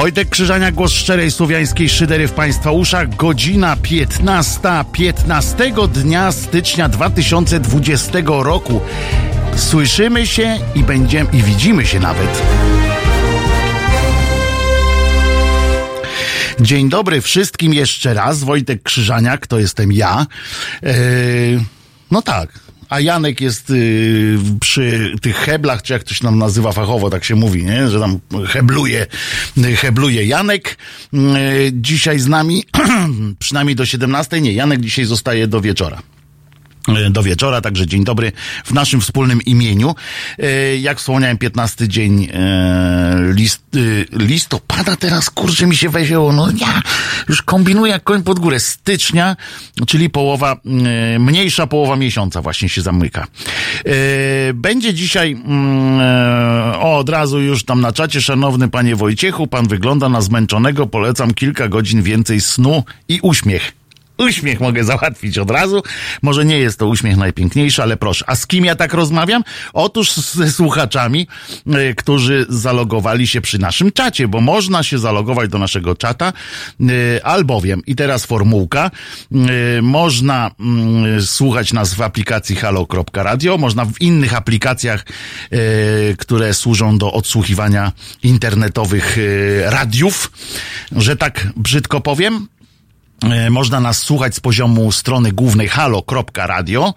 Wojtek Krzyżania, głos szczerej słowiańskiej szydery w Państwa uszach. Godzina 15, 15 dnia stycznia 2020 roku. Słyszymy się i będziemy, i widzimy się nawet. Dzień dobry wszystkim jeszcze raz. Wojtek Krzyżaniak, to jestem ja. Eee, no tak, a Janek jest y, przy tych heblach, czy jak to się nam nazywa fachowo, tak się mówi, nie? że tam hebluje, hebluje Janek. Y, dzisiaj z nami, przynajmniej do 17, nie, Janek dzisiaj zostaje do wieczora do wieczora, także dzień dobry w naszym wspólnym imieniu. E, jak wspomniałem, 15 dzień e, list, e, listopada, teraz kurczę mi się weźmiło, no ja już kombinuję jak koń pod górę, stycznia, czyli połowa, mniejsza połowa miesiąca właśnie się zamyka. Będzie dzisiaj, mm, o od razu już tam na czacie, szanowny panie Wojciechu, pan wygląda na zmęczonego, polecam kilka godzin więcej snu i uśmiech uśmiech mogę załatwić od razu. Może nie jest to uśmiech najpiękniejszy, ale proszę. A z kim ja tak rozmawiam? Otóż ze słuchaczami, y, którzy zalogowali się przy naszym czacie, bo można się zalogować do naszego czata, y, albowiem, i teraz formułka, y, można mm, słuchać nas w aplikacji halo.radio, można w innych aplikacjach, które służą do odsłuchiwania internetowych radiów, że tak brzydko powiem, można nas słuchać z poziomu strony głównej halo.radio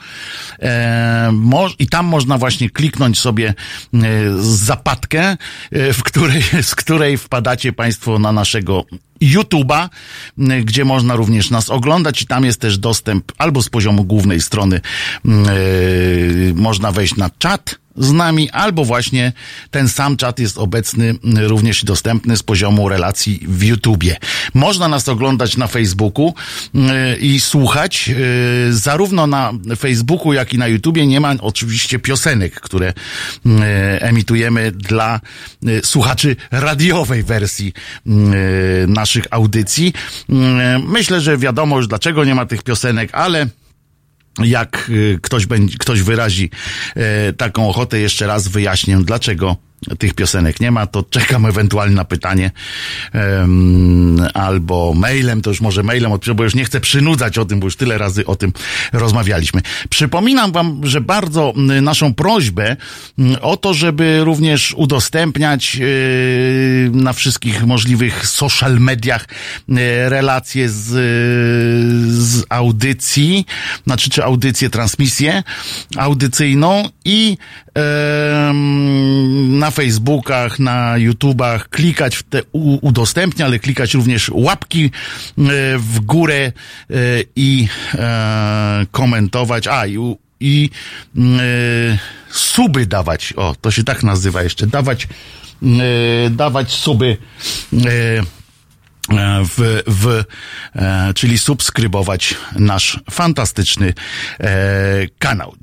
e, i tam można właśnie kliknąć sobie e, zapadkę, w której, z której wpadacie Państwo na naszego YouTube'a, gdzie można również nas oglądać. I tam jest też dostęp albo z poziomu głównej strony można wejść na czat z nami, albo właśnie ten sam czat jest obecny również dostępny z poziomu relacji w YouTubie. Można nas oglądać na Facebooku yy, i słuchać. Yy, zarówno na Facebooku, jak i na YouTubie nie ma oczywiście piosenek, które yy, emitujemy dla słuchaczy radiowej wersji naszych audycji. Myślę, że wiadomo już dlaczego nie ma tych piosenek, ale jak y, ktoś, będzie, ktoś wyrazi e, taką ochotę, jeszcze raz wyjaśnię, dlaczego tych piosenek nie ma, to czekam ewentualnie na pytanie um, albo mailem, to już może mailem odpiszę, bo już nie chcę przynudzać o tym, bo już tyle razy o tym rozmawialiśmy. Przypominam wam, że bardzo naszą prośbę o to, żeby również udostępniać yy, na wszystkich możliwych social mediach yy, relacje z, z audycji, znaczy czy audycję, transmisję audycyjną i na Facebookach, na YouTubach, klikać w te udostępnia, ale klikać również łapki e, w górę e, i e, komentować, a i, i suby dawać, o, to się tak nazywa jeszcze, dawać, dawać suby w, w czyli subskrybować nasz fantastyczny kanał.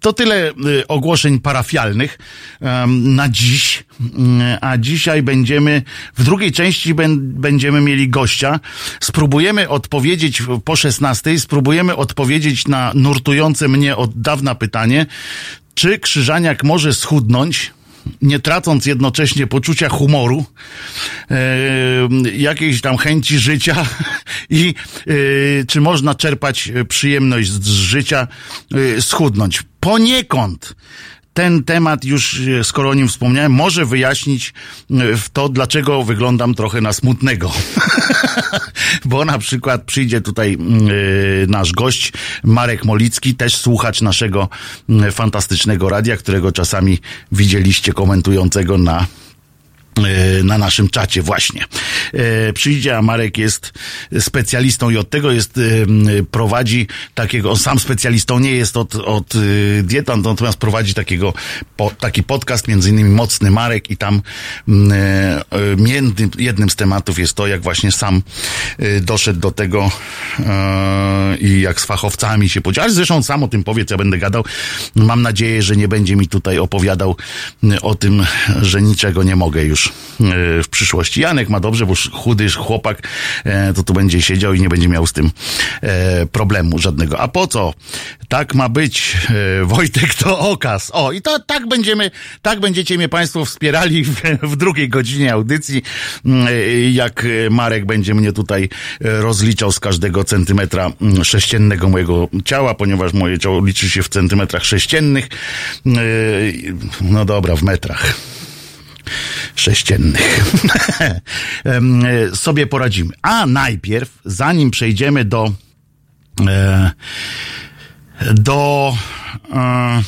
To tyle y, ogłoszeń parafialnych na dziś, mm, a dzisiaj będziemy, w drugiej części będziemy mieli gościa. Spróbujemy odpowiedzieć po 16, spróbujemy odpowiedzieć na nurtujące mnie od dawna pytanie, czy Krzyżaniak może schudnąć? Nie tracąc jednocześnie poczucia humoru, e, jakiejś tam chęci życia i e, czy można czerpać przyjemność z życia, e, schudnąć. Poniekąd ten temat już, e, skoro o nim wspomniałem, może wyjaśnić e, to, dlaczego wyglądam trochę na smutnego. Bo na przykład przyjdzie tutaj yy, nasz gość, Marek Molicki, też słuchacz naszego yy, fantastycznego radia, którego czasami widzieliście komentującego na E, na naszym czacie właśnie. E, przyjdzie, a Marek jest specjalistą i od tego jest, e, prowadzi takiego, on sam specjalistą nie jest od, od dieta, natomiast prowadzi takiego, po, taki podcast, między innymi Mocny Marek i tam między, jednym z tematów jest to, jak właśnie sam doszedł do tego i jak z fachowcami się podział. Zresztą sam o tym powie, co ja będę gadał. Mam nadzieję, że nie będzie mi tutaj opowiadał o tym, że niczego nie mogę już już w przyszłości. Janek ma dobrze, bo chudy chłopak to tu będzie siedział i nie będzie miał z tym problemu żadnego. A po co? Tak ma być. Wojtek to okaz. O, i to tak będziemy, tak będziecie mnie Państwo wspierali w, w drugiej godzinie audycji, jak Marek będzie mnie tutaj rozliczał z każdego centymetra sześciennego mojego ciała, ponieważ moje ciało liczy się w centymetrach sześciennych. No dobra, w metrach sześciennych. sobie poradzimy. A najpierw, zanim przejdziemy do e, do e,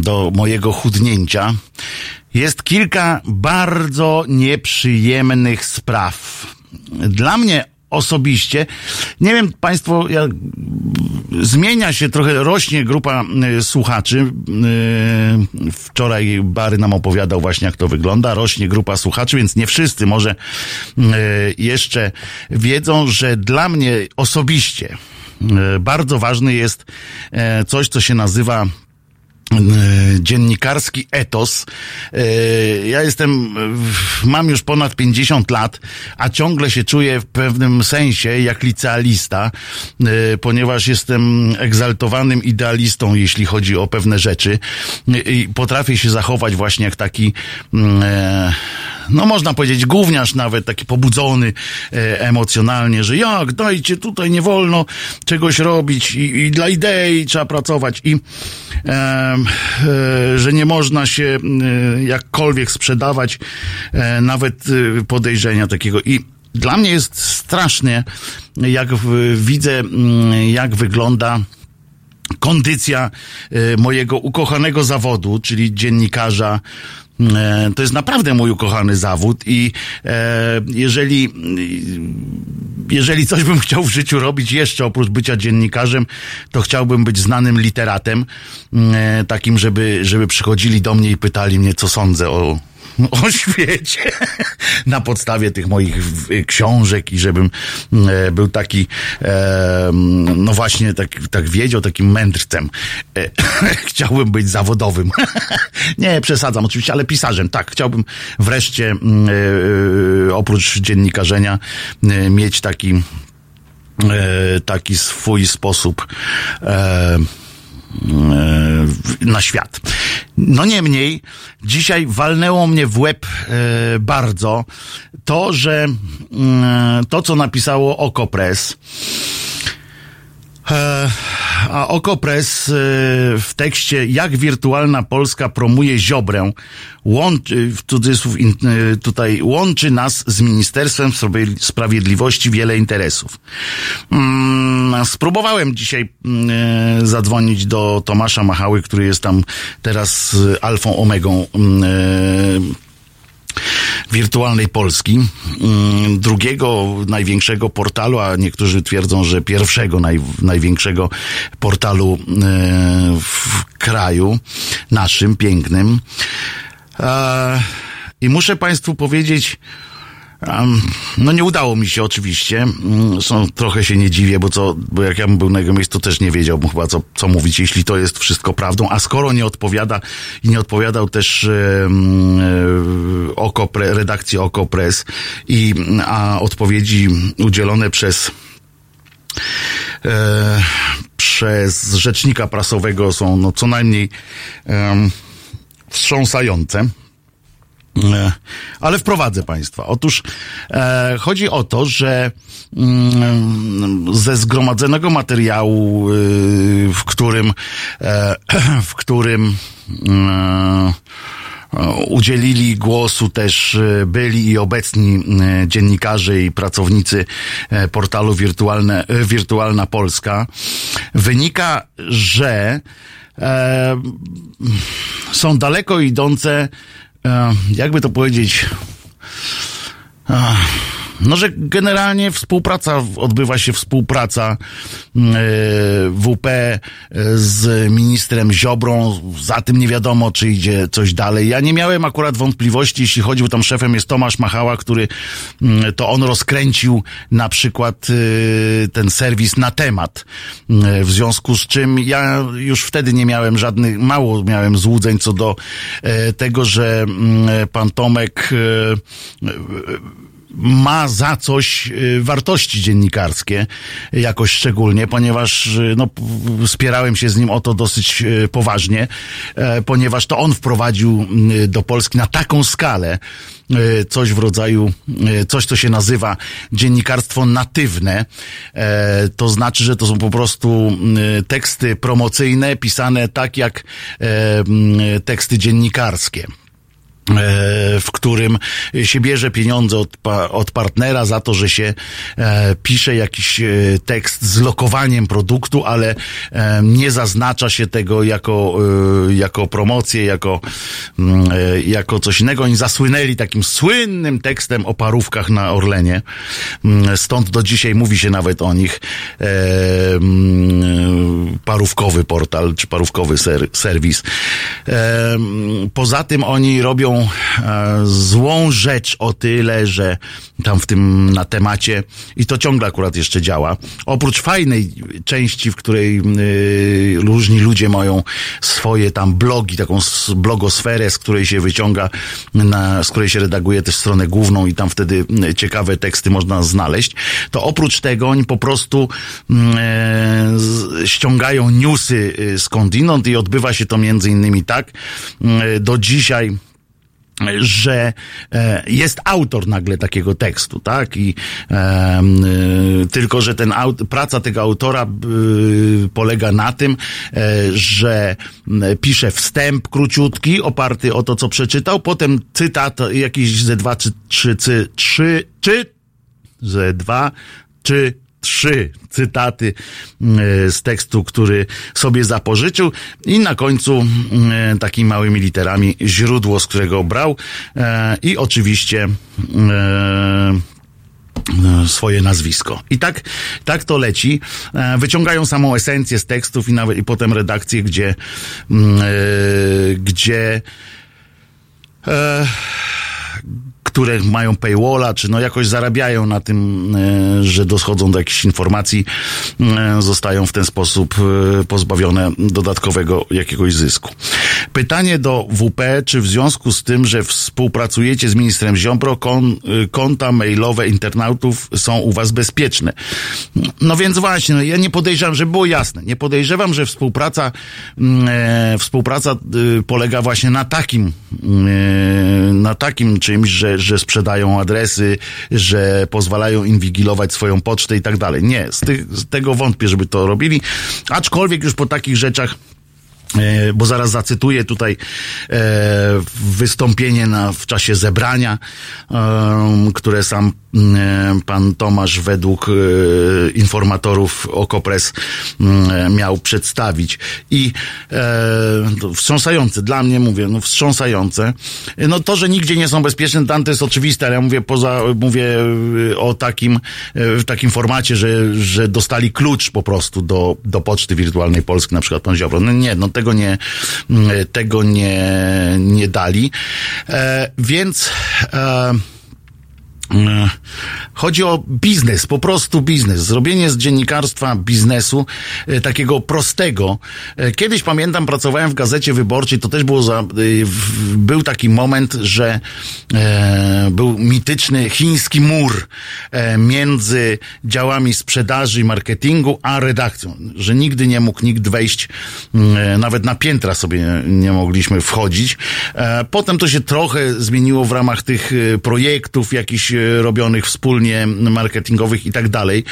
do mojego chudnięcia, jest kilka bardzo nieprzyjemnych spraw. Dla mnie osobiście. Nie wiem, Państwo, jak zmienia się trochę, rośnie grupa y, słuchaczy. Y, wczoraj Bary nam opowiadał właśnie, jak to wygląda. Rośnie grupa słuchaczy, więc nie wszyscy może y, jeszcze wiedzą, że dla mnie osobiście bardzo ważny jest coś, co się nazywa dziennikarski etos. E, ja jestem, mam już ponad 50 lat, a ciągle się czuję w pewnym sensie jak licealista, e, ponieważ jestem egzaltowanym idealistą, jeśli chodzi o pewne rzeczy i potrafię się zachować właśnie jak taki mm, no można powiedzieć gówniarz nawet, taki pobudzony e, emocjonalnie, że jak, dajcie, tutaj nie wolno czegoś robić i, i dla idei trzeba pracować i e, e, że nie można się e, jakkolwiek sprzedawać e, nawet podejrzenia takiego. I dla mnie jest strasznie, jak widzę, mm, jak wygląda kondycja mojego ukochanego zawodu, czyli dziennikarza, to jest naprawdę mój ukochany zawód i jeżeli, jeżeli coś bym chciał w życiu robić jeszcze oprócz bycia dziennikarzem, to chciałbym być znanym literatem, e, takim, żeby, żeby przychodzili do mnie i pytali mnie, co sądzę o, o świecie na podstawie tych moich książek i żebym e, był taki, e, no właśnie, tak, tak wiedział, takim mędrcem. E, chciałbym być zawodowym. Nie, przesadzam oczywiście, ale pisarzem, tak. Chciałbym wreszcie oprócz dziennikarzenia mieć taki taki swój sposób na świat. No niemniej, dzisiaj walnęło mnie w łeb e, bardzo to, że mm, to, co napisało Okopres, E, a Okopres e, w tekście Jak wirtualna Polska promuje Ziobrę, łączy, w cudzysłów e, tutaj, łączy nas z Ministerstwem Sprawiedliwości wiele interesów. Mm, spróbowałem dzisiaj mm, zadzwonić do Tomasza Machały, który jest tam teraz alfą omegą mm, wirtualnej Polski, mm, drugiego największego portalu, a niektórzy twierdzą, że pierwszego naj, największego portalu e, w kraju naszym, pięknym. E, I muszę Państwu powiedzieć, no nie udało mi się oczywiście. Mm, są, trochę się nie dziwię, bo co, bo jak ja bym był na jego miejscu, też nie wiedziałbym chyba co, co mówić, jeśli to jest wszystko prawdą. A skoro nie odpowiada i nie odpowiadał też e, Oko, redakcji Okopres i a odpowiedzi udzielone przez e, przez rzecznika prasowego są no co najmniej wstrząsające. E, ale wprowadzę Państwa. Otóż e, chodzi o to, że mm, ze zgromadzonego materiału, y, w którym, e, w którym e, udzielili głosu też e, byli i obecni dziennikarze i pracownicy portalu Wirtualne, Wirtualna Polska, wynika, że są daleko idące E, jakby to powiedzieć, no, że generalnie współpraca, odbywa się współpraca mm, e, WP e, z ministrem Ziobrą, za tym nie wiadomo, czy idzie coś dalej. Ja nie miałem akurat wątpliwości, jeśli chodzi, bo tam szefem jest Tomasz Machała, który mm, to on rozkręcił na przykład e, ten serwis na temat, mm, w związku z czym ja już wtedy nie miałem żadnych, mało miałem złudzeń co do tego, że pan Tomek ma za coś y, wartości dziennikarskie, jakoś szczególnie, ponieważ y, no, spierałem się z nim o to dosyć y, poważnie, e, ponieważ to on wprowadził do Polski na taką skalę coś w rodzaju, coś co się nazywa dziennikarstwo natywne. E, to znaczy, że to są po prostu teksty promocyjne pisane tak jak e, teksty dziennikarskie. E, w którym się bierze pieniądze od, od partnera za to, że się e, pisze jakiś e, tekst z lokowaniem produktu, ale nie zaznacza się tego jako, jako promocję, jako, mm, jako coś innego. Oni zasłynęli takim słynnym tekstem o parówkach na Orlenie. Mm, stąd do dzisiaj mówi się nawet o nich mm, parówkowy portal, czy parówkowy ser, serwis. Poza tym oni robią E, złą rzecz o tyle, że tam w tym na temacie i to ciągle akurat jeszcze działa. Oprócz fajnej części, w której y, różni ludzie mają swoje tam blogi, taką blogosferę, z której się wyciąga, na, z której się redaguje też stronę główną i tam wtedy y, ciekawe teksty można znaleźć, to oprócz tego oni po prostu y, ściągają newsy y, skądinąd i odbywa się to między innymi tak. Do dzisiaj że e, jest autor nagle takiego tekstu, tak? I e, tylko, że ten aut, praca tego autora polega na tym, e, że pisze wstęp króciutki, oparty o to, co przeczytał, potem cytat jakiś ze dwa, czy trzy, trzy, trzy, czy ze dwa, czy trzy cytaty e, z tekstu, który sobie zapożyczył i na końcu e, takimi małymi literami źródło, z którego brał e, i oczywiście swoje nazwisko. I tak, tak to leci. Wyciągają samą esencję z tekstów i nawet i potem redakcję, gdzie, gdzie które mają paywalla, czy no jakoś zarabiają na tym, e, że dochodzą do jakichś informacji, e, zostają w ten sposób e, pozbawione dodatkowego jakiegoś zysku. Pytanie do WP, czy w związku z tym, że współpracujecie z ministrem Ziobro, kon, konta mailowe internautów są u was bezpieczne? No więc właśnie, no ja nie podejrzewam, żeby było jasne, nie podejrzewam, że współpraca, e, współpraca polega właśnie na takim, e, na takim czymś, że, że sprzedają adresy, że pozwalają inwigilować swoją pocztę i tak dalej. Nie, z, z tego wątpię, żeby to robili. Aczkolwiek już po takich rzeczach E, bo zaraz zacytuję tutaj e, wystąpienie na, w czasie zebrania, e, które sam pan Tomasz według informatorów Okopres miał przedstawić. I wstrząsające, dla mnie mówię, no wstrząsające. No to, że nigdzie nie są bezpieczne, tam to jest oczywiste, ale ja mówię poza, mówię o takim, w takim formacie, że, że dostali klucz po prostu do, do Poczty Wirtualnej Polski, na przykład pan Ziobro. No nie, no tego nie, tego nie, nie dali. E, więc e, E, chodzi o biznes, po prostu biznes. Zrobienie z dziennikarstwa biznesu e, takiego prostego. E, kiedyś pamiętam, pracowałem w gazecie wyborczej, to też było za, był taki moment, że był mityczny chiński mur między działami sprzedaży i marketingu, a redakcją. Że nigdy nie mógł nikt wejść, nawet na piętra sobie nie mogliśmy wchodzić. Potem to się trochę zmieniło w ramach tych projektów, jakichś robionych wspólnie, marketingowych i tak dalej,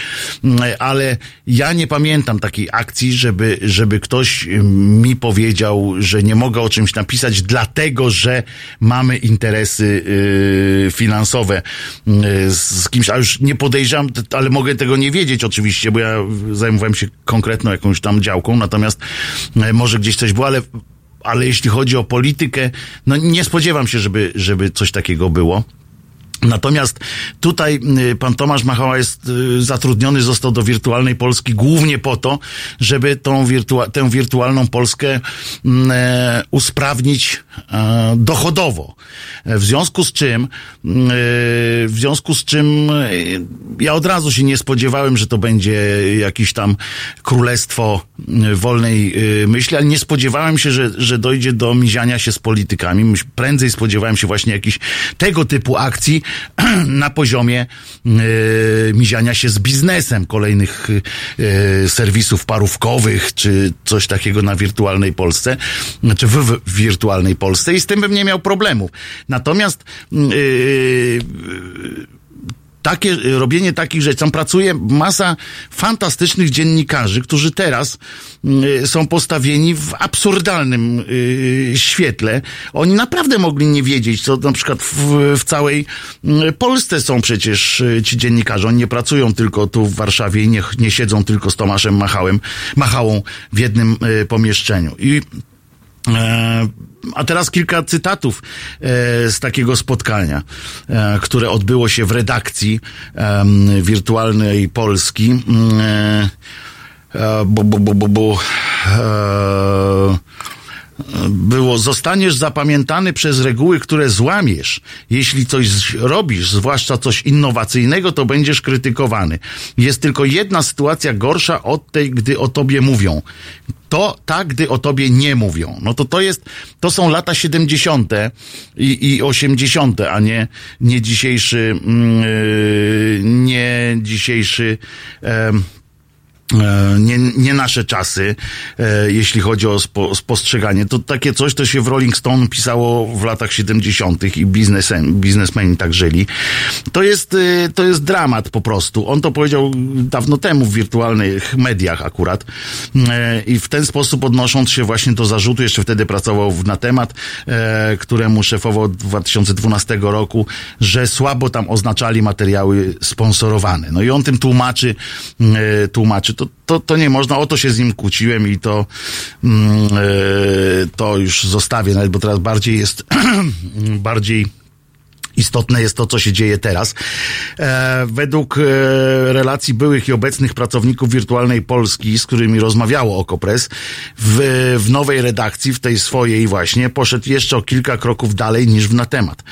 ale ja nie pamiętam takiej akcji, żeby, żeby ktoś mi powiedział, że nie mogę o czymś napisać, dlatego, że mamy interesy yy, finansowe yy, z kimś, a już nie podejrzewam, ale mogę tego nie wiedzieć oczywiście, bo ja zajmowałem się konkretną jakąś tam działką, natomiast może gdzieś coś było, ale ale jeśli chodzi o politykę, no nie spodziewam się, żeby, żeby coś takiego było. Natomiast tutaj y, pan Tomasz Machała jest y, zatrudniony, został do wirtualnej Polski głównie po to, żeby tą wirtua tę wirtualną Polskę mm, e, usprawnić dochodowo. W związku z czym, e, w związku z czym e, ja od razu się nie spodziewałem, że to będzie jakieś tam królestwo e, wolnej e, myśli, ale nie spodziewałem się, że, że dojdzie do miziania się z politykami. Prędzej spodziewałem się właśnie jakichś tego typu akcji, na poziomie e, miziania się z biznesem kolejnych e, serwisów parówkowych, czy coś takiego na wirtualnej Polsce, czy w, w wirtualnej Polsce i z tym bym nie miał problemów. Natomiast mm, e, takie, robienie takich rzeczy. Tam pracuje masa fantastycznych dziennikarzy, którzy teraz y, są postawieni w absurdalnym y, świetle. Oni naprawdę mogli nie wiedzieć, co na przykład w, w całej y, Polsce są przecież y, ci dziennikarze. Oni nie pracują tylko tu w Warszawie i nie, nie siedzą tylko z Tomaszem Machałem, Machałą w jednym y, pomieszczeniu. I A teraz kilka cytatów e, z takiego spotkania, e, które odbyło się w redakcji wirtualnej Polski. Mm, e, e, bu, bu, bu, bu. E, było, zostaniesz zapamiętany przez reguły, które złamiesz. Jeśli coś robisz, zwłaszcza coś innowacyjnego, to będziesz krytykowany. Jest tylko jedna sytuacja gorsza od tej, gdy o tobie mówią. To tak, gdy o tobie nie mówią. No to to jest, to są lata 70. i, i 80., a nie, nie dzisiejszy, yy, nie dzisiejszy, E, nie, nie nasze czasy, e, jeśli chodzi o spo, spostrzeganie. To takie coś, to się w Rolling Stone pisało w latach 70. i biznesem, biznesmeni tak żyli. To jest, e, to jest dramat po prostu. On to powiedział dawno temu w wirtualnych mediach akurat e, i w ten sposób odnosząc się właśnie do zarzutu, jeszcze wtedy pracował na temat, e, któremu szefował od 2012 roku, że słabo tam oznaczali materiały sponsorowane. No i on tym tłumaczy, e, tłumaczy, to, to, to nie można, o to się z nim kłóciłem i to, e, to już zostawię nawet, bo teraz bardziej jest, bardziej Istotne jest to, co się dzieje teraz. E, według e, relacji byłych i obecnych pracowników wirtualnej Polski, z którymi rozmawiało Okopres, w, w nowej redakcji, w tej swojej właśnie, poszedł jeszcze o kilka kroków dalej niż w na temat.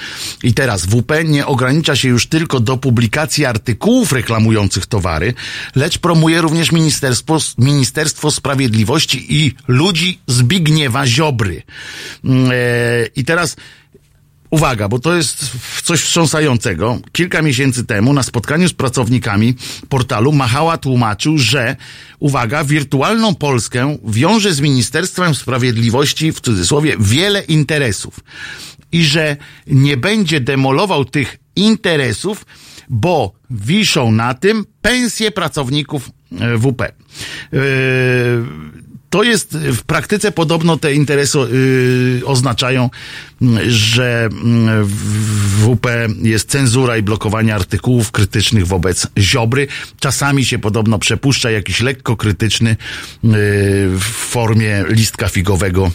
I teraz WP nie ogranicza się już tylko do publikacji artykułów reklamujących towary, lecz promuje również Ministerstwo, Ministerstwo Sprawiedliwości i ludzi Zbigniewa Ziobry. Mm, E, I teraz Uwaga, bo to jest coś wstrząsającego. Kilka miesięcy temu na spotkaniu z pracownikami portalu Machała tłumaczył, że, uwaga, wirtualną Polskę wiąże z Ministerstwem Sprawiedliwości, w cudzysłowie, wiele interesów. I że nie będzie demolował tych interesów, bo wiszą na tym pensje pracowników e, WP. E, to jest w praktyce podobno te interesy yy, oznaczają, że mm, w WP jest cenzura i blokowanie artykułów krytycznych wobec Ziobry. Czasami się podobno przepuszcza jakiś lekko krytyczny yy, w formie listka figowego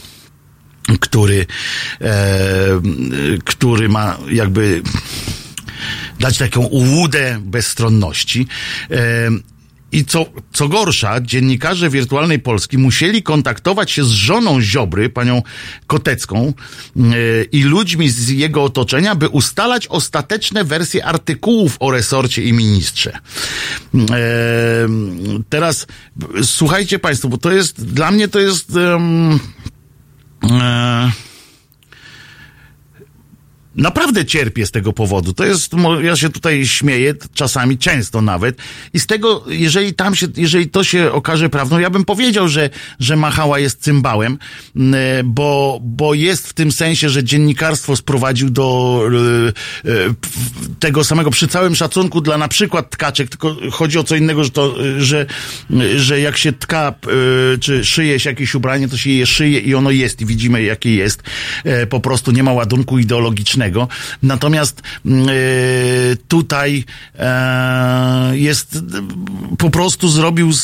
który, e, który ma jakby dać taką ułudę bezstronności. E, I co, co gorsza, dziennikarze wirtualnej Polski musieli kontaktować się z żoną Ziobry, panią Kotecką e, i ludźmi z jego otoczenia, by ustalać ostateczne wersje artykułów o resorcie i ministrze. E, teraz słuchajcie państwo, bo to jest, dla mnie to jest... e, Naprawdę cierpię z tego powodu. To jest, ja się tutaj śmieję, czasami często nawet. I z tego, jeżeli tam się, jeżeli to się okaże prawdą, ja bym powiedział, że, że Machała jest cymbałem, m, e, bo, bo jest w tym sensie, że dziennikarstwo sprowadził do e, e, tego samego, przy całym szacunku dla na przykład tkaczek, tylko chodzi o co innego, że to, że, że jak się tka, czy szyje się jakieś ubranie, to się je szyje i ono jest i widzimy jakie jest. Po prostu nie ma ładunku ideologicznego Natomiast mm, tutaj jest po prostu zrobił z,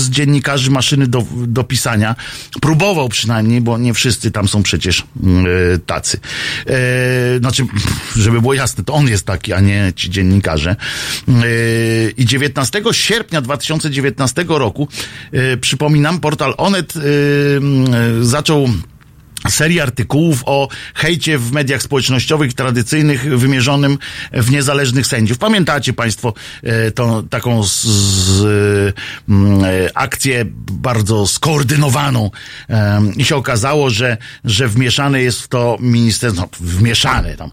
z dziennikarzy maszyny do, do pisania. Próbował przynajmniej, bo nie wszyscy tam są przecież tacy. Znaczy, żeby było jasne, to on jest taki, a nie ci dziennikarze. I 19 sierpnia 2019 roku, przypominam, portal Onet zaczął serię artykułów o hejcie w mediach społecznościowych tradycyjnych wymierzonym w niezależnych sędziów. Pamiętacie Państwo e, tą taką z, z, e, akcję bardzo skoordynowaną i się okazało, że, że wmieszane jest w to ministerstwo, no, wmieszane tam,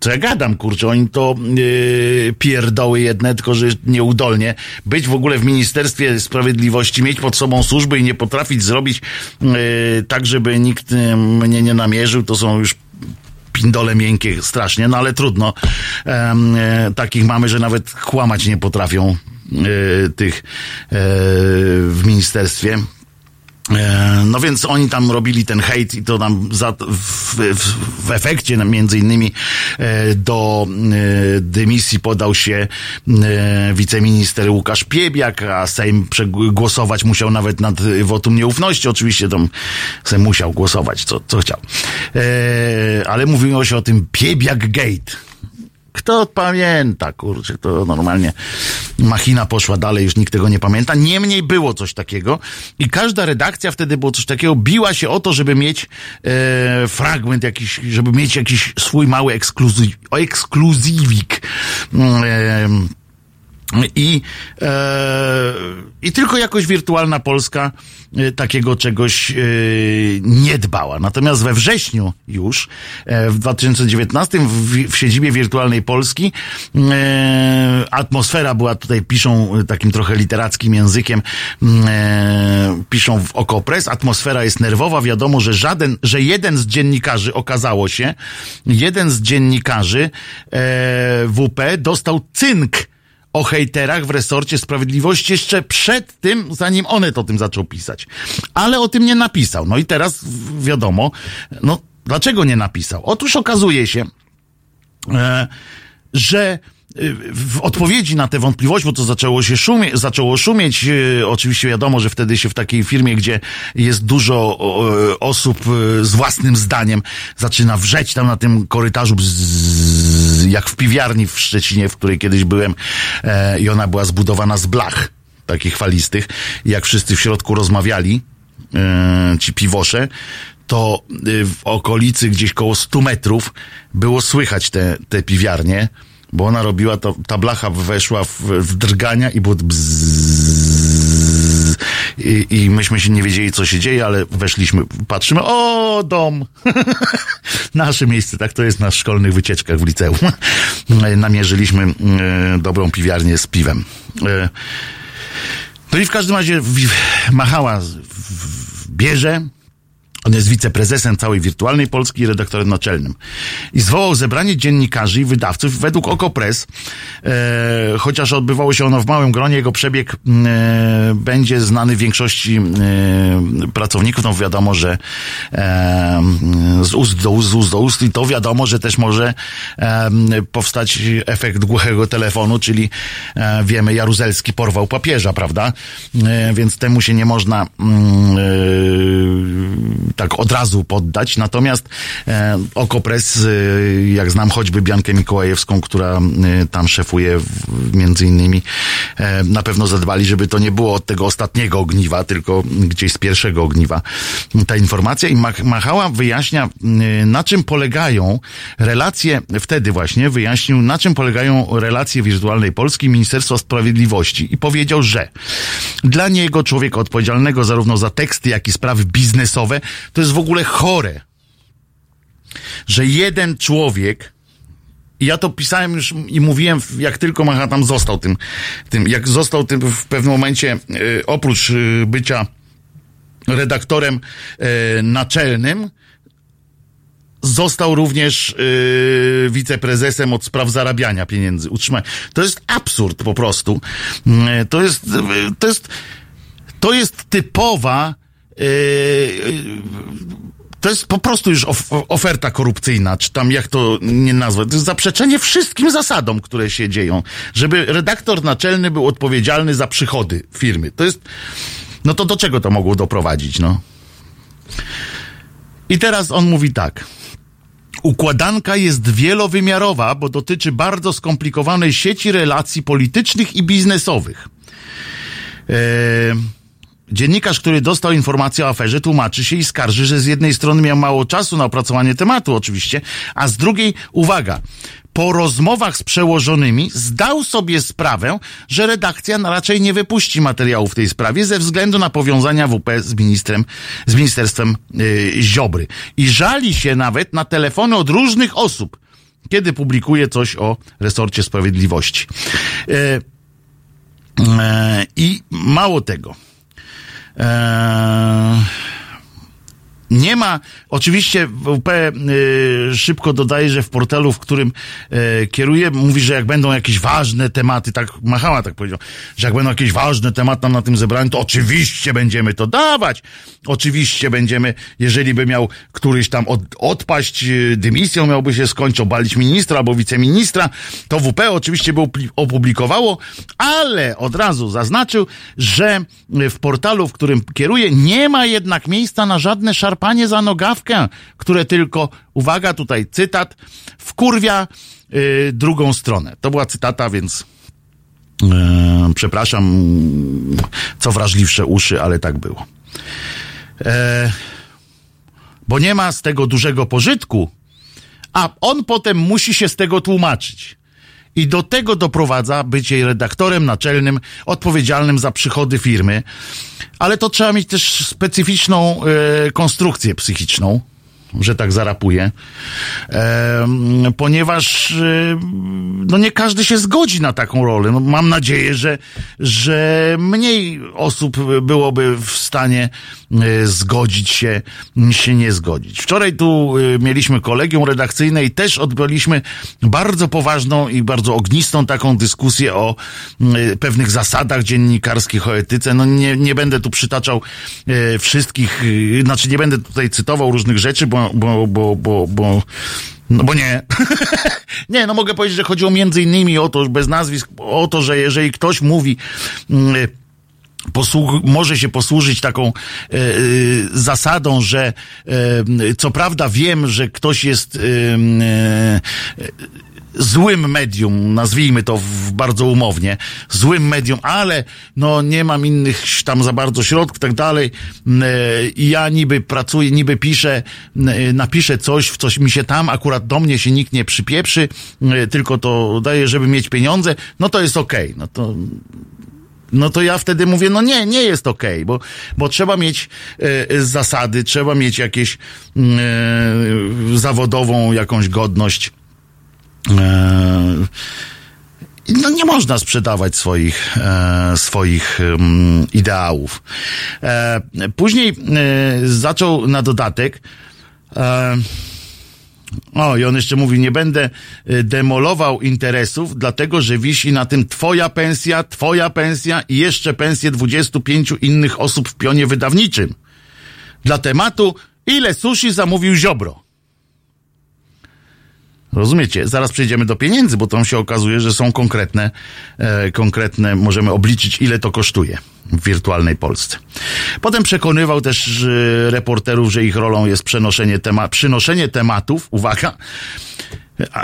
co ja gadam, kurczę, oni to yy, pierdoły jedne, tylko że nieudolnie. Być w ogóle w Ministerstwie Sprawiedliwości, mieć pod sobą służby i nie potrafić zrobić yy, tak, żeby nikt yy, mnie nie namierzył, to są już pindole miękkie strasznie, no ale trudno. Yy, takich mamy, że nawet kłamać nie potrafią yy, tych yy, w ministerstwie. E, no więc oni tam robili ten hejt i to tam za, w, w, w efekcie między innymi e, do e, dymisji podał się wiceminister Łukasz Piebiak, a Sejm głosować musiał nawet nad wotum nieufności. Oczywiście tam Sejm musiał głosować, co, co chciał. Ale mówiło się o tym Piebiak Gate kto pamięta, kurczę, to normalnie machina poszła dalej, już nikt tego nie pamięta. Niemniej było coś takiego i każda redakcja wtedy było coś takiego, biła się o to, żeby mieć e, fragment jakiś, żeby mieć jakiś swój mały ekskluzyw, ekskluzywik. E, i, e, I tylko jakoś wirtualna Polska e, takiego czegoś e, nie dbała. Natomiast we wrześniu już, e, w 2019, w, w siedzibie wirtualnej Polski, e, atmosfera była tutaj, piszą takim trochę literackim językiem, e, piszą w Okopres, atmosfera jest nerwowa, wiadomo, że żaden, że jeden z dziennikarzy, okazało się, jeden z dziennikarzy WP dostał cynk o hejterach w resorcie sprawiedliwości jeszcze przed tym, zanim Onet o tym zaczął pisać. Ale o tym nie napisał. No i teraz wiadomo, no dlaczego nie napisał? Otóż okazuje się, e, że w odpowiedzi na te wątpliwości, bo to zaczęło się szumie, zaczęło szumieć, e, oczywiście wiadomo, że wtedy się w takiej firmie, gdzie jest dużo osób e, z własnym zdaniem, zaczyna wrzeć tam na tym korytarzu, jak w piwiarni w Szczecinie, w której kiedyś byłem e, i ona była zbudowana z blach takich falistych. Jak wszyscy w środku rozmawiali, ci piwosze, to w okolicy gdzieś koło 100 metrów było słychać te, te piwiarnie, bo ona robiła to, ta blacha weszła w, w drgania i było bzzz, i, i myśmy się nie wiedzieli, co się dzieje, ale weszliśmy, patrzymy, o, dom! Nasze miejsce, tak to jest na szkolnych wycieczkach w liceum. Namierzyliśmy e, dobrą piwiarnię z piwem. E, no i w każdym razie machała w bierze, on jest wiceprezesem całej wirtualnej Polski i redaktorem naczelnym. I zwołał zebranie dziennikarzy i wydawców według Okopres, e, chociaż odbywało się ono w małym gronie, jego przebieg e, będzie znany większości e, pracowników. No wiadomo, że e, z ust do ust, z ust do ust i to wiadomo, że też może e, powstać efekt głuchego telefonu, czyli e, wiemy, Jaruzelski porwał papieża, prawda? więc temu się nie można tak od razu poddać. Natomiast e, Okopres, e, jak znam choćby Biankę Mikołajewską, która e, tam szefuje w, między innymi, e, na pewno zadbali, żeby to nie było od tego ostatniego ogniwa, tylko gdzieś z pierwszego ogniwa ta informacja. I Machała wyjaśnia, e, na czym polegają relacje, wtedy właśnie wyjaśnił, na czym polegają relacje wirtualnej Polski Ministerstwa Sprawiedliwości. I powiedział, że dla niego, człowieka odpowiedzialnego zarówno za teksty, jak i sprawy biznesowe, to jest w ogóle chore, że jeden człowiek, i ja to pisałem już i mówiłem, jak tylko Manhattan został tym, tym jak został tym w pewnym momencie, y, oprócz y, bycia redaktorem y, naczelnym, został również wiceprezesem od spraw zarabiania pieniędzy, utrzymania. To jest absurd po prostu. To jest, to jest, to jest typowa to jest po prostu już of, oferta korupcyjna, czy tam jak to nie nazwać. To jest zaprzeczenie wszystkim zasadom, które się dzieją. Żeby redaktor naczelny był odpowiedzialny za przychody firmy. To jest, no to do czego to mogło doprowadzić, no? I teraz on mówi tak. Układanka jest wielowymiarowa, bo dotyczy bardzo skomplikowanej sieci relacji politycznych i biznesowych. Eee, dziennikarz, który dostał informację o aferze, tłumaczy się i skarży, że z jednej strony miał mało czasu na opracowanie tematu, oczywiście, a z drugiej, uwaga, po rozmowach z przełożonymi zdał sobie sprawę, że redakcja raczej nie wypuści materiału w tej sprawie ze względu na powiązania WP z ministrem, z ministerstwem yy, Ziobry. I żali się nawet na telefony od różnych osób, kiedy publikuje coś o resorcie sprawiedliwości. Yy, yy, I mało tego. Yy, nie ma, oczywiście WP y, szybko dodaje, że w portalu, w którym y, kieruje, mówi, że jak będą jakieś ważne tematy, tak Machała tak powiedział, że jak będą jakieś ważne tematy na tym zebraniu, to oczywiście będziemy to dawać. Oczywiście będziemy, jeżeli by miał któryś tam od, odpaść y, dymisją, miałby się skończyć, obalić ministra albo wiceministra, to WP oczywiście by opublikowało, ale od razu zaznaczył, że w portalu, w którym kieruje, nie ma jednak miejsca na żadne szarpanie panie za nogawkę, które tylko, uwaga, tutaj cytat, wkurwia yy, drugą stronę. To była cytata, więc yy, przepraszam, co wrażliwsze uszy, ale tak było. E, bo nie ma z tego dużego pożytku, a on potem musi się z tego tłumaczyć. I do tego doprowadza bycie redaktorem naczelnym, odpowiedzialnym za przychody firmy. Ale to trzeba mieć też specyficzną e, konstrukcję psychiczną że tak zarapuje, e, ponieważ e, no nie każdy się zgodzi na taką rolę. No, mam nadzieję, że, że mniej osób byłoby w stanie e, zgodzić się, się nie zgodzić. Wczoraj tu e, mieliśmy kolegium redakcyjne i też odbyliśmy bardzo poważną i bardzo ognistą taką dyskusję o pewnych zasadach dziennikarskich, o etyce. No nie, nie będę tu przytaczał wszystkich, znaczy nie będę tutaj cytował różnych rzeczy, bo bo, bo, bo, bo, no bo nie. nie, no mogę powiedzieć, że chodziło między innymi o to, bez nazwisk, o to, że jeżeli ktoś mówi, yy, może się posłużyć taką e, e, zasadą, że e, co prawda wiem, że ktoś jest złym medium, nazwijmy to w, bardzo umownie, złym medium, ale no nie mam innych tam za bardzo środków, tak dalej. I ja niby pracuję, niby piszę, napiszę coś, w coś mi się tam, akurat do mnie się nikt nie przypieprzy, tylko to daję, żeby mieć pieniądze, no to jest okej. Okay. No to no to ja wtedy mówię, no nie, nie jest okej, okay, bo, bo trzeba mieć e, zasady, trzeba mieć jakieś e, zawodową jakąś godność. E, no nie można sprzedawać swoich, e, swoich um, ideałów. E, później e, zaczął na dodatek e, o, i on jeszcze mówi, nie będę e, demolował interesów, dlatego że wisi na tym twoja pensja, twoja pensja i jeszcze pensje 25 innych osób w pionie wydawniczym. Dla tematu, ile sushi zamówił Ziobro? Rozumiecie? Zaraz przejdziemy do pieniędzy, bo tam się okazuje, że są konkretne, e, konkretne, możemy obliczyć, ile to kosztuje w wirtualnej Polsce. Potem przekonywał też e, reporterów, że ich rolą jest przenoszenie tema przynoszenie tematów, uwaga,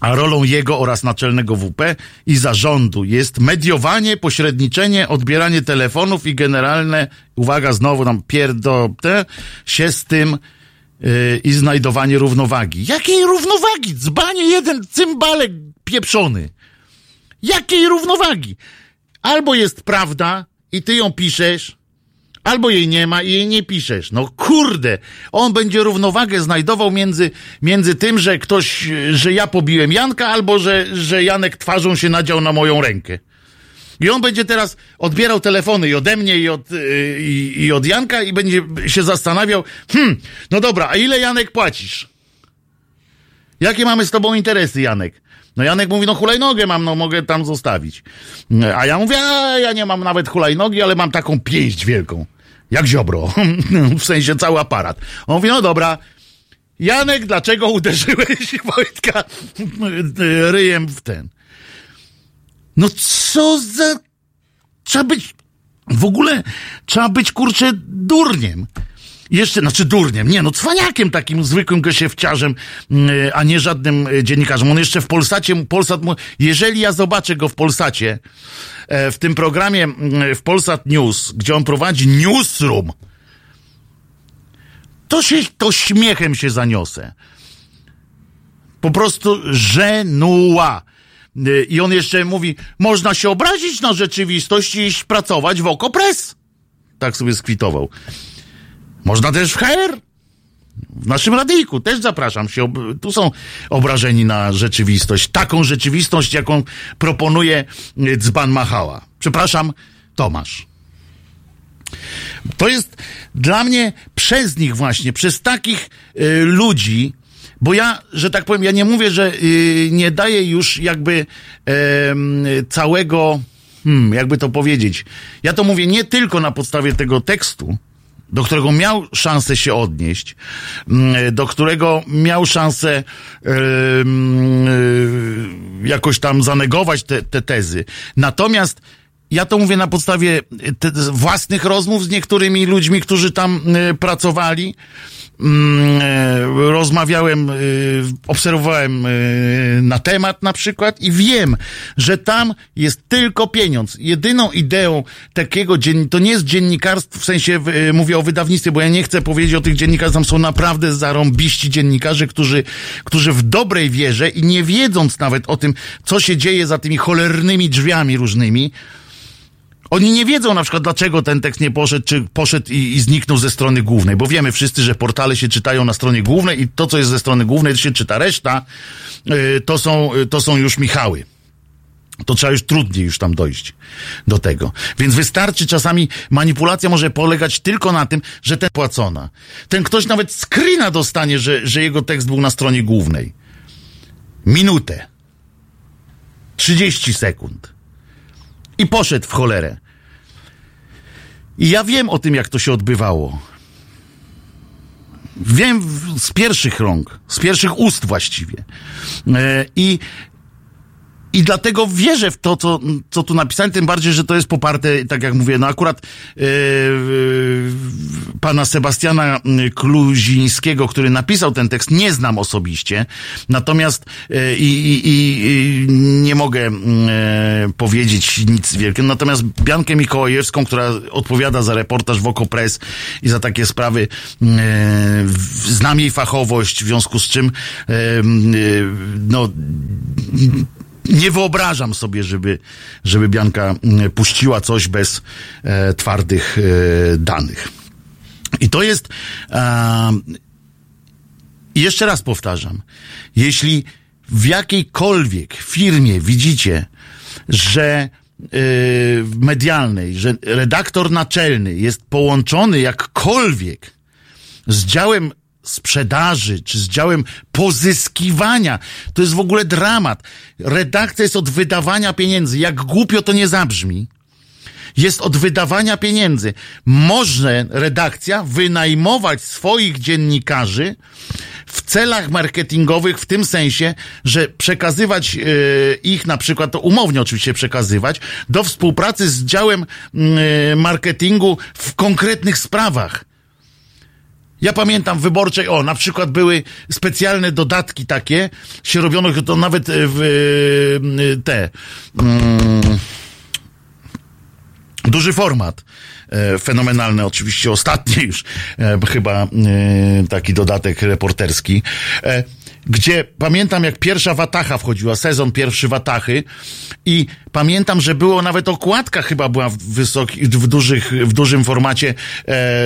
a rolą jego oraz naczelnego WP i zarządu jest mediowanie, pośredniczenie, odbieranie telefonów i generalne, uwaga, znowu tam pierdolę się z tym, yy, i znajdowanie równowagi. Jakiej równowagi? Dzbanie jeden cymbalek pieprzony. Jakiej równowagi? Albo jest prawda i ty ją piszesz, albo jej nie ma i jej nie piszesz. No kurde, on będzie równowagę znajdował między, między tym, że ktoś, że ja pobiłem Janka, albo że, że Janek twarzą się nadział na moją rękę. I on będzie teraz odbierał telefony i ode mnie, i od, y, i, od Janka, i będzie się zastanawiał, hmm, no dobra, a ile Janek płacisz? Jakie mamy z tobą interesy, Janek? No Janek mówi, no hulajnogę mam, no mogę tam zostawić. A ja mówię, a ja nie mam nawet hulajnogi, ale mam taką pięść wielką. Jak Ziobro. w sensie cały aparat. On mówi, no dobra, Janek, dlaczego uderzyłeś Wojtka ryjem w ten? No co za... Trzeba być... W ogóle trzeba być, kurczę, durniem. Jeszcze, znaczy durniem, nie no, cwaniakiem takim zwykłym gosiewciarzem, a nie żadnym dziennikarzem. On jeszcze w Polsacie, Polsat, jeżeli ja zobaczę go w Polsacie, w tym programie w Polsat News, gdzie on prowadzi newsroom, to się, to śmiechem się zaniosę. Po prostu żenuła. I on jeszcze mówi, można się obrazić na rzeczywistość i iść pracować w Okopres. Tak sobie skwitował. Można też w HR. W naszym radyjku też zapraszam się. Tu są obrażeni na rzeczywistość. Taką rzeczywistość, jaką proponuje dzban Machała. Przepraszam, Tomasz. To jest dla mnie przez nich właśnie, przez takich y, ludzi, bo ja, że tak powiem, ja nie mówię, że y, nie daję już jakby y, całego, hmm, jakby to powiedzieć. Ja to mówię nie tylko na podstawie tego tekstu, do którego miał szansę się odnieść, do którego miał szansę jakoś tam zanegować te, te tezy. Natomiast ja to mówię na podstawie te, własnych rozmów z niektórymi ludźmi, którzy tam y, pracowali. Y, rozmawiałem, y, obserwowałem na temat na przykład i wiem, że tam jest tylko pieniądz. Jedyną ideą takiego to nie jest dziennikarstwo, w sensie mówię o wydawnictwie, bo ja nie chcę powiedzieć o tych dziennikarzach, tam są naprawdę zarąbiści dziennikarze, którzy, którzy w dobrej wierze i nie wiedząc nawet o tym, co się dzieje za tymi cholernymi drzwiami różnymi, oni nie wiedzą na przykład, dlaczego ten tekst nie poszedł, czy poszedł i, i, zniknął ze strony głównej, bo wiemy wszyscy, że portale się czytają na stronie głównej i to, co jest ze strony głównej, to się czyta. Reszta yy, to, są, yy, to są już Michały. To trzeba już trudniej już tam dojść do tego. Więc wystarczy czasami, manipulacja może polegać tylko na tym, że ten płacona. Ten ktoś nawet screena dostanie, że, że jego tekst był na stronie głównej. Minutę. 30 sekund i poszedł w cholerę. I ja wiem o tym, jak to się odbywało. Wiem z pierwszych rąk, z pierwszych ust właściwie. E, I i dlatego wierzę w to, co, co tu napisałem, tym bardziej, że to jest poparte, tak jak mówię, no akurat yy, pana Sebastiana Kluzińskiego, który napisał ten tekst, nie znam osobiście, natomiast yy, i, nie mogę yy, powiedzieć nic wielkiego, natomiast Biankę Mikołajewską, która odpowiada za reportaż w Okopres i za takie sprawy, yy, znam jej fachowość, w związku z czym no nie wyobrażam sobie, żeby, żeby Bianka mm, puściła coś bez e, twardych e, danych. I to jest. E, jeszcze raz powtarzam. Jeśli w jakiejkolwiek firmie widzicie, że e, medialnej, że redaktor naczelny jest połączony jakkolwiek z działem sprzedaży, czy z działem pozyskiwania. To jest w ogóle dramat. Redakcja jest od wydawania pieniędzy. Jak głupio to nie zabrzmi. Jest od wydawania pieniędzy. Może redakcja wynajmować swoich dziennikarzy w celach marketingowych, w tym sensie, że przekazywać yy, ich, na przykład, to umownie oczywiście przekazywać, do współpracy z działem yy, marketingu w konkretnych sprawach ja pamiętam w wyborczej, o, na przykład były specjalne dodatki takie, się robiono to nawet w te. Mm, duży format. E, fenomenalny, oczywiście ostatni już, e, chyba e, taki dodatek reporterski gdzie pamiętam jak pierwsza Watacha wchodziła, sezon pierwszy Watachy i pamiętam, że było nawet okładka chyba była w, wysoki, w, dużych, w dużym formacie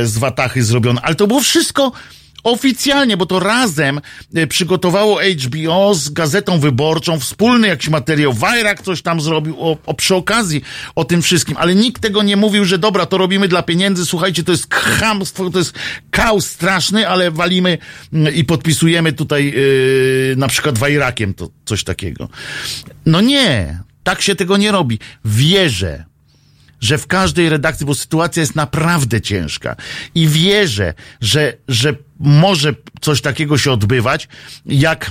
z Watachy zrobiona, ale to było wszystko oficjalnie, bo to razem e, przygotowało HBO z Gazetą Wyborczą, wspólny jakiś materiał, Wajrak coś tam zrobił o, o, przy okazji o tym wszystkim, ale nikt tego nie mówił, że dobra, to robimy dla pieniędzy, słuchajcie, to jest chamstwo, to jest chaos straszny, ale walimy mm, i podpisujemy tutaj yy, na przykład Wajrakiem to coś takiego. No nie, tak się tego nie robi. Wierzę, że w każdej redakcji, bo sytuacja jest naprawdę ciężka i wierzę, że, że może coś takiego się odbywać, jak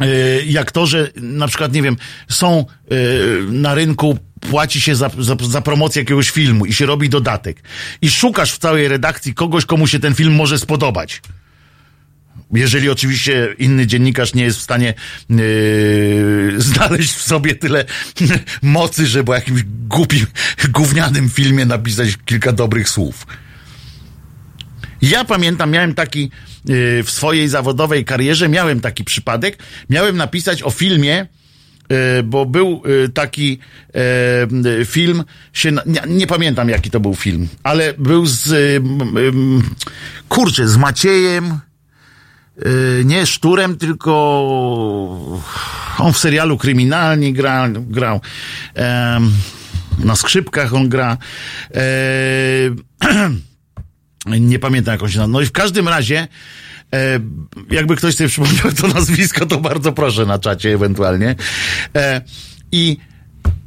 e, jak to, że na przykład, nie wiem, są e, na rynku, płaci się za, za, za promocję jakiegoś filmu i się robi dodatek. I szukasz w całej redakcji kogoś, komu się ten film może spodobać. Jeżeli oczywiście inny dziennikarz nie jest w stanie yy, znaleźć w sobie tyle mocy, żeby o jakimś głupim, gównianym filmie napisać kilka dobrych słów. Ja pamiętam, miałem taki yy, w swojej zawodowej karierze, miałem taki przypadek, miałem napisać o filmie, yy, bo był yy, taki yy, film, się, nie, nie, pamiętam jaki to był film, ale był z, kurczę, z Maciejem, nie szturem, tylko on w serialu kryminalnie gra, grał. na skrzypkach on gra. nie pamiętam jak on się nazywa. No i w każdym razie, e, jakby ktoś sobie przypomniał to nazwisko, to bardzo proszę na czacie ewentualnie. E, I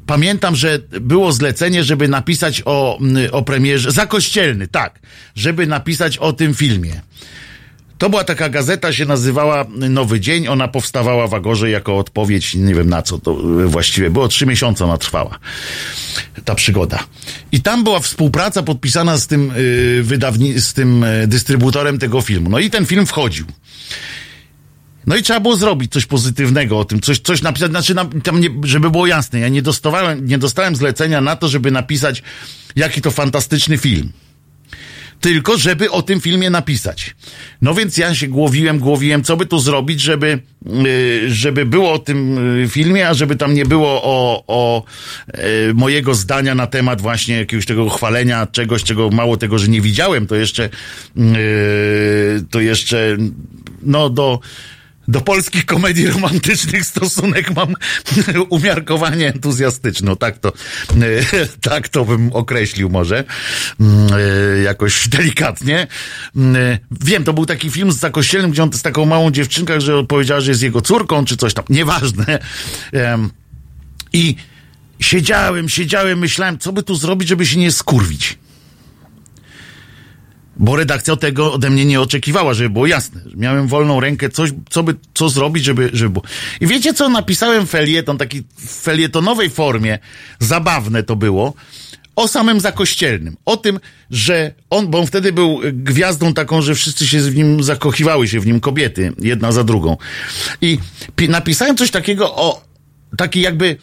pamiętam, że było zlecenie, żeby napisać o, o premierze, zakościelny, tak, żeby napisać o tym filmie. To była taka gazeta, się nazywała Nowy Dzień. Ona powstawała w Agorze jako odpowiedź, nie wiem na co to właściwie było. Trzy miesiące ona trwała, ta przygoda. I tam była współpraca podpisana z tym, yy, wydawni- z tym yy, dystrybutorem tego filmu. No i ten film wchodził. No i trzeba było zrobić coś pozytywnego o tym, coś, coś napisać, znaczy tam nie, żeby było jasne, ja nie dostawałem, nie dostałem zlecenia na to, żeby napisać jaki to fantastyczny film tylko żeby o tym filmie napisać. No więc ja się głowiłem, głowiłem, co by tu zrobić, żeby, y, żeby było o tym y, filmie, a żeby tam nie było o, o y, mojego zdania na temat właśnie jakiegoś tego chwalenia, czegoś, czego mało tego, że nie widziałem, to jeszcze, to jeszcze, no do, do polskich komedii romantycznych stosunek mam umiarkowanie entuzjastyczny. Tak to, tak to bym określił może. Mm, jakoś delikatnie. Mm, wiem, to był taki film z Zakościelnym, gdzie on z taką małą dziewczynką, że powiedziała, że jest jego córką, czy coś tam. Nieważne. I siedziałem, siedziałem, myślałem, co by tu zrobić, żeby się nie skurwić. Bo redakcja tego ode mnie nie oczekiwała, żeby było jasne. Miałem wolną rękę, coś, co by, co zrobić, żeby, żeby było. I wiecie co? Napisałem felieton, taki w felietonowej formie, zabawne to było, o samym Zakościelnym. O tym, że on, bo on wtedy był gwiazdą taką, że wszyscy się w nim zakochiwały się w nim kobiety, jedna za drugą. I napisałem coś takiego o, taki jakby,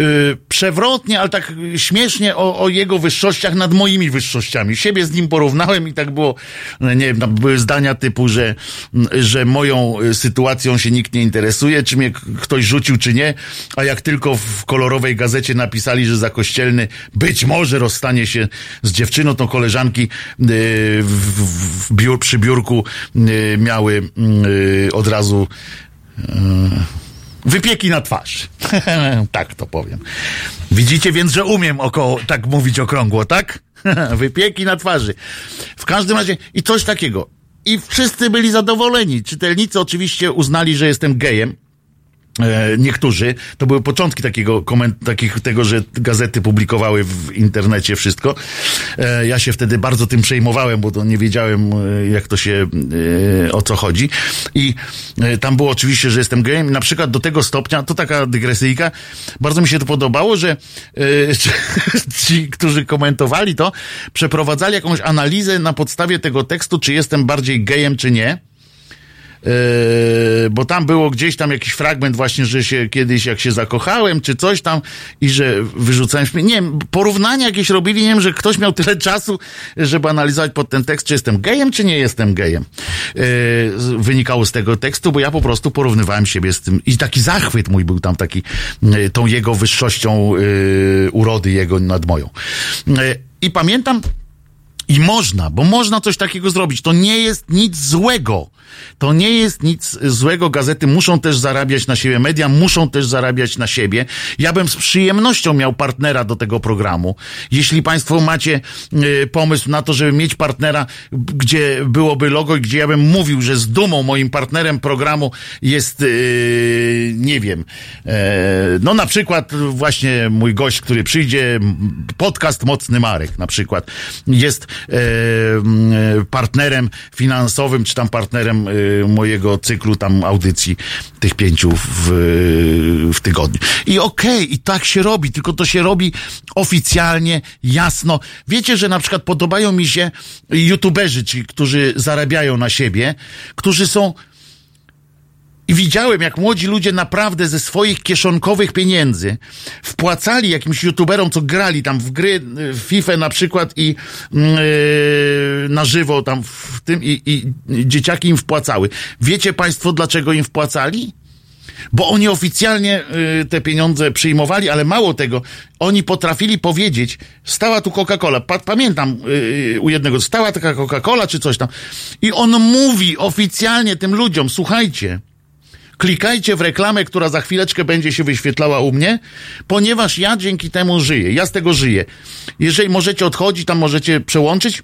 Y, przewrotnie, ale tak śmiesznie o, o, jego wyższościach nad moimi wyższościami. Siebie z nim porównałem i tak było, no nie wiem, były zdania typu, że, że moją sytuacją się nikt nie interesuje, czy mnie ktoś rzucił, czy nie, a jak tylko w kolorowej gazecie napisali, że za kościelny być może rozstanie się z dziewczyną, to koleżanki y, w, w biur, przy biurku y, miały od razu Wypieki na twarz. tak to powiem. Widzicie więc, że umiem około, tak mówić okrągło, tak? Wypieki na twarzy. W każdym razie i coś takiego. I wszyscy byli zadowoleni. Czytelnicy oczywiście uznali, że jestem gejem. E, niektórzy, to były początki takiego koment, takich, tego, że gazety publikowały w internecie wszystko. E, ja się wtedy bardzo tym przejmowałem, bo to nie wiedziałem, e, jak to się, o co chodzi. I tam było oczywiście, że jestem gejem. Na przykład do tego stopnia, to taka dygresyjka, bardzo mi się to podobało, że ci, którzy komentowali to, przeprowadzali jakąś analizę na podstawie tego tekstu, czy jestem bardziej gejem, czy nie bo tam było gdzieś tam jakiś fragment właśnie, że się kiedyś jak się zakochałem, czy coś tam i że wyrzucałem śmie- Nie wiem, porównania jakieś robili, nie wiem, że ktoś miał tyle czasu, żeby analizować pod ten tekst, czy jestem gejem, czy nie jestem gejem. Yy, wynikało z tego tekstu, bo ja po prostu porównywałem siebie z tym i taki zachwyt mój był tam taki, yy, tą jego wyższością yy, urody jego nad moją. Yy, I pamiętam, I można, bo można coś takiego zrobić. To nie jest nic złego. To nie jest nic złego. Gazety muszą też zarabiać na siebie, media muszą też zarabiać na siebie. Ja bym z przyjemnością miał partnera do tego programu. Jeśli Państwo macie y, pomysł na to, żeby mieć partnera, gdzie byłoby logo i gdzie ja bym mówił, że z dumą moim partnerem programu jest, y, nie wiem, e, no na przykład właśnie mój gość, który przyjdzie, podcast Mocny Marek na przykład, jest partnerem finansowym, czy tam partnerem e, mojego cyklu tam audycji tych pięciu w, w tygodniu. I okej, okay, i tak się robi, tylko to się robi oficjalnie, jasno. Wiecie, że na przykład podobają mi się youtuberzy, ci, którzy zarabiają na siebie, którzy są i widziałem, jak młodzi ludzie naprawdę ze swoich kieszonkowych pieniędzy wpłacali jakimś youtuberom, co grali tam w gry, w FIFA na przykład i yy, na żywo tam w tym i, i dzieciaki im wpłacały. Wiecie państwo, dlaczego im wpłacali? Bo oni oficjalnie y, te pieniądze przyjmowali, ale mało tego, oni potrafili powiedzieć, stała tu Coca-Cola, pa, pamiętam y, u jednego, stała taka Coca-Cola czy coś tam. I on mówi oficjalnie tym ludziom, słuchajcie, klikajcie w reklamę, która za chwileczkę będzie się wyświetlała u mnie, ponieważ ja dzięki temu żyję, ja z tego żyję. Jeżeli możecie odchodzić, tam możecie przełączyć,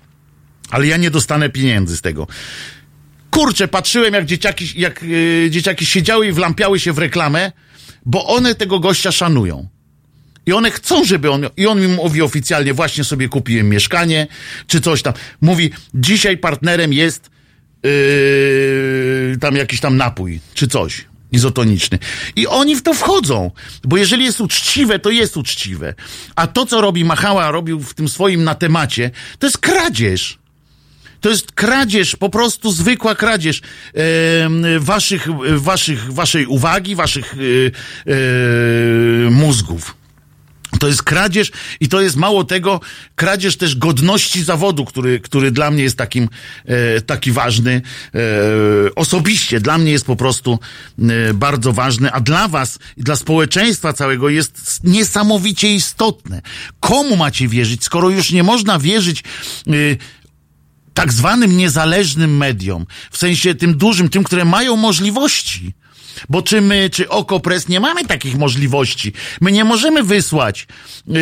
ale ja nie dostanę pieniędzy z tego. Kurczę, patrzyłem jak dzieciaki, jak yy, dzieciaki siedziały i wlampiały się w reklamę, bo one tego gościa szanują. I one chcą, żeby on, i on mi mówi oficjalnie, właśnie sobie kupiłem mieszkanie, czy coś tam. Mówi, dzisiaj partnerem jest yy, tam jakiś tam napój, czy coś izotoniczny. I oni w to wchodzą, bo jeżeli jest uczciwe, to jest uczciwe. A to, co robi Machała, robił w tym swoim na temacie, to jest kradzież. To jest kradzież, po prostu zwykła kradzież e, waszych, waszych, waszej uwagi, waszych e, e. To jest kradzież i to jest mało tego, kradzież też godności zawodu, który, który dla mnie jest takim, e, taki ważny. E, osobiście dla mnie jest po prostu e, bardzo ważny, a dla was i dla społeczeństwa całego jest niesamowicie istotne. Komu macie wierzyć, skoro już nie można wierzyć e, tak zwanym niezależnym mediom, w sensie tym dużym, tym, które mają możliwości. Bo czy my, czy Okopres nie mamy takich możliwości. My nie możemy wysłać yy,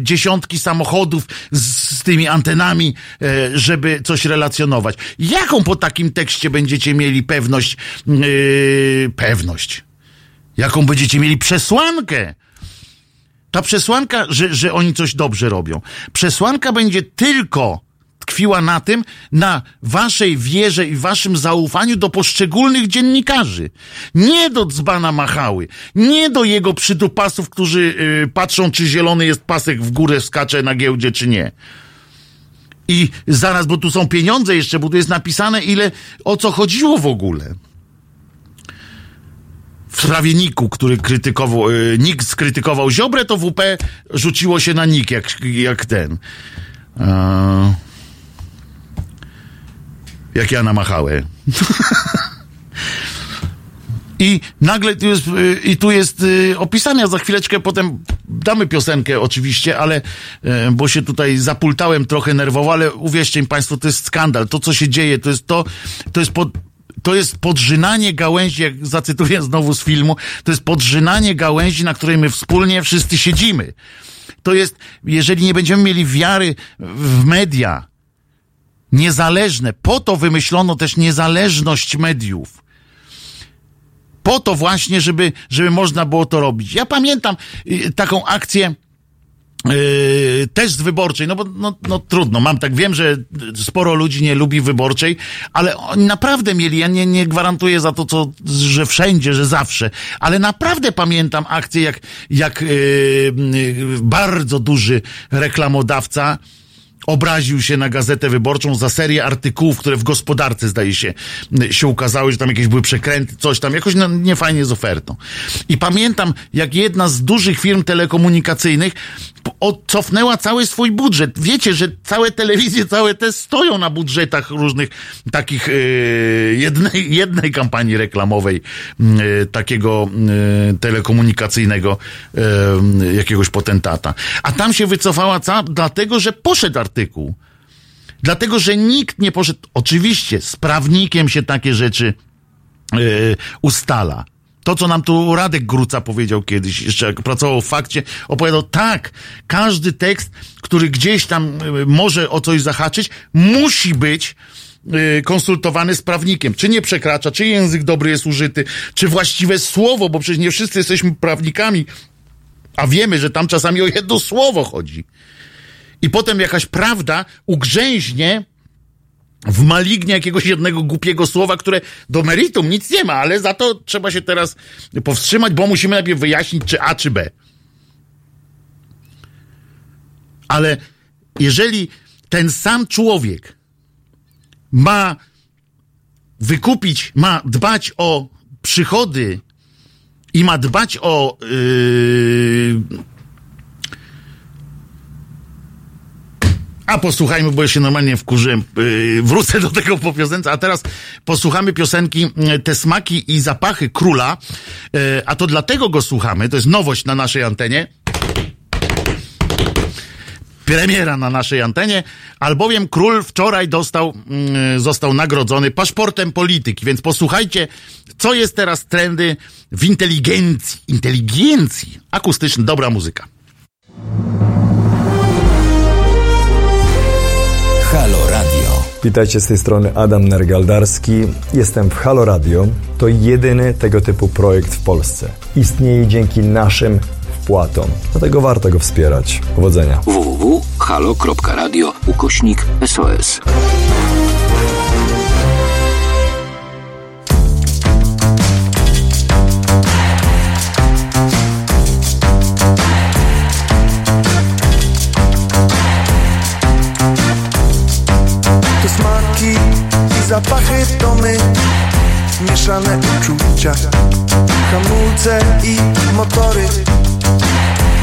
dziesiątki samochodów z, z tymi antenami, yy, żeby coś relacjonować. Jaką po takim tekście będziecie mieli pewność, yy, pewność? Jaką będziecie mieli przesłankę? Ta przesłanka, że, że oni coś dobrze robią. Przesłanka będzie tylko tkwiła na tym, na waszej wierze i waszym zaufaniu do poszczególnych dziennikarzy. Nie do dzbana Machały, nie do jego przydupasów, którzy yy, patrzą, czy zielony jest pasek w górę skacze na giełdzie, czy nie. I zaraz, bo tu są pieniądze jeszcze, bo tu jest napisane, ile, o co chodziło w ogóle. W sprawie Niku, który krytykował, yy, Nik skrytykował Ziobrę, to WP rzuciło się na Nik, jak, jak ten. Yy jak ja namachałem. I nagle tu jest, y, i tu jest y, opisania, za chwileczkę potem damy piosenkę oczywiście, ale, y, bo się tutaj zapultałem trochę nerwowo, ale uwierzcie mi państwo, to jest skandal. To, co się dzieje, to jest to, to jest pod, to jest podrzynanie gałęzi, jak zacytuję znowu z filmu, to jest podrzynanie gałęzi, na której my wspólnie wszyscy siedzimy. To jest, jeżeli nie będziemy mieli wiary w media, niezależne. Po to wymyślono też niezależność mediów. Po to właśnie, żeby, żeby można było to robić. Ja pamiętam y, taką akcję, Yy, też z wyborczej, no bo no, no trudno, mam tak, wiem, że sporo ludzi nie lubi wyborczej, ale oni naprawdę mieli, ja nie, nie gwarantuję za to, co, że wszędzie, że zawsze, ale naprawdę pamiętam akcję, jak, jak yy, yy, bardzo duży reklamodawca obraził się na Gazetę Wyborczą za serię artykułów, które w gospodarce, zdaje się, się ukazały, że tam jakieś były przekręty, coś tam, jakoś no, niefajnie z ofertą. I pamiętam, jak jedna z dużych firm telekomunikacyjnych odcofnęła cały swój budżet. Wiecie, że całe telewizje, całe te stoją na budżetach różnych takich yy, jednej, jednej kampanii reklamowej yy, takiego yy, telekomunikacyjnego jakiegoś potentata. A tam się wycofała ca dlatego, że poszedł artykuł. Dlatego, że nikt nie poszedł, oczywiście z prawnikiem się takie rzeczy yy, ustala. To, co nam tu Radek Gruca powiedział kiedyś, jeszcze jak pracował w fakcie, opowiadał, tak, każdy tekst, który gdzieś tam yy, może o coś zahaczyć, musi być yy, konsultowany z prawnikiem. Czy nie przekracza, czy język dobry jest użyty, czy właściwe słowo, bo przecież nie wszyscy jesteśmy prawnikami, a wiemy, że tam czasami o jedno słowo chodzi. I potem jakaś prawda ugrzęźnie w malignie jakiegoś jednego głupiego słowa, które do meritum nic nie ma, ale za to trzeba się teraz powstrzymać, bo musimy najpierw wyjaśnić, czy A, czy B. Ale jeżeli ten sam człowiek ma wykupić, ma dbać o przychody i ma dbać o A posłuchajmy, bo ja się normalnie wkurzyłem. Yy, wrócę do tego po piosence, a teraz posłuchamy piosenki yy, Te smaki i zapachy króla. Yy, a to dlatego go słuchamy, to jest nowość na naszej antenie. Premiera na naszej antenie, albowiem król wczoraj dostał, yy, został nagrodzony paszportem polityki, więc posłuchajcie, co jest teraz trendy w inteligencji. Inteligencji. Akustyczny, dobra muzyka. Halo Radio. Witajcie z tej strony Adam Nergaldarski. Jestem w Halo Radio. To jedyny tego typu projekt w Polsce. Istnieje dzięki naszym wpłatom. Dlatego warto go wspierać. Powodzenia. www.halo.radio ukośnik SOS. Mieszane uczucia. Hamulce i motory.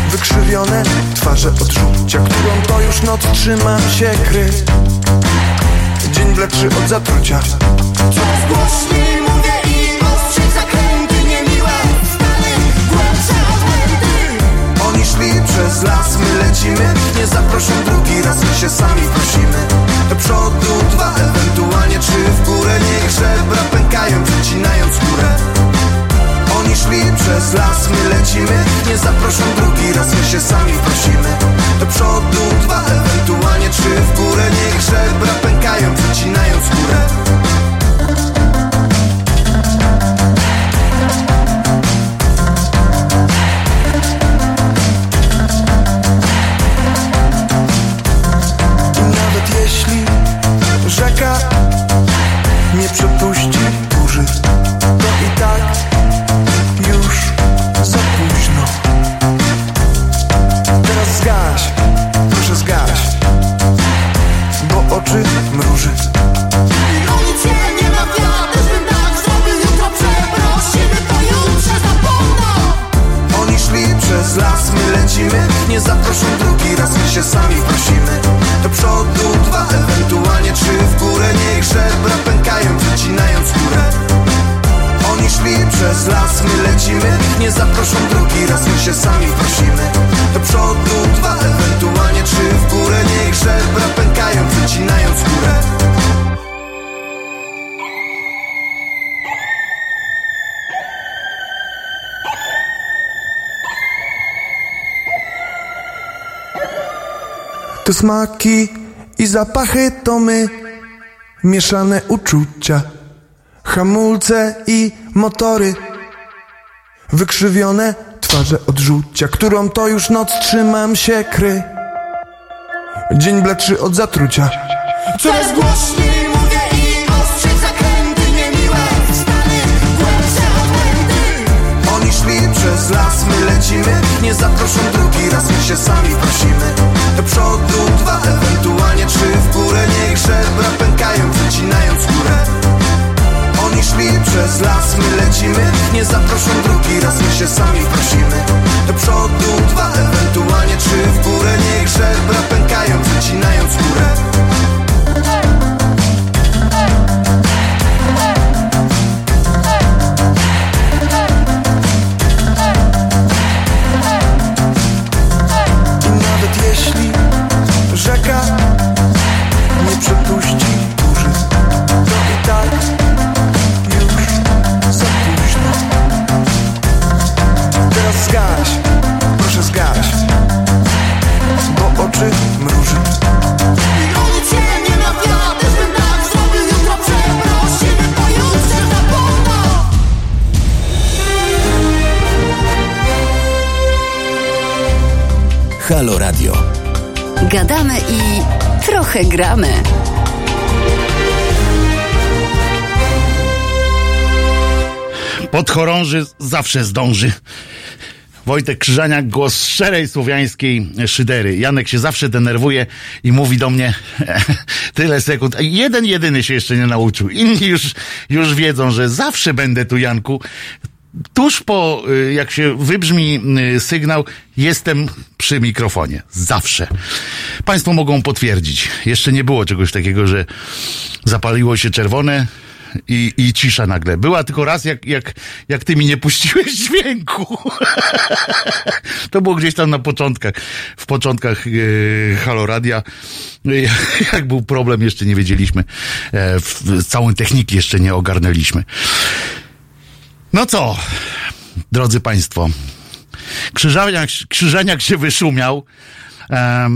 Wykrzywione twarze odczucia Którą to już noc trzymam się kry Dzień wleczy od zatrucia. Coraz głośniej przez las, my lecimy Nie zaproszą drugi raz, my się sami prosimy Do przodu dwa, ewentualnie trzy. W górę Niech żebra pękają, przecinając skórę Oni szli przez las, my lecimy Nie zaproszą drugi raz, my się sami prosimy Do przodu dwa, ewentualnie trzy. W górę Niech żebra pękają, przecinając skórę To smaki i zapachy to my. Mieszane uczucia Hamulce i motory. Wykrzywione twarze odrzucia Którą to już noc trzymam się kry. Dzień bleczy od zatrucia. Coraz głośniej mówię i ostrzej zakręty niemiłe Stany, głębsze odmęty Oni szli przez las, my lecimy. Nie zaproszą drugi raz, my się sami prosimy Do przodu dwa, ewentualnie trzy. W górę Niech żebra pękają, wycinając skórę Oni szli przez las, my lecimy. Nie zaproszą drugi raz, my się sami prosimy. Do przodu gramy. Podchorąży zawsze zdąży. Wojtek Krzyżaniak, głos szczerej słowiańskiej szydery. Janek się zawsze denerwuje i mówi do mnie tyle sekund. Jeden jedyny się jeszcze nie nauczył. Inni już, już wiedzą, że zawsze będę tu, Janku. Tuż po, y, jak się wybrzmi y, sygnał, jestem przy mikrofonie. Zawsze. Państwo mogą potwierdzić. Jeszcze nie było czegoś takiego, że zapaliło się czerwone, i, i cisza nagle. Była tylko raz, jak, jak, jak ty mi nie puściłeś dźwięku. to było gdzieś tam na początkach, w początkach e, Halo Radia. Jak był problem, jeszcze nie wiedzieliśmy. W, całą techniki jeszcze nie ogarnęliśmy. No co, drodzy Państwo, Krzyżaniak, Krzyżaniak się wyszumiał e,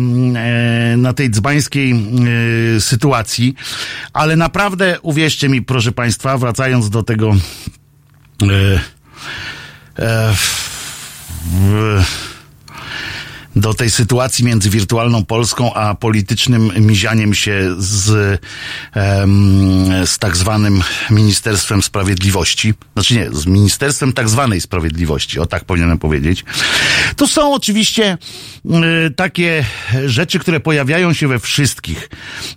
na tej dzbańskiej e, sytuacji, ale naprawdę uwierzcie mi, proszę Państwa, wracając do tego e, e, w, do tej sytuacji między wirtualną Polską a politycznym mizianiem się z, z tak zwanym Ministerstwem Sprawiedliwości. Znaczy nie, z Ministerstwem tak zwanej Sprawiedliwości, o tak powinienem powiedzieć. To są oczywiście y, takie rzeczy, które pojawiają się we wszystkich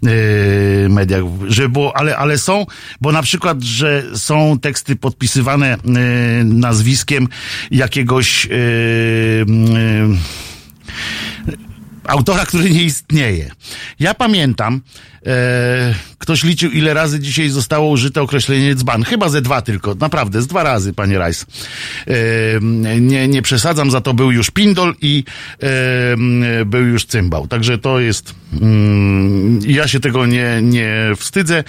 y, mediach, że było, ale, ale są, bo na przykład, że są teksty podpisywane y, nazwiskiem jakiegoś autora, który nie istnieje. Ja pamiętam, e, ktoś liczył, ile razy dzisiaj zostało użyte określenie dzban. Chyba ze dwa tylko, naprawdę, z dwa razy, panie Rajs. E, nie, nie przesadzam, za to był już Pindol i e, był już Cymbał. Także to jest, mm, ja się tego nie, nie wstydzę,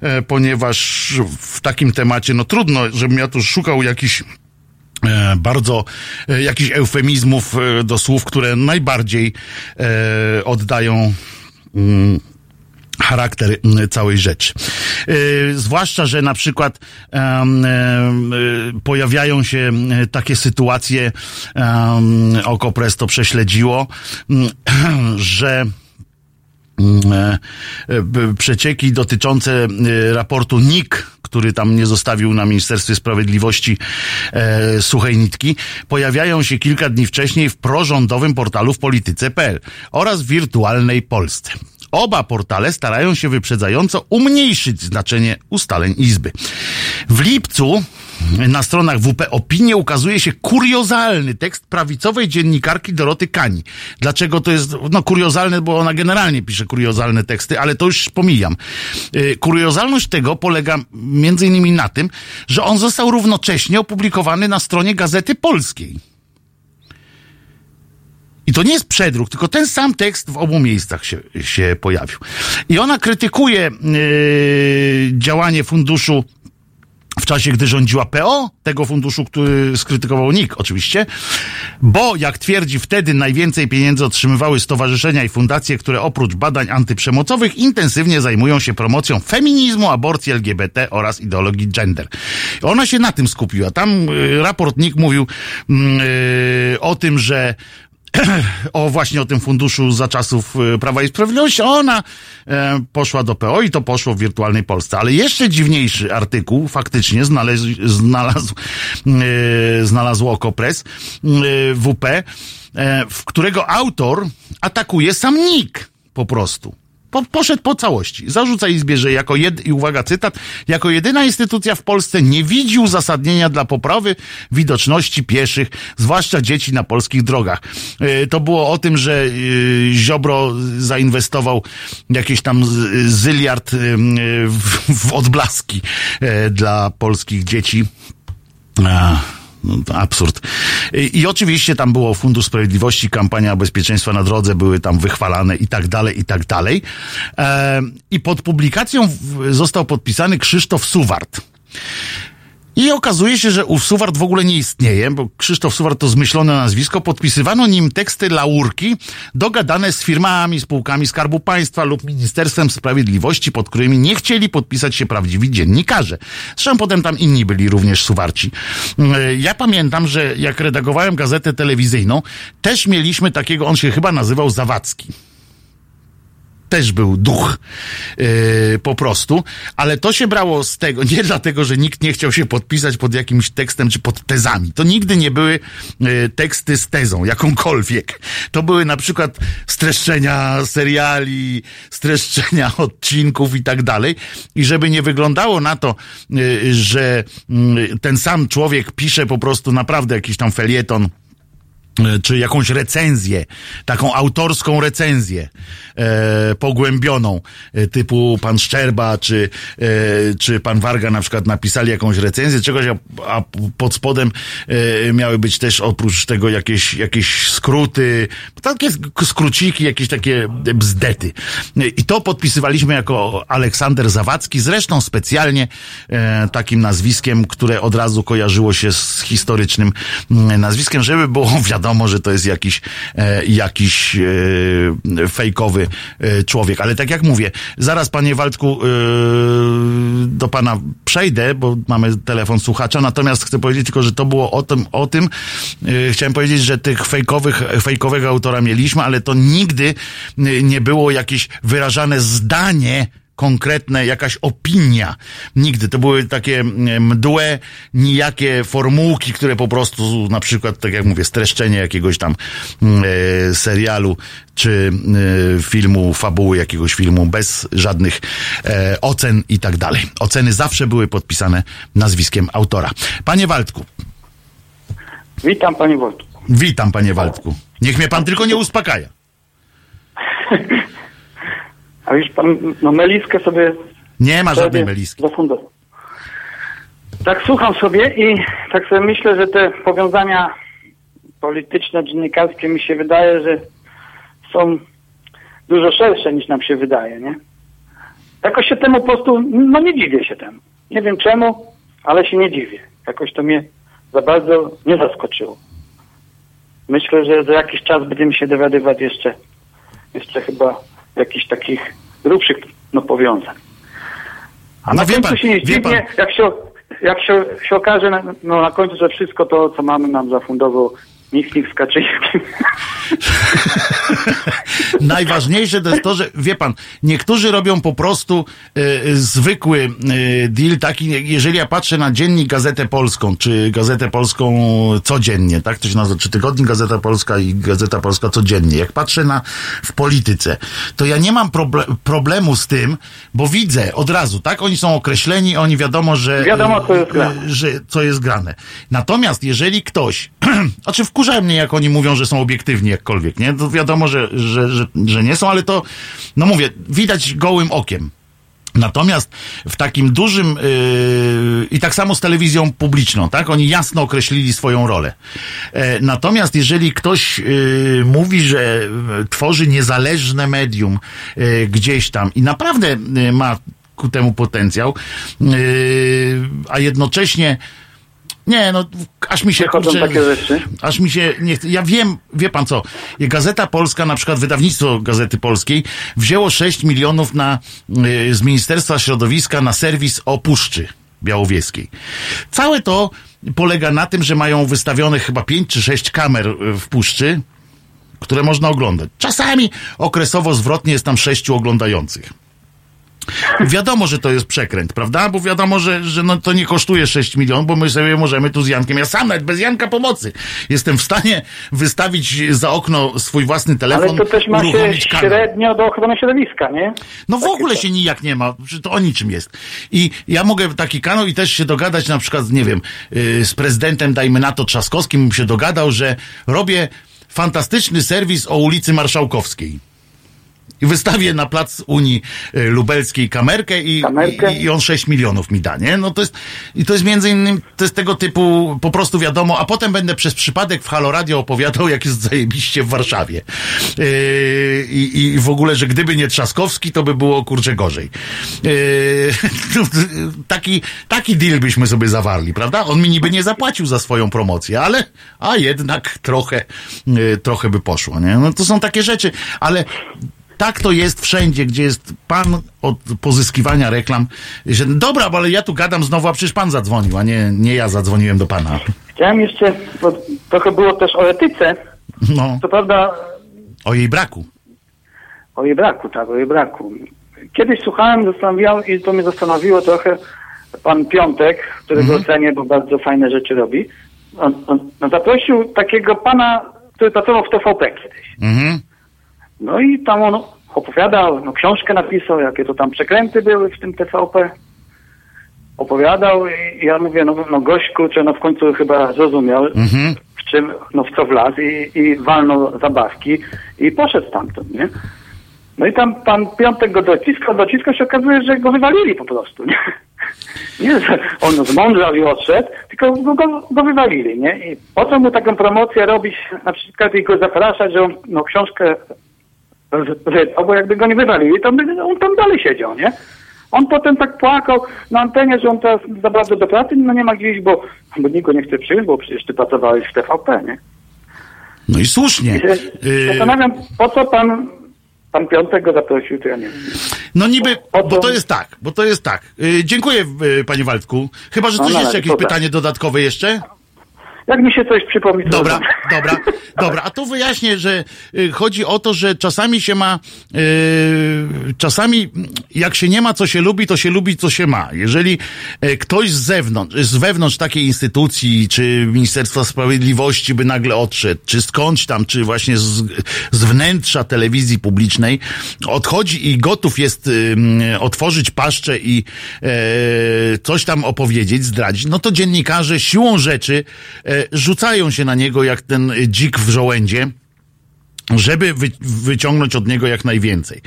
e, ponieważ w takim temacie, no trudno, żebym ja tu szukał jakiś e, bardzo e, jakichś eufemizmów e, do słów, które najbardziej e, oddają mm, charakter mm, całej rzeczy. Zwłaszcza, że na przykład pojawiają się takie sytuacje, oko presto prześledziło, że e, e, przecieki dotyczące e, raportu NIK, który tam nie zostawił na Ministerstwie Sprawiedliwości e, suchej nitki, pojawiają się kilka dni wcześniej w prorządowym portalu w polityce.pl oraz w wirtualnej Polsce. Oba portale starają się wyprzedzająco umniejszyć znaczenie ustaleń Izby. W lipcu na stronach WP Opinie ukazuje się kuriozalny tekst prawicowej dziennikarki Doroty Kani. Dlaczego to jest, no kuriozalne, bo ona generalnie pisze kuriozalne teksty, ale to już pomijam. Yy, Kuriozalność tego polega między innymi na tym, że on został równocześnie opublikowany na stronie Gazety Polskiej. I to nie jest przedruk, tylko ten sam tekst w obu miejscach się, się pojawił. I ona krytykuje yy, działanie funduszu w czasie, gdy rządziła PO, tego funduszu, który skrytykował NIK oczywiście, bo jak twierdzi wtedy najwięcej pieniędzy otrzymywały stowarzyszenia i fundacje, które oprócz badań antyprzemocowych intensywnie zajmują się promocją feminizmu, aborcji LGBT oraz ideologii gender. Ona się na tym skupiła. Tam y, raport NIK mówił mm, y, o tym, że o właśnie o tym funduszu za czasów e, Prawa i Sprawiedliwości, ona e, poszła do PO i to poszło w wirtualnej Polsce. Ale jeszcze dziwniejszy artykuł faktycznie znalazł, znalazł, e, znalazł Okopres e, WP, w którego autor atakuje sam NIK po prostu. Po, poszedł po całości. Zarzuca Izbie, że jako jed, i uwaga, cytat, jako jedyna instytucja w Polsce nie widzi uzasadnienia dla poprawy widoczności pieszych, zwłaszcza dzieci na polskich drogach. Yy, to było o tym, że yy, Ziobro zainwestował jakieś tam zyliard yy, w, w odblaski dla polskich dzieci. A, no, absurd. I, I oczywiście tam było Fundusz Sprawiedliwości, kampania bezpieczeństwa na drodze były tam wychwalane i tak dalej, i tak dalej. E, I pod publikacją został podpisany Krzysztof Suwart. I okazuje się, że ów Suwart w ogóle nie istnieje, bo Krzysztof Suwart to zmyślone nazwisko. Podpisywano nim teksty laurki dogadane z firmami, spółkami Skarbu Państwa lub Ministerstwem Sprawiedliwości, pod którymi nie chcieli podpisać się prawdziwi dziennikarze. Zresztą potem tam inni byli również Suwarci. E, Ja pamiętam, że jak redagowałem gazetę telewizyjną, też mieliśmy takiego, on się chyba nazywał Zawadzki też był duch yy, po prostu, ale to się brało z tego, nie dlatego, że nikt nie chciał się podpisać pod jakimś tekstem czy pod tezami. To nigdy nie były yy, teksty z tezą, jakąkolwiek. To były na przykład streszczenia seriali, streszczenia odcinków i tak dalej. I żeby nie wyglądało na to, yy, że yy, ten sam człowiek pisze po prostu naprawdę jakiś tam felieton, czy jakąś recenzję, taką autorską recenzję e, pogłębioną, e, typu pan Szczerba, czy, e, czy pan Warga na przykład napisali jakąś recenzję czegoś, a, a pod spodem e, miały być też oprócz tego jakieś, jakieś skróty, takie sk- skróciki, jakieś takie bzdety. E, I to podpisywaliśmy jako Aleksander Zawadzki, zresztą specjalnie e, takim nazwiskiem, które od razu kojarzyło się z historycznym mm, nazwiskiem, żeby było wiadomo, że to jest jakiś, e, jakiś e, fejkowy e, człowiek. Ale tak jak mówię, zaraz panie Waldku e, do pana przejdę, bo mamy telefon słuchacza, natomiast chcę powiedzieć tylko, że to było o tym, o tym e, chciałem powiedzieć, że tych fejkowych, fejkowego autora mieliśmy, ale to nigdy nie było jakieś wyrażane zdanie konkretne, jakaś opinia. Nigdy. To były takie mm, mdłe, nijakie formułki, które po prostu, na przykład, tak jak mówię, streszczenie jakiegoś tam mm, e, serialu, czy e, filmu, fabuły jakiegoś filmu, bez żadnych e, ocen i tak dalej. Oceny zawsze były podpisane nazwiskiem autora. Panie Waldku, Witam panie Wojtku. witam panie Waldku. Niech mnie pan tylko nie uspokaja. A już pan no meliskę sobie Nie ma żadnej meliski. zafundował. Tak słucham sobie i tak sobie myślę, że te powiązania polityczne, dziennikarskie mi się wydaje, że są dużo szersze niż nam się wydaje, nie? Jakoś się temu po prostu, no nie dziwię się temu. Nie wiem czemu, ale się nie dziwię. Jakoś to mnie za bardzo nie zaskoczyło. Myślę, że za jakiś czas będziemy się dowiadywać jeszcze, jeszcze chyba jakichś takich grubszych no, powiązań. A No na wie końcu pan, się nie pan. jak się, jak się, się okaże na, no, na końcu, że wszystko to, co mamy, nam zafundował Michnik z Kaczyńskim. Najważniejsze to jest to, że wie pan, niektórzy robią po prostu e, zwykły e, deal taki, jeżeli ja patrzę na dziennik Gazetę Polską, czy Gazetę Polską codziennie, tak to się nazywa, czy Tygodnik Gazeta Polska i Gazeta Polska codziennie. Jak patrzę na w polityce, to ja nie mam proble problemu z tym, bo widzę od razu, tak? Oni są określeni, oni wiadomo, że Wiadomo, co jest grane. e, że co jest grane. Natomiast jeżeli ktoś, znaczy wkurza mnie, jak oni mówią, że są obiektywni jakkolwiek, nie? To wiadomo, że, że, że, że nie są, ale to, no mówię, widać gołym okiem. Natomiast w takim dużym yy, i tak samo z telewizją publiczną, tak? Oni jasno określili swoją rolę. E, natomiast jeżeli ktoś yy, mówi, że yy, tworzy niezależne medium yy, gdzieś tam i naprawdę yy, ma ku temu potencjał, yy, a jednocześnie nie, no, aż mi się Wychodzą kurczę, takie rzeczy. Aż mi się nie chce. Ja wiem, wie pan co, Gazeta Polska, na przykład wydawnictwo Gazety Polskiej, wzięło 6 milionów na, y, z Ministerstwa Środowiska na serwis o Puszczy Białowieskiej. Całe to polega na tym, że mają wystawionych chyba 5 czy 6 kamer y, w Puszczy, które można oglądać. Czasami okresowo zwrotnie jest tam sześciu oglądających. Wiadomo, że to jest przekręt, prawda? Bo wiadomo, że, że no, to nie kosztuje 6 milionów, bo my sobie możemy tu z Jankiem, ja sam nawet bez Janka pomocy, jestem w stanie wystawić za okno swój własny telefon, Ale to też ma się średnio do ochrony środowiska, nie? No w Takie ogóle to. się nijak nie ma, że to o niczym jest. I ja mogę taki kanał i też się dogadać na przykład, nie wiem, yy, z prezydentem, dajmy na to Trzaskowskim, bym się dogadał, że robię fantastyczny serwis o ulicy Marszałkowskiej. I wystawię na plac Unii y, Lubelskiej kamerkę i, Kamerkę. i, i on 6 milionów mi da, nie? No to jest, i to jest między innymi, to jest tego typu, po prostu wiadomo, a potem będę przez przypadek w Halo Radio opowiadał, jak jest zajebiście w Warszawie. Yy, i, I w ogóle, że gdyby nie Trzaskowski, to by było kurczę gorzej. Yy, taki, taki deal byśmy sobie zawarli, prawda? On mi niby nie zapłacił za swoją promocję, ale, a jednak trochę, yy, trochę by poszło, nie? No to są takie rzeczy, ale tak to jest wszędzie, gdzie jest pan od pozyskiwania reklam, dobra, bo ale ja tu gadam znowu, a przecież pan zadzwonił, a nie, nie ja zadzwoniłem do pana. Chciałem jeszcze, bo trochę było też o etyce, No, co prawda o jej braku. o jej braku, tak, o jej braku. Kiedyś słuchałem, zastanawiałem i to mnie zastanowiło trochę pan Piątek, którego cenię, bo bardzo fajne rzeczy robi. On, on, on zaprosił takiego pana, który pracował w TVP kiedyś. Mhm. No i tam on opowiadał, no książkę napisał, jakie to tam przekręty były w tym TVP. Opowiadał i ja mówię, no, no gość kurczę, no w końcu chyba zrozumiał, Mhm. w czym, no w co wlazł i, i walnął zabawki i poszedł stamtąd, nie? No i tam pan Piątek go dociskał, dociskał się okazuje, że go wywalili po prostu, nie? Nie, że on zmądrzał i odszedł, tylko go, go, wywalili, nie? I po co mu taką promocję robić, na przykład i go zapraszać, że on no, książkę wydał, bo jakby go nie wywalili, to by on tam dalej siedział, nie? On potem tak płakał na antenie, że on teraz za bardzo do pracy no nie ma gdzieś, bo, bo nikt go nie chce przyjąć, bo przecież ty pracowałeś w TVP, nie? No i słusznie. I Yy, zastanawiam, po co pan, pan Piątek go zaprosił, to ja nie wiem. no niby, bo to jest tak, bo to jest tak. Yy, dziękuję, yy, panie Waldku. Chyba, że No, coś no, jeszcze, ale jakieś pytanie dodatkowe jeszcze? Jak mi się coś przypomni, Dobra, dobra, dobra. A tu wyjaśnię, że y, chodzi o to, że czasami się ma, y, czasami jak się nie ma, co się lubi, to się lubi, co się ma. Jeżeli y, ktoś z zewnątrz, z wewnątrz takiej instytucji, czy Ministerstwa Sprawiedliwości by nagle odszedł, czy skądś tam, czy właśnie z, z wnętrza telewizji publicznej, odchodzi i gotów jest y, otworzyć paszczę i e, coś tam opowiedzieć, zdradzić, no to dziennikarze siłą rzeczy e, rzucają się na niego jak ten dzik w żołędzie żeby wy, wyciągnąć od niego jak najwięcej.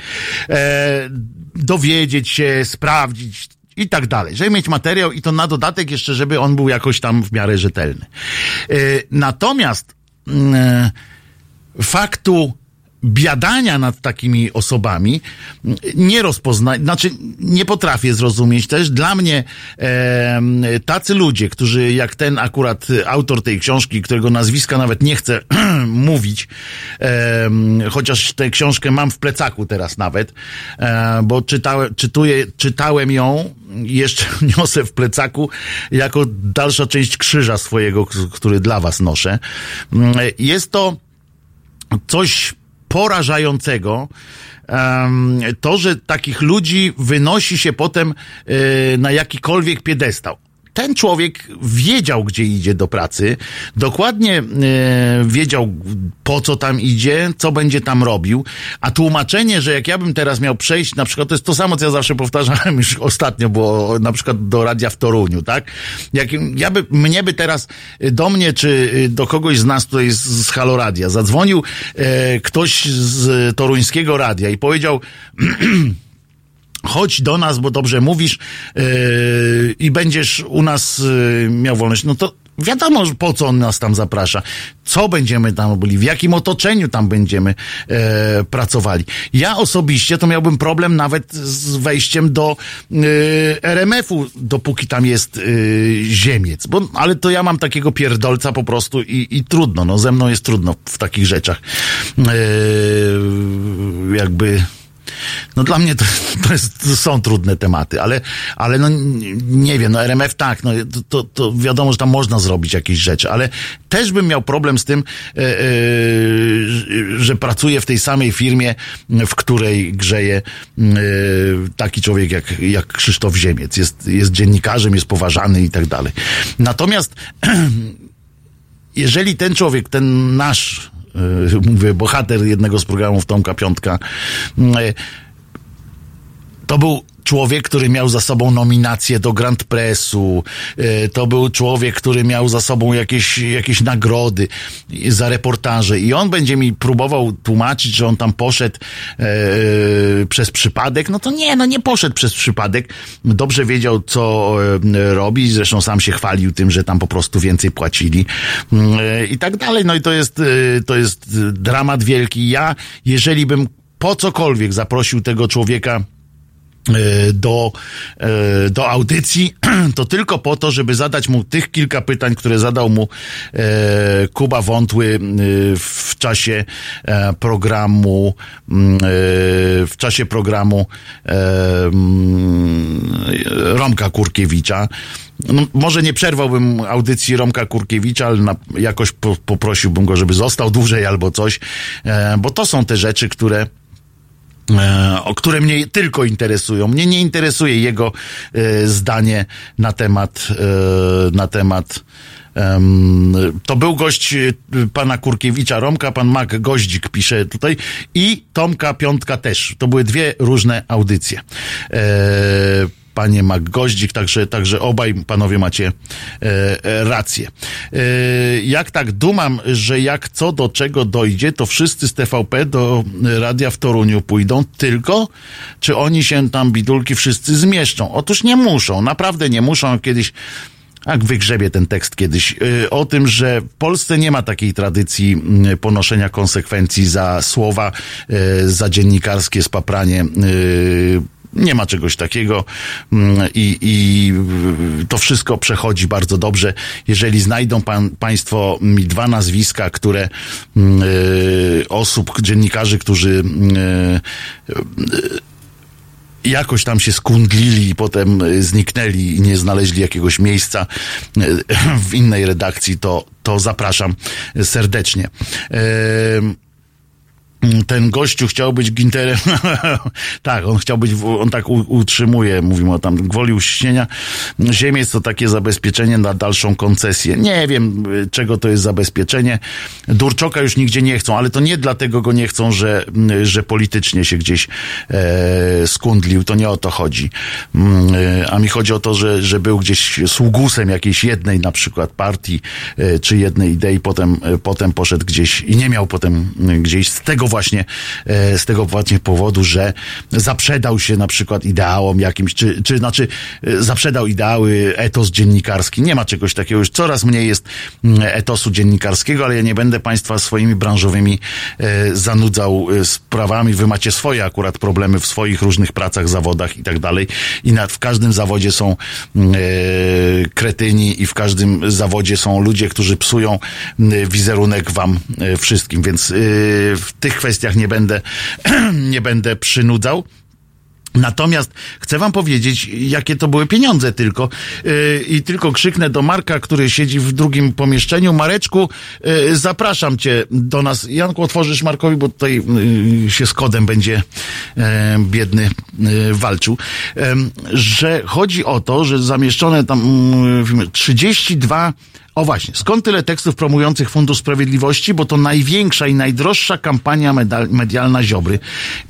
E, dowiedzieć się, sprawdzić i tak dalej. Żeby mieć materiał i to na dodatek jeszcze, żeby on był jakoś tam w miarę rzetelny. E, natomiast mm, e, faktu biadania nad takimi osobami nie rozpoznać, znaczy nie potrafię zrozumieć też. Dla mnie e, tacy ludzie, którzy jak ten akurat autor tej książki, którego nazwiska nawet nie chcę mówić, e, chociaż tę książkę mam w plecaku teraz nawet, e, bo czytałem, czytuję, czytałem ją jeszcze niosę w plecaku jako dalsza część krzyża swojego, który dla was noszę. Mm, Jest to coś porażającego. to, że takich ludzi wynosi się potem e, na jakikolwiek piedestał. Ten człowiek wiedział, gdzie idzie do pracy, dokładnie e, wiedział, po co tam idzie, co będzie tam robił, a tłumaczenie, że jak ja bym teraz miał przejść, na przykład, to jest to samo, co ja zawsze powtarzałem już ostatnio, bo na przykład do radia w Toruniu, tak? Jak ja by, mnie by teraz y, do mnie, czy y, do kogoś z nas tutaj z, z Halo Radia zadzwonił e, ktoś z toruńskiego radia i powiedział, chodź do nas, bo dobrze mówisz yy, i będziesz u nas yy, miał wolność. No to wiadomo, po co on nas tam zaprasza. Co będziemy tam robili, w jakim otoczeniu tam będziemy e, pracowali. Ja osobiście to miałbym problem nawet z wejściem do e, RMF-u, dopóki tam jest e, ziemiec. Bo, ale to ja mam takiego pierdolca po prostu i, i trudno, no ze mną jest trudno w takich rzeczach. Jakby no dla mnie to, to, jest, to są trudne tematy, ale, ale no nie- wiem, no RMF tak, no to, to, wiadomo, że tam można zrobić jakieś rzeczy, ale też bym miał problem z tym, e, e, że pracuję w tej samej firmie, w której grzeje e, taki człowiek jak, jak Krzysztof Ziemiec. Jest, jest dziennikarzem, jest poważany i tak dalej. Natomiast jeżeli ten człowiek, ten nasz, mówię, bohater jednego z programów Tomka Piątka, e, to był człowiek, który miał za sobą nominację do Grand Pressu, e, to był człowiek, który miał za sobą jakieś, jakieś nagrody za reportaże i on będzie mi próbował tłumaczyć, że on tam poszedł e, przez przypadek. No to nie, no nie poszedł przez przypadek. Dobrze wiedział, co e, robi, zresztą sam się chwalił tym, że tam po prostu więcej płacili e, i tak dalej. No i to jest, e, to jest dramat wielki. Ja, jeżeli bym po cokolwiek zaprosił tego człowieka do, e, do audycji, to tylko po to, żeby zadać mu tych kilka pytań, które zadał mu e, Kuba Wątły e, w czasie e, programu mm, e, w czasie programu e, mm, Romka Kurkiewicza. No, może nie przerwałbym audycji Romka Kurkiewicza, ale na, jakoś po, poprosiłbym go, żeby został dłużej albo coś, e, bo to są te rzeczy, które e, o które mnie tylko interesują. Mnie nie interesuje jego e, zdanie na temat, e, na temat em, to był gość e, pana Kurkiewicza Romka, pan Mak Goździk pisze tutaj i Tomka Piątka też. To były dwie różne audycje. E, panie Mak Goździk, także, także obaj panowie macie e, e, rację. E, jak tak dumam, że jak co do czego dojdzie, to wszyscy z TVP do radia w Toruniu pójdą, tylko czy oni się tam bidulki wszyscy zmieszczą? Otóż nie muszą, naprawdę nie muszą. Kiedyś jak wygrzebie ten tekst kiedyś, y, o tym, że w Polsce nie ma takiej tradycji y, ponoszenia konsekwencji za słowa, y, za dziennikarskie spapranie. Y, Nie ma czegoś takiego mm, i, i to wszystko przechodzi bardzo dobrze. Jeżeli znajdą pan, Państwo mi dwa nazwiska, które y, osób, dziennikarzy, którzy y, jakoś tam się skundlili i potem y, zniknęli i nie znaleźli jakiegoś miejsca y, w innej redakcji, to, to zapraszam serdecznie. Em, ten gościu chciał być Ginterem. tak, on chciał być, on tak utrzymuje, mówimy o tam gwoli uściśnienia. Ziemiec to takie zabezpieczenie na dalszą koncesję. Nie wiem, y, czego to jest zabezpieczenie. Durczoka już nigdzie nie chcą, ale to nie dlatego go nie chcą, że, y, że politycznie się gdzieś e, skundlił. To nie o to chodzi. Mm, e, A mi chodzi o to, że, że był gdzieś sługusem jakiejś jednej na przykład partii, e, czy jednej idei, potem, e, potem poszedł gdzieś i nie miał potem gdzieś z tego właśnie, e, z tego właśnie powodu, że zaprzedał się na przykład ideałom jakimś, czy, czy znaczy e, zaprzedał ideały, etos dziennikarski. Nie ma czegoś takiego, już coraz mniej jest mm, etosu dziennikarskiego, ale ja nie będę Państwa swoimi branżowymi e, zanudzał sprawami. Wy macie swoje akurat problemy w swoich różnych pracach, zawodach i tak dalej. I nad, w każdym zawodzie są mm, kretyni i w każdym zawodzie są ludzie, którzy psują mm, wizerunek wam wszystkim, więc w tych kwestiach nie będę, nie będę przynudzał. Natomiast chcę wam powiedzieć, jakie to były pieniądze tylko. Yy, I tylko krzyknę do Marka, który siedzi w drugim pomieszczeniu. Mareczku, yy, zapraszam cię do nas. Janku, otworzysz Markowi, bo tutaj yy, się z kodem będzie yy, biedny yy, walczył. Że chodzi o to, że zamieszczone tam yy, 32 o właśnie, skąd tyle tekstów promujących Fundusz Sprawiedliwości? Bo to największa i najdroższa kampania medal, medialna Ziobry.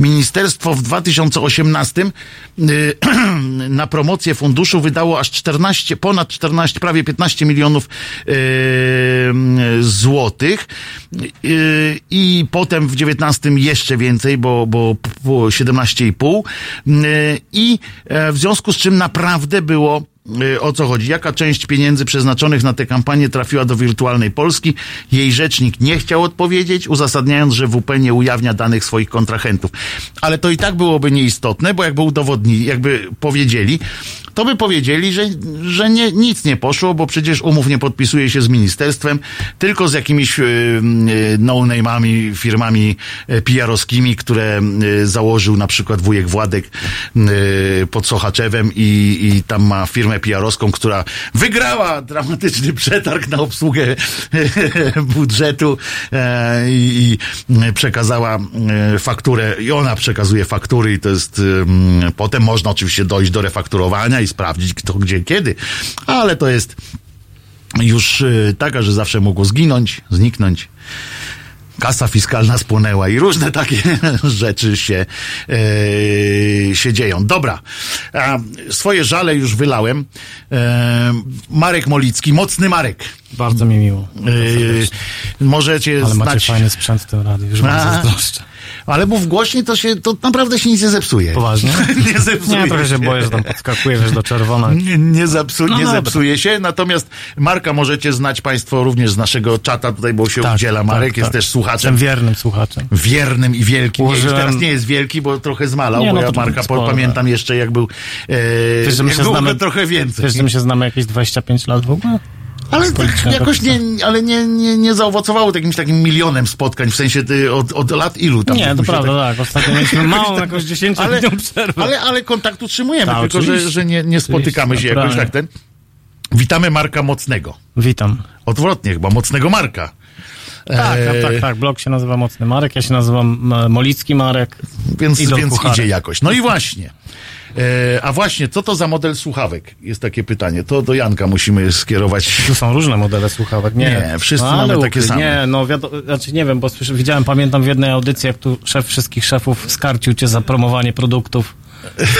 Ministerstwo w 2018 y, na promocję funduszu wydało aż 14, ponad 14, prawie 15 milionów y, złotych y, i potem w 19 jeszcze więcej, bo, bo, bo 17,5 y, i e, w związku z czym naprawdę było o co chodzi. Jaka część pieniędzy przeznaczonych na tę kampanię trafiła do wirtualnej Polski? Jej rzecznik nie chciał odpowiedzieć, uzasadniając, że WP nie ujawnia danych swoich kontrahentów. Ale to i tak byłoby nieistotne, bo jakby udowodnili, jakby powiedzieli, to by powiedzieli, że, że nie, nic nie poszło, bo przecież umów nie podpisuje się z ministerstwem, tylko z jakimiś y, y, no-name'ami, firmami y, PR-owskimi, które y, założył na przykład wujek Władek y, pod Sochaczewem i, i tam ma firmę PR-owską, która wygrała dramatyczny przetarg na obsługę budżetu e, i, przekazała e, fakturę i ona przekazuje faktury i to jest potem można oczywiście dojść do refakturowania i sprawdzić kto, gdzie, kiedy, ale to jest już taka, że zawsze mogło zginąć, zniknąć. Kasa fiskalna spłonęła i różne takie rzeczy się, e, się dzieją. Dobra, a swoje żale już wylałem. E, Marek Molicki, mocny Marek. Bardzo mi miło. E, możecie Ale macie znać... fajny sprzęt w tym radiu, już wam zazdroszczę. Ale mów głośniej, to się, to naprawdę się nic nie zepsuje. Poważnie? nie zepsuje Nie, trochę się boję, że tam podskakuje, wiesz, do czerwona. Nie, nie, zapsu, No nie dobra. zepsuje się, natomiast Marka możecie znać Państwo również z naszego czata tutaj, bo się udziela. Marek jest też słuchaczem. Jestem wiernym słuchaczem. Wiernym i wielkim. Nie, już Użyłem- teraz nie jest wielki, bo trochę zmalał, Nie, bo no ja to Marka sporo, pamiętam jeszcze jak był, e, Wiesz, jak się było znamy- trochę więcej. Wiesz, że my się znamy jakieś 25 lat w ogóle? Ale tak jakoś nie, ale nie, nie, nie zaowocowało jakimś takim milionem spotkań, w sensie ty, od, od lat ilu tam? Nie, to prawda, tak- tak. Ostatnio mieliśmy małą jakąś 10 ale, przerwę. ale, ale kontakt utrzymujemy, Tak, tylko że, że nie, nie spotykamy się jakoś tak ten. Witamy Marka Mocnego. Witam. Odwrotnie chyba, Mocnego Marka. Tak, E, tak, tak. Blog się nazywa Mocny Marek, ja się nazywam e, Molicki Marek. Więc, więc idzie jakoś. No i właśnie. E, a właśnie, co to za model słuchawek? Jest takie pytanie. To do Janka musimy skierować. Tu są różne modele słuchawek. Nie, Nie, wszyscy no, mamy takie same. Nie, no wiadomo, znaczy nie wiem, bo słyszę, widziałem, pamiętam w jednej audycji, jak tu szef wszystkich szefów skarcił cię za promowanie produktów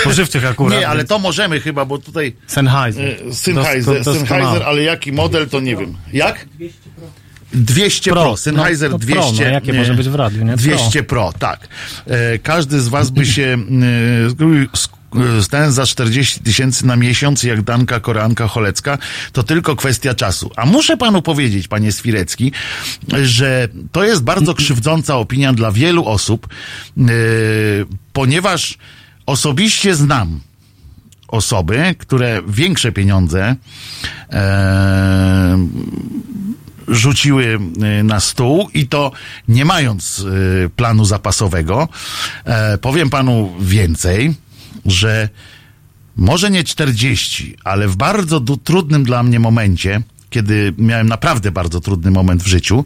spożywczych akurat. Nie, ale to możemy chyba, bo tutaj Sennheiser. e, Sennheiser. Sennheiser, ale jaki model to nie wiem. Jak? 200 Pro, Pro. Sennheiser No, no 200. Pro, no jakie nie, może być w radiu, nie? Pro. 200 Pro, tak. E, każdy z was by się sk- e, ten za 40 tysięcy na miesiąc, jak Danka Koreanka Cholecka, to tylko kwestia czasu. A muszę panu powiedzieć, panie Swirecki, że to jest bardzo krzywdząca opinia dla wielu osób, e, ponieważ osobiście znam osoby, które większe pieniądze e, rzuciły y, na stół i to nie mając planu zapasowego. E, powiem panu więcej, że może nie 40, ale w bardzo trudnym dla mnie momencie, kiedy miałem naprawdę bardzo trudny moment w życiu,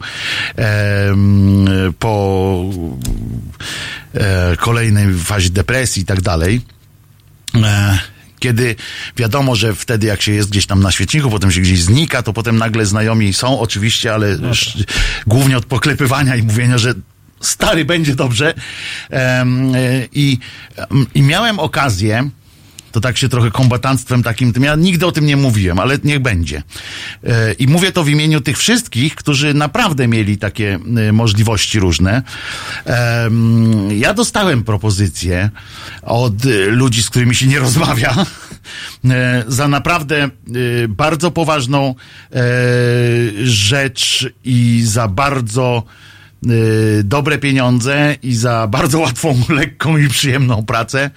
po e, kolejnej fazie depresji i tak dalej, e, kiedy wiadomo, że wtedy jak się jest gdzieś tam na świeczniku, potem się gdzieś znika, to potem nagle znajomi są oczywiście, ale sz, głównie od poklepywania i mówienia, że stary będzie dobrze. I, I miałem okazję, to tak się trochę kombatanstwem takim, tym ja nigdy o tym nie mówiłem, ale niech będzie. E, I mówię to w imieniu tych wszystkich, którzy naprawdę mieli takie e, możliwości różne. Ja dostałem propozycję od e, ludzi, z którymi się nie rozmawia, za naprawdę bardzo poważną rzecz i za bardzo dobre pieniądze i za bardzo łatwą, lekką i przyjemną pracę.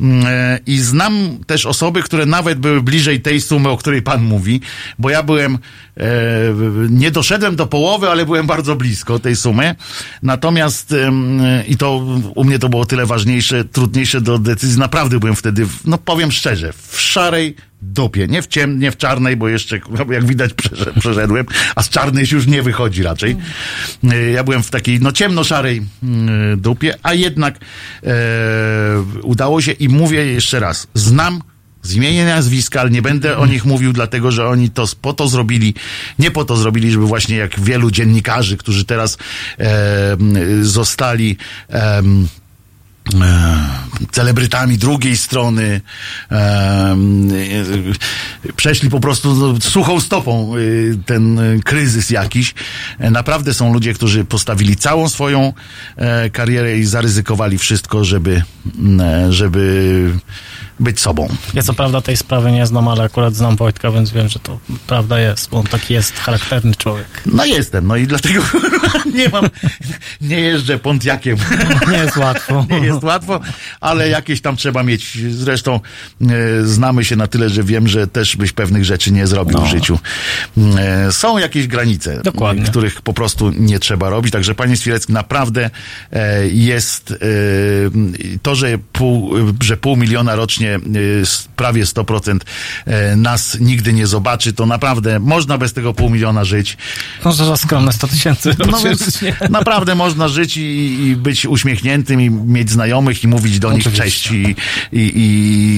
Mm, e, I znam też osoby, które nawet były bliżej tej sumy, o której pan mówi, bo ja byłem, e, nie doszedłem do połowy, ale byłem bardzo blisko tej sumy. Natomiast, i to u mnie to było tyle ważniejsze, trudniejsze do decyzji, naprawdę byłem wtedy, no powiem szczerze, w szarej dupie, nie w ciem, nie w czarnej, bo jeszcze, jak widać, przeszedłem, a z czarnej się już nie wychodzi raczej. Y, Ja byłem w takiej, no ciemno-szarej y, dupie, a jednak e, udało się i mówię jeszcze raz, znam z imienia nazwiska, ale nie będę o nich mówił, dlatego że oni to po to zrobili, nie po to zrobili, żeby właśnie jak wielu dziennikarzy, którzy teraz e, zostali e, celebrytami drugiej strony, e, e, przeszli po prostu no, suchą stopą e, ten e, kryzys jakiś. E, Naprawdę są ludzie, którzy postawili całą swoją e, karierę i zaryzykowali wszystko, żeby, e, żeby być sobą. Ja co prawda tej sprawy nie znam, ale akurat znam Wojtka, więc wiem, że to prawda jest, bo on taki jest charakterny człowiek. No jestem, no i dlatego nie mam, nie jeżdżę Pontiakiem. Nie jest łatwo. Nie jest łatwo, ale jakieś tam trzeba mieć. Zresztą e, znamy się na tyle, że wiem, że też byś pewnych rzeczy nie zrobił w życiu. E, są jakieś granice, Dokładnie. których po prostu nie trzeba robić. Także panie Świrecki, naprawdę e, jest e, to, że pół, że pół miliona rocznie, s- prawie 100% e, nas nigdy nie zobaczy, to naprawdę można bez tego pół miliona żyć. Może za skromne 100 tysięcy No więc rocznie. naprawdę można żyć i, i być uśmiechniętym i mieć znajomych i mówić do nich Oczywiście. cześć i, i,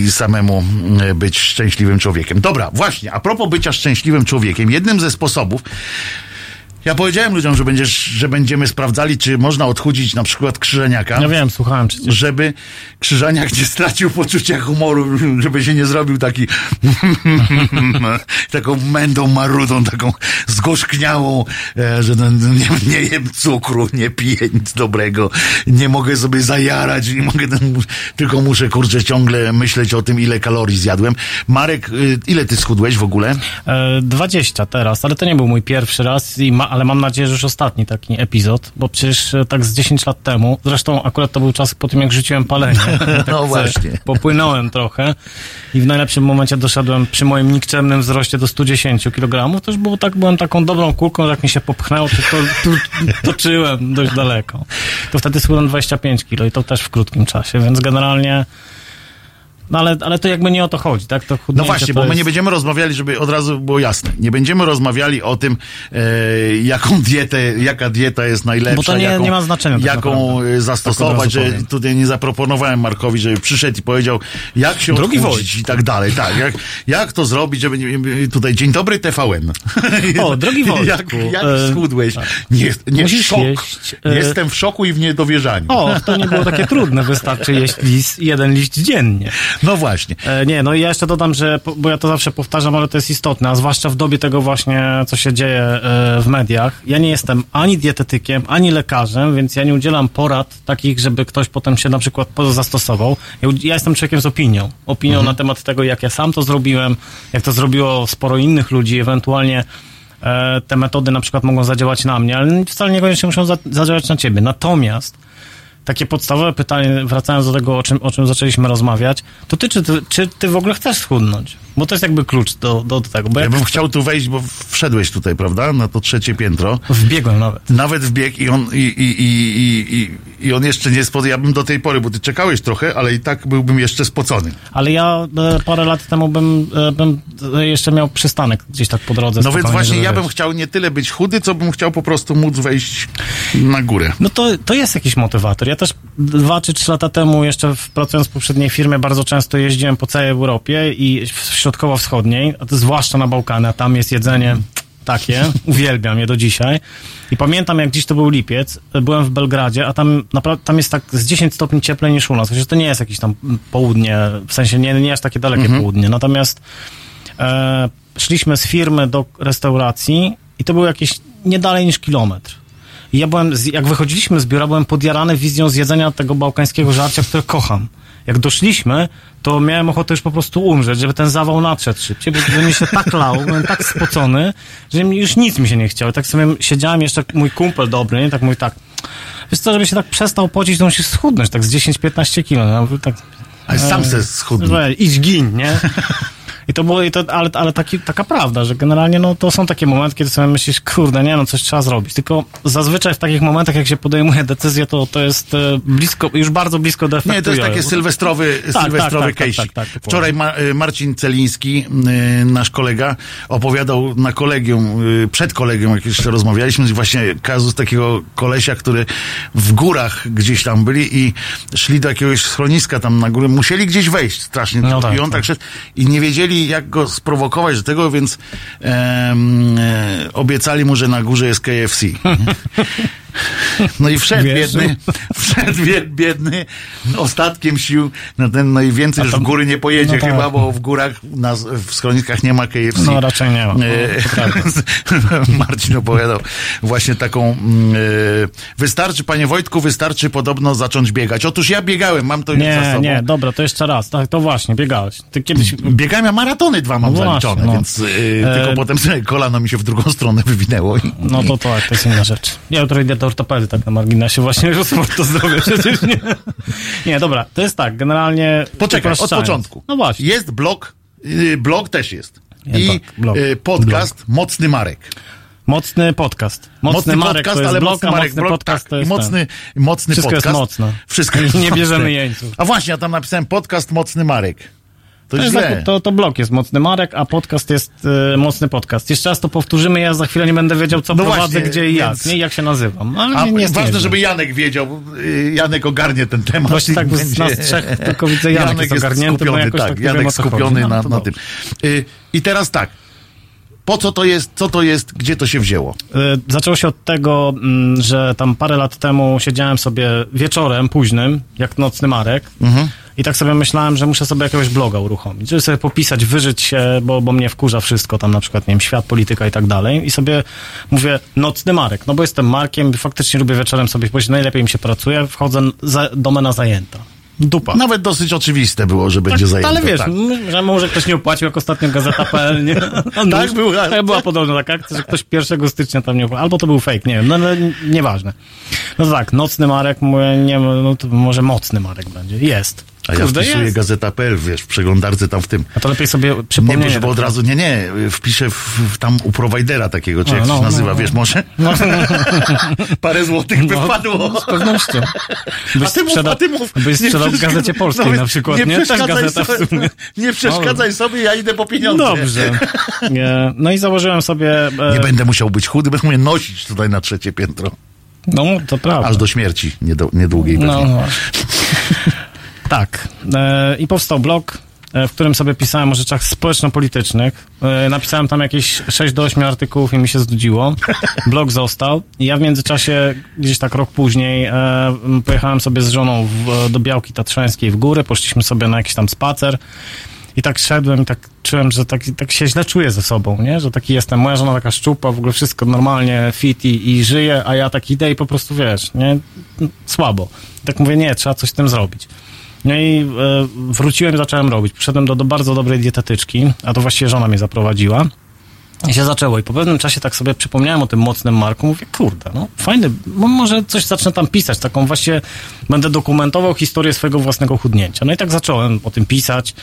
i samemu mm, być szczęśliwym człowiekiem. Dobra, właśnie, a propos bycia szczęśliwym człowiekiem, jednym ze sposobów Ja powiedziałem ludziom, że, będziesz, że będziemy sprawdzali, czy można odchudzić na przykład krzyżeniaka. Ja wiem, słuchałem przecież. żeby Krzyżaniak nie stracił poczucia humoru, żeby się nie zrobił taki taką mędą marudą, taką zgorzkniałą, e, że no, nie, nie jem cukru, nie piję nic dobrego, nie mogę sobie zajarać, nie mogę, tylko muszę, kurczę, ciągle myśleć o tym, ile kalorii zjadłem. Marek, y, ile ty schudłeś w ogóle? E, 20 teraz, ale to nie był mój pierwszy raz, i ma, ale mam nadzieję, że już ostatni taki epizod, bo przecież e, tak z 10 lat temu, zresztą akurat to był czas po tym, jak rzuciłem palenie. Tak No właśnie. Popłynąłem trochę i w najlepszym momencie doszedłem przy moim nikczemnym wzroście do 110 kg. To już było tak, byłem taką dobrą kulką, że jak mi się popchnęło, to, to, to toczyłem dość daleko. To wtedy schudłem 25 kg i to też w krótkim czasie, więc generalnie no ale, ale to jakby nie o to chodzi, tak? To No właśnie, bo my jest... nie będziemy rozmawiali, żeby od razu było jasne. Nie będziemy rozmawiali o tym, e, jaką dietę, jaka dieta jest najlepsza. Bo to nie- jaką, nie ma znaczenia tak Jaką naprawdę. zastosować, Tak razu że tutaj nie zaproponowałem Markowi, żeby przyszedł i powiedział, jak się Drogi odchudzić i tak dalej. Tak, jak, jak to zrobić, żeby nie, tutaj, dzień dobry TVN. O, drogi Wojtku, jak, jak e, schudłeś? Nie, nie Musisz szok. jeść, e, Jestem w szoku i w niedowierzaniu. O, to nie było takie trudne, wystarczy jeść lis, jeden liść dziennie. No właśnie. E, nie, no i ja jeszcze dodam, że, bo ja to zawsze powtarzam, ale to jest istotne, a zwłaszcza w dobie tego właśnie, co się dzieje e, w mediach. Ja nie jestem ani dietetykiem, ani lekarzem, więc ja nie udzielam porad takich, żeby ktoś potem się na przykład zastosował. Ja, jestem człowiekiem z opinią. Opinią na temat tego, jak ja sam to zrobiłem, jak to zrobiło sporo innych ludzi, ewentualnie e, te metody na przykład mogą zadziałać na mnie, ale wcale niekoniecznie muszą za, zadziałać na ciebie. Natomiast takie podstawowe pytanie, wracając do tego, o czym, o czym zaczęliśmy rozmawiać, to ty czy, ty, czy ty w ogóle chcesz schudnąć? Bo to jest jakby klucz do, do tego. Ja bym chciał tu wejść, bo wszedłeś tutaj, prawda, na to trzecie piętro. wbiegłem nawet. Nawet wbiegł i on, i, i, i, i, i, i on jeszcze nie spodał. Ja bym do tej pory, bo ty czekałeś trochę, ale i tak byłbym jeszcze spocony. Ale ja e, parę lat temu bym, e, bym e, jeszcze miał przystanek gdzieś tak po drodze. No więc właśnie ja bym chciał nie tyle być chudy, co bym chciał po prostu móc wejść na górę. No to, to jest jakiś motywator. Ja też dwa czy trzy lata temu, jeszcze w, pracując w poprzedniej firmie, bardzo często jeździłem po całej Europie i w środkowo-wschodniej, a to zwłaszcza na Bałkany, a tam jest jedzenie takie, uwielbiam je do dzisiaj. I pamiętam, jak dziś to był lipiec, byłem w Belgradzie, a tam naprawdę, tam jest tak z 10 stopni cieplej niż u nas. Chociaż to nie jest jakieś tam południe, w sensie nie, nie aż takie dalekie południe. Natomiast e, szliśmy z firmy do restauracji i to był jakieś nie dalej niż kilometr. I ja byłem, jak wychodziliśmy z biura, byłem podjarany wizją zjedzenia tego bałkańskiego żarcia, które kocham. Jak doszliśmy, to miałem ochotę już po prostu umrzeć, żeby ten zawał nadszedł szybciej, bo mi się tak lał, byłem tak spocony, że już nic mi się nie chciało. Tak sobie siedziałem jeszcze, mój kumpel dobry, nie? Tak mój tak, wiesz co, żeby się tak przestał pocić, to musisz schudnąć, tak z 10-15 kilo. Ja mówię, tak, Ale sam e, se schudnij. że Idź gin, nie? I to było, i to, ale, ale taki, taka prawda, że generalnie no, to są takie momenty, kiedy sobie myślisz, kurde, nie, no coś trzeba zrobić. Tylko zazwyczaj w takich momentach, jak się podejmuje decyzję, to, to jest e, blisko, już bardzo blisko do efektu Nie, to jest takie sylwestrowy, tak, sylwestrowy tak, tak, case'ik. tak, tak, dokładnie. Wczoraj Ma, y, Marcin Celiński, y, nasz kolega, opowiadał na kolegium, przed kolegium, jak jeszcze rozmawialiśmy, właśnie kazus takiego kolesia, który w górach gdzieś tam byli i szli do jakiegoś schroniska tam na górę, musieli gdzieś wejść strasznie. No tak, I on tak tak. szedł i nie wiedzieli, jak go sprowokować do tego, więc e, obiecali mu, że na górze jest KFC. No i wszedł biedny, wszedł bied- biedny ostatkiem sił na ten, no i więcej już w góry nie pojedzie no tak. chyba, bo w górach, na, w schroniskach nie ma KFC. No raczej nie ma. No. E, Marcin opowiadał właśnie taką, mm, e, wystarczy, panie Wojtku, wystarczy podobno zacząć biegać. Otóż ja biegałem, mam to już za Nie, sobą. nie, dobra, to jeszcze raz. Tak, to właśnie, biegałeś. Ty kiedyś... Biegałem, ja maratony dwa mam No właśnie, zaliczone, no. więc e, tylko E, potem kolano mi się w drugą stronę wywinęło. I, No to tak, to jest inna rzecz. Ja jutro idę do ortopedy, tak na marginesie właśnie, że sport to zdrowie przecież nie. Nie, dobra, to jest tak, generalnie... Poczekaj, od początku. No właśnie. Jest blog, y, blog też jest. I blog, blog, y, podcast Mocny Marek. Mocny podcast. Mocny, Marek to jest blog, a mocny blog, podcast tak, jest mocny, ten. mocny Wszystko jest podcast. mocne. Wszystko Nie jest mocne. bierzemy jeńców. A właśnie, ja tam napisałem podcast Mocny Marek. To, jest źle. to, to blog jest Mocny Marek, a podcast jest e, Mocny Podcast. Jeszcze raz to powtórzymy, ja za chwilę nie będę wiedział, co No prowadzę, właśnie, gdzie i jak, więc- nie? Jak się nazywam. Ale A nie, nie ważne, żeby Janek wiedział. y, Janek ogarnie ten temat. Właśnie tak, z będzie- nas trzech tylko widzę, Janek jest ogarnięty, bo skupiony, jakoś tak, tak Janek skupiony No, na, na dobrze. tym. Y, I teraz tak. Po co to jest, co to jest, gdzie to się wzięło? Y, Zaczęło się od tego, mm, że tam parę lat temu siedziałem sobie wieczorem późnym, jak nocny Marek. I tak sobie myślałem, że muszę sobie jakiegoś bloga uruchomić, żeby sobie popisać, wyżyć się, bo, bo mnie wkurza wszystko, tam na przykład, nie wiem, świat, polityka i tak dalej. I sobie mówię, nocny Marek, no bo jestem Markiem, faktycznie lubię wieczorem sobie powiedzieć, najlepiej mi się pracuje, wchodzę, za, domena zajęta. Dupa. Nawet dosyć oczywiste było, że będzie Tak, zajęte. ale wiesz, tak. że może ktoś nie opłacił, jak ostatnio Gazeta.pl, nie? Tak była. Tak, była podobna taka akcja, że ktoś 1 stycznia tam nie opłacił. Albo to był fake, nie wiem, no ale nieważne. No to tak, nocny Marek, mówię, nie, no to może mocny Marek będzie. Jest. A ja Kurde, wpisuję jest. gazeta.pl, wiesz, w przeglądarce tam w tym. A to lepiej sobie Nie, przypomnieć. bo, od razu, nie, nie, wpiszę w, w, tam u prowajdera takiego, czy A, jak no, to się nazywa, no. wiesz, może? No, Parę złotych by wpadło. z pewnością. A Byś ty mów, sprzedał, a ty mów. byś Nie sprzedał w Gazecie Polskiej no, na przykład, nie? Nie Też przeszkadzaj sobie, sumie. nie przeszkadzaj sobie, ja idę po pieniądze. Dobrze. Nie, No i założyłem sobie... e, Nie będę musiał być chudy, będę mnie nosić tutaj na trzecie piętro. No, to prawda. Aż do śmierci, niedo- niedługiej pewnie. No, no. tak. E, I powstał blog, e, w którym sobie pisałem o rzeczach społeczno-politycznych. E, napisałem tam jakieś 6 do 8 artykułów i mi się znudziło. Blog został. I ja w międzyczasie, gdzieś tak rok później, pojechałem sobie z żoną w, do Białki Tatrzańskiej w góry. Poszliśmy sobie na jakiś tam spacer. I tak szedłem i tak czułem, że tak, tak się źle czuję ze sobą, nie? Że taki jestem. Moja żona taka szczupa, w ogóle wszystko normalnie, fit i, i żyje, a ja tak idę i po prostu, wiesz, nie? Słabo. Tak mówię, nie, trzeba coś z tym zrobić. No i e, wróciłem zacząłem robić. Przyszedłem do, do bardzo dobrej dietetyczki, a to właściwie żona mnie zaprowadziła. I się zaczęło. I po pewnym czasie tak sobie przypomniałem o tym mocnym Marku. Mówię, kurde, no fajny, mo- może coś zacznę tam pisać. Taką właśnie będę dokumentował historię swojego własnego chudnięcia. No i tak zacząłem o tym pisać.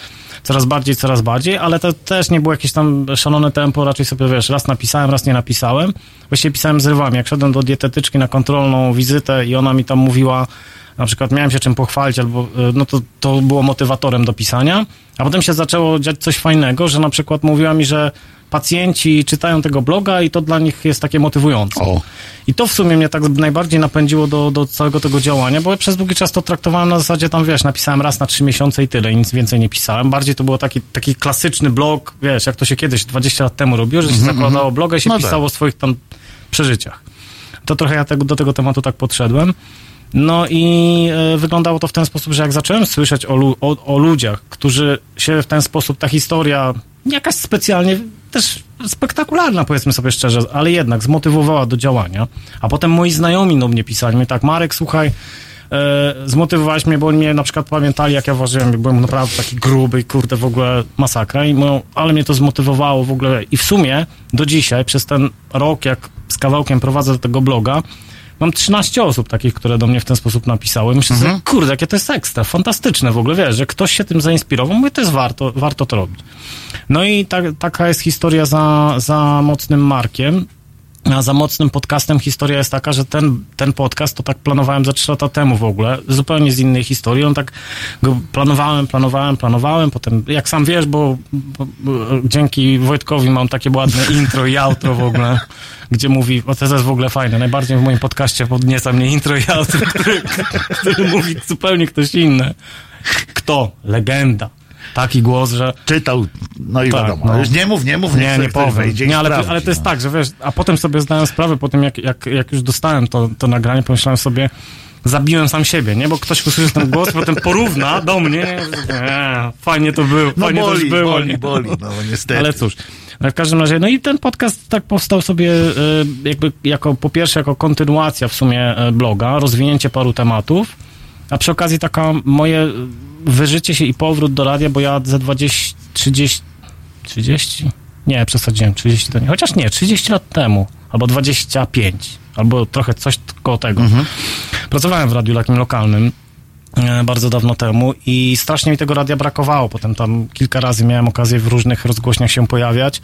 Coraz bardziej, coraz bardziej, ale to też nie było jakieś tam szalone tempo. Raczej sobie, wiesz, raz napisałem, raz nie napisałem. Właściwie pisałem z rywami. Jak szedłem do dietetyczki na kontrolną wizytę i ona mi tam mówiła, na przykład miałem się czym pochwalić, albo y, no to, to było motywatorem do pisania, a potem się zaczęło dziać coś fajnego, że na przykład mówiła mi, że pacjenci czytają tego bloga i to dla nich jest takie motywujące. O. I to w sumie mnie tak najbardziej napędziło do, do całego tego działania, bo ja przez długi czas to traktowałem na zasadzie tam, wiesz, napisałem raz na trzy miesiące i tyle, i nic więcej nie pisałem. Bardziej to było taki, taki klasyczny blog, wiesz, jak to się kiedyś 20 lat temu robiło, że się zakładało bloga i się No tak. pisało o swoich tam przeżyciach. To trochę ja tego, do tego tematu tak podszedłem. No i e, wyglądało to w ten sposób, że jak zacząłem słyszeć o, o, o ludziach, którzy się w ten sposób, ta historia jakaś specjalnie, też spektakularna powiedzmy sobie szczerze, ale jednak zmotywowała do działania, a potem moi znajomi do mnie pisali, tak, Marek, słuchaj, e, zmotywowałeś mnie, bo oni mnie na przykład pamiętali, jak ja ważyłem, byłem naprawdę taki gruby i kurde, w ogóle masakra. I mówią, ale mnie to zmotywowało w ogóle. I w sumie do dzisiaj, przez ten rok, jak z kawałkiem prowadzę tego bloga, Mam 13 osób takich, które do mnie w ten sposób napisały. Myślę sobie, kurde, jakie to jest ekstra, fantastyczne w ogóle, wiesz, że ktoś się tym zainspirował. Mówię, to jest warto, warto to robić. No i tak, taka jest historia za, za mocnym Markiem. A za mocnym podcastem historia jest taka, że ten, ten podcast to tak planowałem za 3 lata temu w ogóle, zupełnie z innej historii. On tak go planowałem, planowałem, planowałem, potem jak sam wiesz, bo, bo, bo dzięki Wojtkowi mam takie ładne intro i outro w ogóle, gdzie mówi, o to jest w ogóle fajne, najbardziej w moim podcaście podnieca mnie intro i outro, który, który mówi zupełnie ktoś inny. Kto? Legenda. Taki głos, że Czytał, no i Tak, wiadomo. no. Już nie mów, nie mów, nie, nie ktoś powiem. Nie, ale, to, sprawdzi, ale to jest no. tak, że wiesz, a potem sobie zdałem sprawę, po tym jak, jak, jak już dostałem to, to nagranie, pomyślałem sobie, zabiłem sam siebie, nie? Bo ktoś usłyszy ten głos, potem porówna do mnie, nie, fajnie to było, No fajnie to boli, już było. boli, nie? boli, no niestety. Ale cóż, w każdym razie, no i ten podcast tak powstał sobie e, jakby jako, po pierwsze jako kontynuacja w sumie e, bloga, rozwinięcie paru tematów, a przy okazji taka moje wyżycie się i powrót do radia, bo ja ze 20, 30, 30? Nie, przesadziłem, 30 to nie, chociaż nie, 30 lat temu, albo 25, albo trochę coś koło tego. Pracowałem w radiu takim lokalnym, e, bardzo dawno temu i strasznie mi tego radia brakowało. Potem tam kilka razy miałem okazję w różnych rozgłośniach się pojawiać,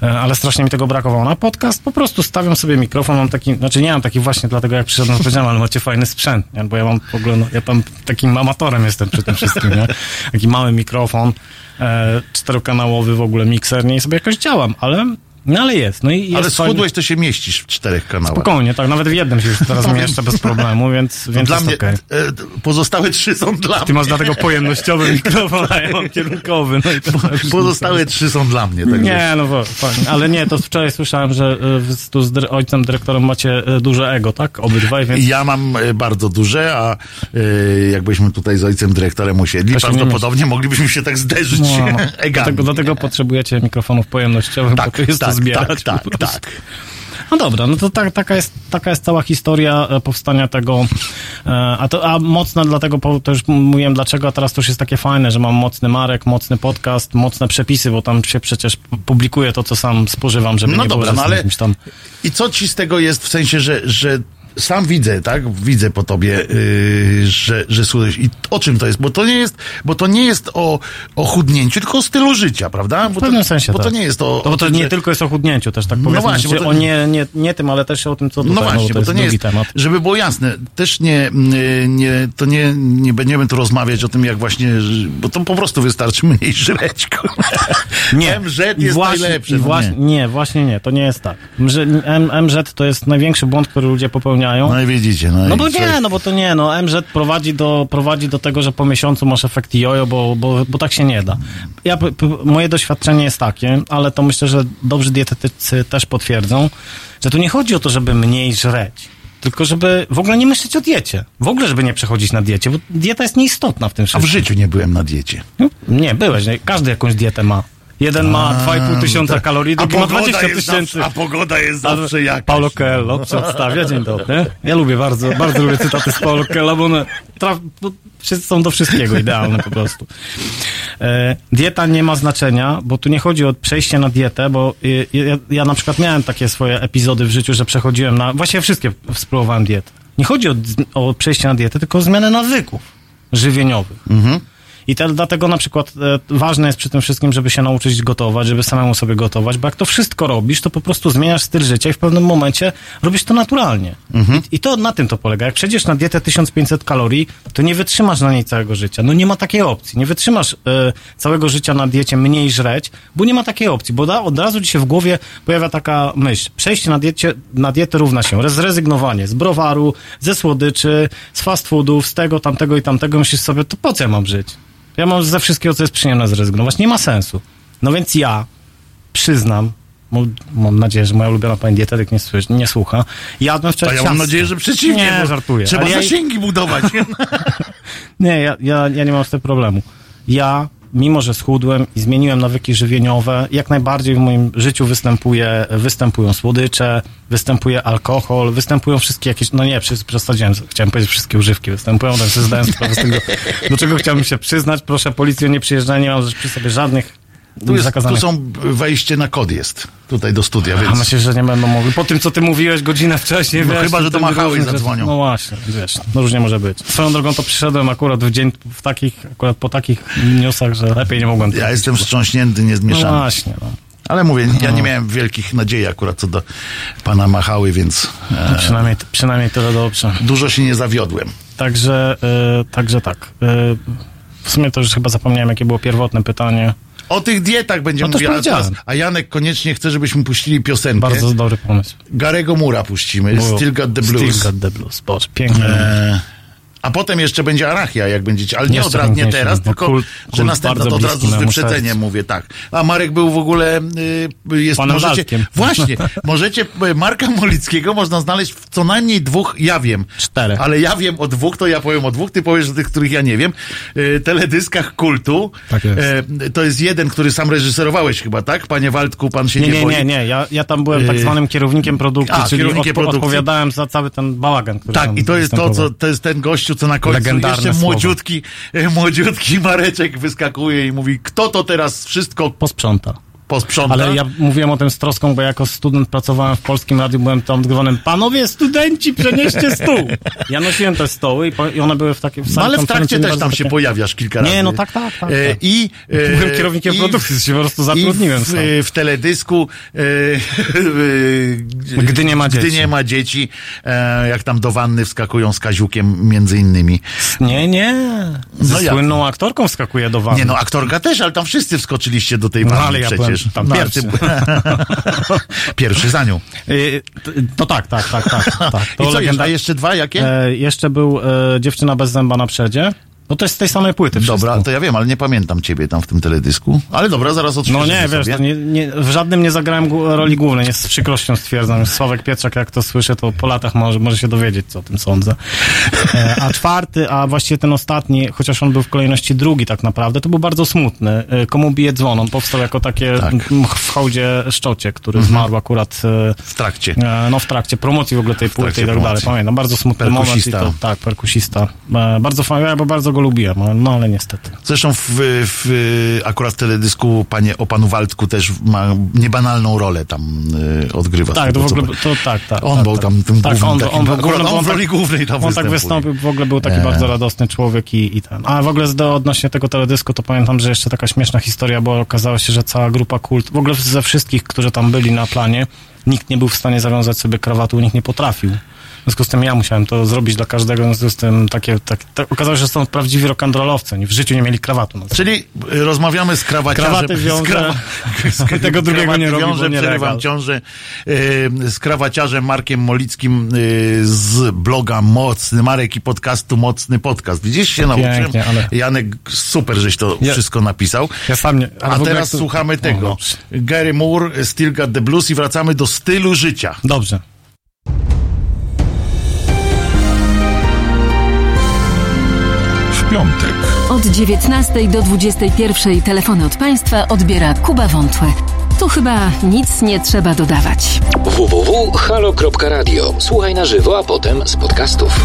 ale strasznie mi tego brakowało. Na podcast po prostu stawiam sobie mikrofon, mam taki, znaczy nie mam taki właśnie dlatego jak przyszedłem, powiedziałem, ale macie fajny sprzęt, nie? bo ja mam w ogóle, no, ja tam takim amatorem jestem przy tym wszystkim, nie? Taki mały mikrofon, e, czterokanałowy w ogóle mikser, nie? I sobie jakoś działam, ale No ale jest. No i jest Ale schudłeś, to się mieścisz w czterech kanałach. Spokojnie, tak, nawet w jednym się już teraz Powiem- mieszczę bez problemu, więc, To więc dla mnie, okej. e, pozostałe trzy są dla Ty mnie. masz dlatego pojemnościowy mikrofon, a ja mam kierunkowy. No i to Pozostałe trzy są dla mnie. Także. Nie, no bo, fajnie. Ale nie, to wczoraj słyszałem, że wy tu z ojcem dyrektorem macie duże ego, tak? Obydwaj, więc Ja mam e, bardzo duże, a e, jakbyśmy tutaj z ojcem dyrektorem usiedli, prawdopodobnie moglibyśmy się tak zderzyć no, no. Dlatego, dlatego potrzebujecie mikrofonów pojemnościowych, bo to jest to zbierać. tak, tak, tak. No dobra, no to tak, taka, jest, taka jest cała historia e, powstania tego. E, a, to, a mocne dlatego, to już mówiłem dlaczego, a teraz to już jest takie fajne, że mam mocny marek, mocny podcast, mocne przepisy, bo tam się przecież publikuje to, co sam spożywam, żeby No nie dobra, było, no ale- tam... I co ci z tego jest w sensie, że, że sam widzę, tak? Widzę po tobie, yy, że, że słuchaj. I o czym to jest? Bo to nie jest, bo to nie jest o, o chudnięciu, tylko o stylu życia, prawda? Bo W pewnym to, sensie Bo tak. to nie jest o, To, bo o to nie że- tylko jest o chudnięciu też, tak No powiedzmy, właśnie, bo to- o nie, nie, nie tym, ale też o tym, co tutaj, No właśnie, bo to nie jest, temat. żeby było jasne, też nie, nie, nie to nie, nie będziemy tu rozmawiać o tym, jak właśnie, bo to po prostu wystarczy mniej żreć. kurwa. MZ jest właśnie, najlepszy. no właśnie, nie. nie. właśnie nie, to nie jest tak. MZ to jest największy błąd, który ludzie popełniają. No i widzicie. No, No bo nie, no bo to nie, no MZ prowadzi do, prowadzi do tego, że po miesiącu masz efekt jojo, bo, bo, bo tak się nie da. Ja, moje doświadczenie jest takie, ale to myślę, że dobrzy dietetycy też potwierdzą, że tu nie chodzi o to, żeby mniej żreć, tylko żeby w ogóle nie myśleć o diecie. W ogóle, żeby nie przechodzić na diecie, bo dieta jest nieistotna w tym A w wszystkim. życiu nie byłem na diecie. Nie, byłeś, nie? każdy jakąś dietę ma. Jeden ma 2,5 tysiąca kalorii, A drugi ma pogoda 20 jest tysięcy. a pogoda jest zawsze jakaś. Paulo Coelho przedstawia, dzień dobry. Ja lubię bardzo, bardzo lubię cytaty z Paulo Coelho, bo one traf, bo są do wszystkiego idealne po prostu. E, dieta nie ma znaczenia, bo tu nie chodzi o przejście na dietę, bo ja, ja na przykład miałem takie swoje epizody w życiu, że przechodziłem na, właściwie wszystkie spróbowałem dietę. Nie chodzi o, o przejście na dietę, tylko o zmianę nawyków żywieniowych. I te, dlatego na przykład e, ważne jest przy tym wszystkim, żeby się nauczyć gotować, żeby samemu sobie gotować, bo jak to wszystko robisz, to po prostu zmieniasz styl życia i w pewnym momencie robisz to naturalnie. I, I to na tym to polega. Jak przejdziesz na dietę 1500 kalorii, to nie wytrzymasz na niej całego życia. No nie ma takiej opcji. Nie wytrzymasz e, całego życia na diecie mniej żreć, bo nie ma takiej opcji, bo da, od razu ci się w głowie pojawia taka myśl. Przejście na, diecie, na dietę równa się rez- zrezygnowanie z browaru, ze słodyczy, z fast foodów, z tego, tamtego i tamtego. Myślisz sobie, to po co ja mam żyć? Ja mam ze wszystkiego, co jest przyjemne, zrezygnować. Nie ma sensu. No więc ja przyznam, mam nadzieję, że moja ulubiona pani dietetyk nie, słyszy, nie słucha, jadłem A wczoraj ja mam ciasto. nadzieję, że przeciwnie. Nie, żartuję. Trzeba Ale ja- zasięgi budować. Nie, ja, ja, ja nie mam z tym problemu. Ja, mimo że schudłem i zmieniłem nawyki żywieniowe, jak najbardziej w moim życiu występuje, występują słodycze, występuje alkohol, występują wszystkie jakieś, no nie, przesadziłem, chciałem powiedzieć wszystkie używki występują, tak sobie zdałem sprawę z tego, do czego chciałbym się przyznać. Proszę policję, nie przyjeżdżaj, nie mam przy sobie żadnych Tu, jest, tu są wejście na kod jest. Tutaj do studia, A więc... myślę, że nie będą mogli. Po tym, co ty mówiłeś godzinę wcześniej, No wiesz, chyba, że to do Machały zadzwonią. No właśnie, wiesz, no różnie może być. Swoją drogą to przyszedłem akurat w dzień, w takich, akurat po takich newsach, że lepiej nie mogłem. Ja jestem wstrząśnięty, No niezmieszany. właśnie, no. Ale mówię, ja nie miałem wielkich nadziei akurat co do pana Machały, więc e, Przynajmniej, przynajmniej tyle dobrze. dużo się nie zawiodłem. Także, y, także tak. Y, w sumie to już chyba zapomniałem, jakie było pierwotne pytanie. O tych dietach będziemy No mówili, a, teraz, powiedziałem. a Janek koniecznie chce, żebyśmy puścili piosenkę. Bardzo dobry pomysł. Garego Mura puścimy, Still Got the Blues. Still got the blues. Boże, pięknie. E, a potem jeszcze będzie Arachia, jak będziecie, ale nie Jeszcze od razu, nie teraz, tylko kult- że następna to od razu z wyprzedzeniem mówię, tak. A Marek był w ogóle, y, jest, Panem możecie, Waldkiem. właśnie, możecie, y, Marka Molickiego można znaleźć w co najmniej dwóch, ja wiem. Czterech. Ale ja wiem o dwóch, to ja powiem o dwóch, ty powiesz o tych, których ja nie wiem. Y, teledyskach kultu. Tak jest. E, to jest jeden, który sam reżyserowałeś chyba, tak? Panie Waldku, pan się nie, Nie, nie, boi? nie, nie. Ja, ja tam byłem tak Yy, zwanym kierownikiem produkcji, a, czyli kierownikiem odpo- produkcji. odpowiadałem za cały ten bałagan, który Tak, i to jest to, co, to jest ten gościu, co na końcu Legendarne jeszcze młodziutki, młodziutki Mareczek wyskakuje i mówi, kto to teraz wszystko Posprząta. Posprząta? Ale ja mówiłem o tym z troską, bo jako student pracowałem w Polskim Radiu, byłem tam odgrywanym, panowie studenci, przenieście stół. Ja nosiłem te stoły i, po, i one były w No sali ale w trakcie też tam się takie- pojawiasz kilka razy. Nie, no tak, tak, tak, E, tak. I e, Byłem kierownikiem i produkcji, się po prostu zatrudniłem w, e, w teledysku e, e, Gdy nie ma Gdy dzieci. nie ma dzieci, e, jak tam do wanny wskakują z Kaziukiem między innymi. Nie, nie. Ze No jak? słynną aktorką wskakuje do wanny. Nie no, aktorka też, ale tam wszyscy wskoczyliście do tej No, wanny ale ja przecież. Jedziesz. Tam No, pierwszy. ty- pierwszy za nią. Y, to- To tak, tak, tak, tak. tak. To I co, legenda- jeszcze, jeszcze dwa jakie? E, jeszcze był e, Dziewczyna bez zęba na przedzie. No to jest z tej samej płyty wszystko. Dobra, to ja wiem, ale nie pamiętam ciebie tam w tym teledysku. Ale dobra, zaraz odświeżę No nie, wiesz, nie, nie, w żadnym nie zagrałem roli głównej, nie z przykrością stwierdzam. Sławek Pietrzak, jak to słyszę, to po latach może, może się dowiedzieć, co o tym sądzę. E, a czwarty, a właściwie ten ostatni, chociaż on był w kolejności drugi tak naprawdę, to był bardzo smutny. E, Komu bije dzwon? On powstał jako takie Tak. w hołdzie Szczocie, który zmarł akurat e, W trakcie. E, No w trakcie promocji w ogóle tej płyty i tak dalej. Pamiętam, bardzo smutny moment. I to, tak, perkusista. E, Bardzo fajny, bo bardzo go lubiłem, ale- no ale niestety. Zresztą w, w, akurat w teledysku panie, o panu Waldku też ma niebanalną rolę tam y, odgrywa. Tak, to w ogóle, to tak, tak. On tak, był tak. tam tym tak, głównym on, takim- on, był akurat głównym, on w tak- roli głównej tam On tak wystąpił, w ogóle był taki bardzo radosny człowiek i, i ten. A w ogóle do, odnośnie tego teledysku, to pamiętam, że jeszcze taka śmieszna historia, bo okazało się, że cała grupa kult, w ogóle ze wszystkich, którzy tam byli na planie, nikt nie był w stanie zawiązać sobie krawatu, nikt nie potrafił. W związku z tym ja musiałem to zrobić dla każdego, w związku z tym takie, tak, tak, okazało się, że są prawdziwi rock'n'rollowcy, oni w życiu nie mieli krawatu. No. Czyli y, rozmawiamy z krawaciarzem. Krawaty wiąże, z tego drugiego nie robi, bo wiąże, nie przerywam legal. ciążę. Y, z krawaciarzem Markiem Molickim y, z bloga Mocny Marek i podcastu Mocny Podcast. Widzisz, się nauczyłem. Pięknie, ale- Janek, super, żeś to Ja- wszystko napisał. Ja sam nie, A teraz to- słuchamy O, tego. dobrze. Gary Moore, Still Got the Blues i wracamy do stylu życia. Dobrze. W piątek. Od 19 do 21 telefony od państwa odbiera Kuba Wątłe. Tu chyba nic nie trzeba dodawać. www.halo.radio. Słuchaj na żywo, a potem z podcastów.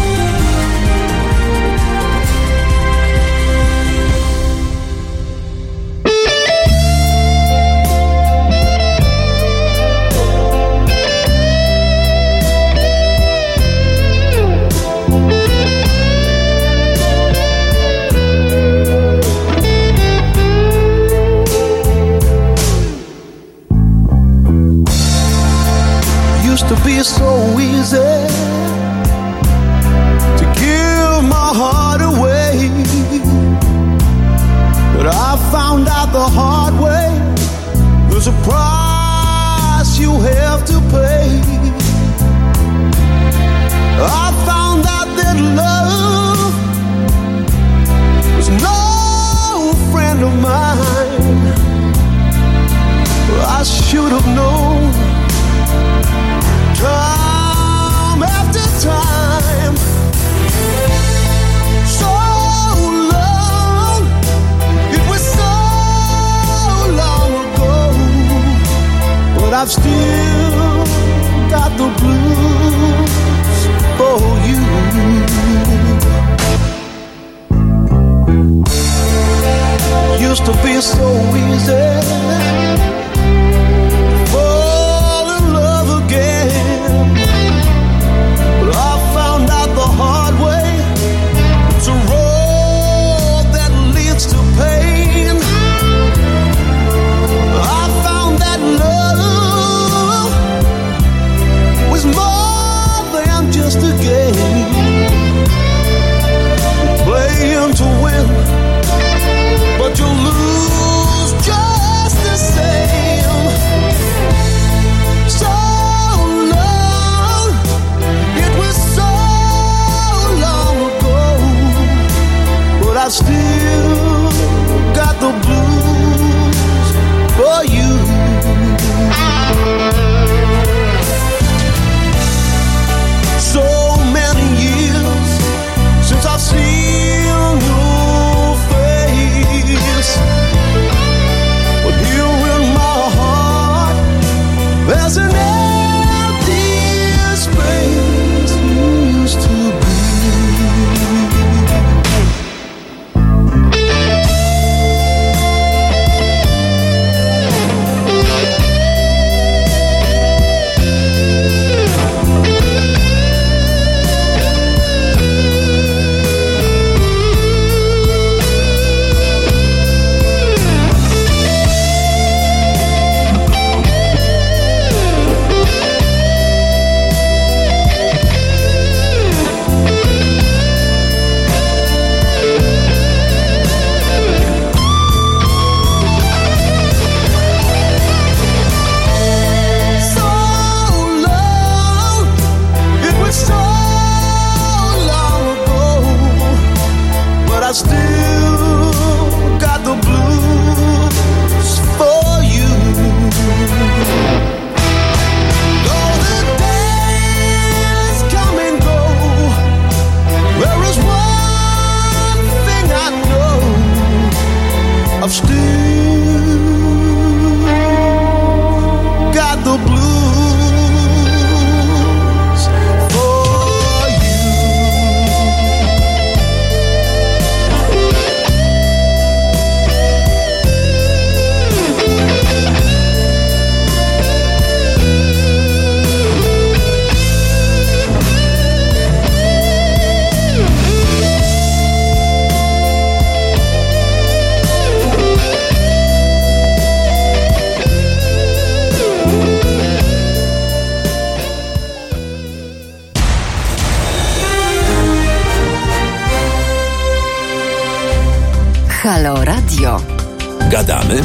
Gadamy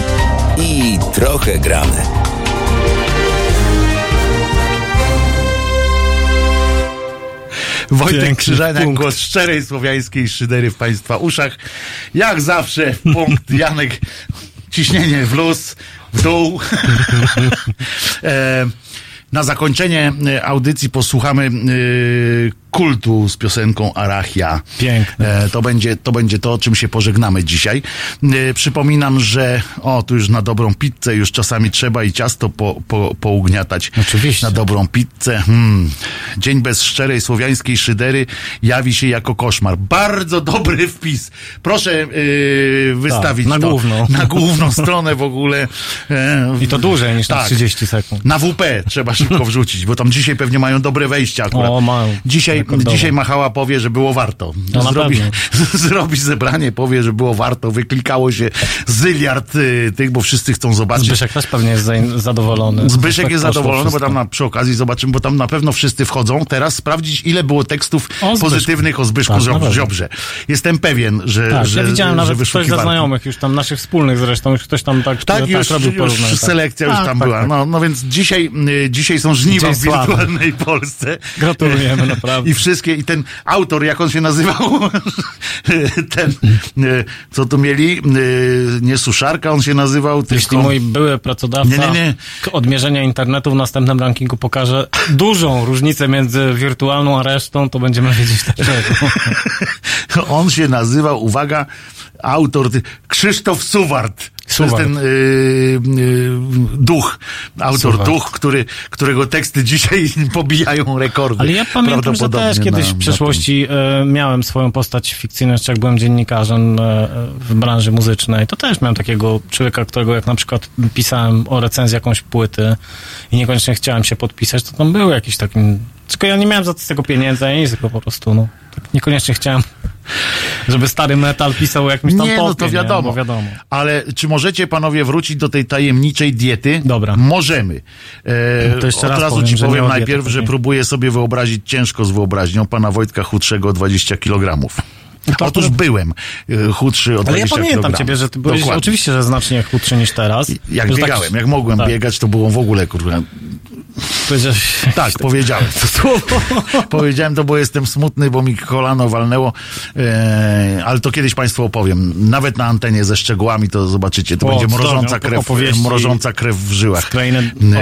i trochę gramy. Wojtek Piękny Krzyżaniak, punkt. głos szczerej słowiańskiej szydery w Państwa uszach. Jak zawsze, punkt Janek, ciśnienie w luz, w dół. e, na zakończenie audycji posłuchamy e, kultu z piosenką Arachia. Piękne. E, to, będzie, to będzie to, czym się pożegnamy dzisiaj. E, przypominam, że o, tu już na dobrą pizzę już czasami trzeba i ciasto po, po, pougniatać. Oczywiście. Na dobrą pizzę. Hmm. Dzień bez szczerej słowiańskiej szydery jawi się jako koszmar. Bardzo dobry wpis. Proszę yy, wystawić Tak, na to główną. na główną stronę w ogóle. E, I to dłużej niż na tak. 30 sekund. Na WP trzeba szybko wrzucić, bo tam dzisiaj pewnie mają dobre wejścia akurat. O, mają. Dzisiaj, Dzisiaj Machała powie, że było warto. No, zrobi, zrobi zebranie, powie, że było warto. Wyklikało się zyliard y, tych, bo wszyscy chcą zobaczyć. Zbyszek też pewnie jest za- zadowolony. Zbyszek Tak jest poszło zadowolony, bo tam na, przy okazji zobaczymy, bo tam na pewno wszyscy wchodzą. Teraz sprawdzić, ile było tekstów O pozytywnych o Zbyszku Tak, Ziob- na pewno. Ziobrze. Jestem pewien, że, Tak, że ja widziałem że nawet ktoś ze znajomych, już tam naszych wspólnych zresztą, już ktoś tam tak, tak, już, robił już tak. selekcja już Tak, tam tak, była. tak. No, no więc dzisiaj, y, dzisiaj są żniwa w wirtualnej Polsce. Gratulujemy, naprawdę. I wszystkie, i ten autor, jak on się nazywał, ten, y, co tu mieli, y, nie suszarka, on się nazywał, Jeśli tylko... mój były pracodawca Nie, nie, nie. odmierzenia internetu w następnym rankingu pokaże dużą różnicę między wirtualną a resztą, to będziemy wiedzieć dlaczego. On się nazywał, uwaga, autor, Krzysztof Suwart. To jest ten y, y, duch, autor Suwart. duch, który, którego teksty dzisiaj pobijają rekordy. Ale ja pamiętam, że też kiedyś na- w przeszłości e, miałem swoją postać fikcyjną, jeszcze jak byłem dziennikarzem e, w branży muzycznej. To też miałem takiego człowieka, którego jak na przykład pisałem o recenzji jakąś płyty i niekoniecznie chciałem się podpisać, to tam był jakiś taki... Tylko ja nie miałem za to z tego pieniędzy, ani nic, tylko po prostu, no. Tak niekoniecznie chciałem, żeby stary metal pisał jakimś tam Nie, no popie, to wiadomo. Nie? Bo wiadomo. Ale czy możecie panowie wrócić do tej tajemniczej diety? Dobra. Możemy. E, To jeszcze od raz razu powiem, ci że powiem najpierw, że później. próbuję sobie wyobrazić ciężko z wyobraźnią pana Wojtka Chudszego o 20 kg. To Otóż byłem e, chudszy o 20 Ale ja pamiętam kilogramów. ciebie, że ty byłeś Dokładnie. oczywiście, że znacznie chudszy niż teraz. Jak tak- biegałem, jak mogłem tak, biegać, to było w ogóle, kurwa. Tak, powiedziałem. powiedziałem to, bo jestem smutny, bo mi kolano walnęło, e, ale to kiedyś Państwu opowiem. Nawet na antenie ze szczegółami to zobaczycie. To O, będzie mrożąca krew, mrożąca krew w żyłach.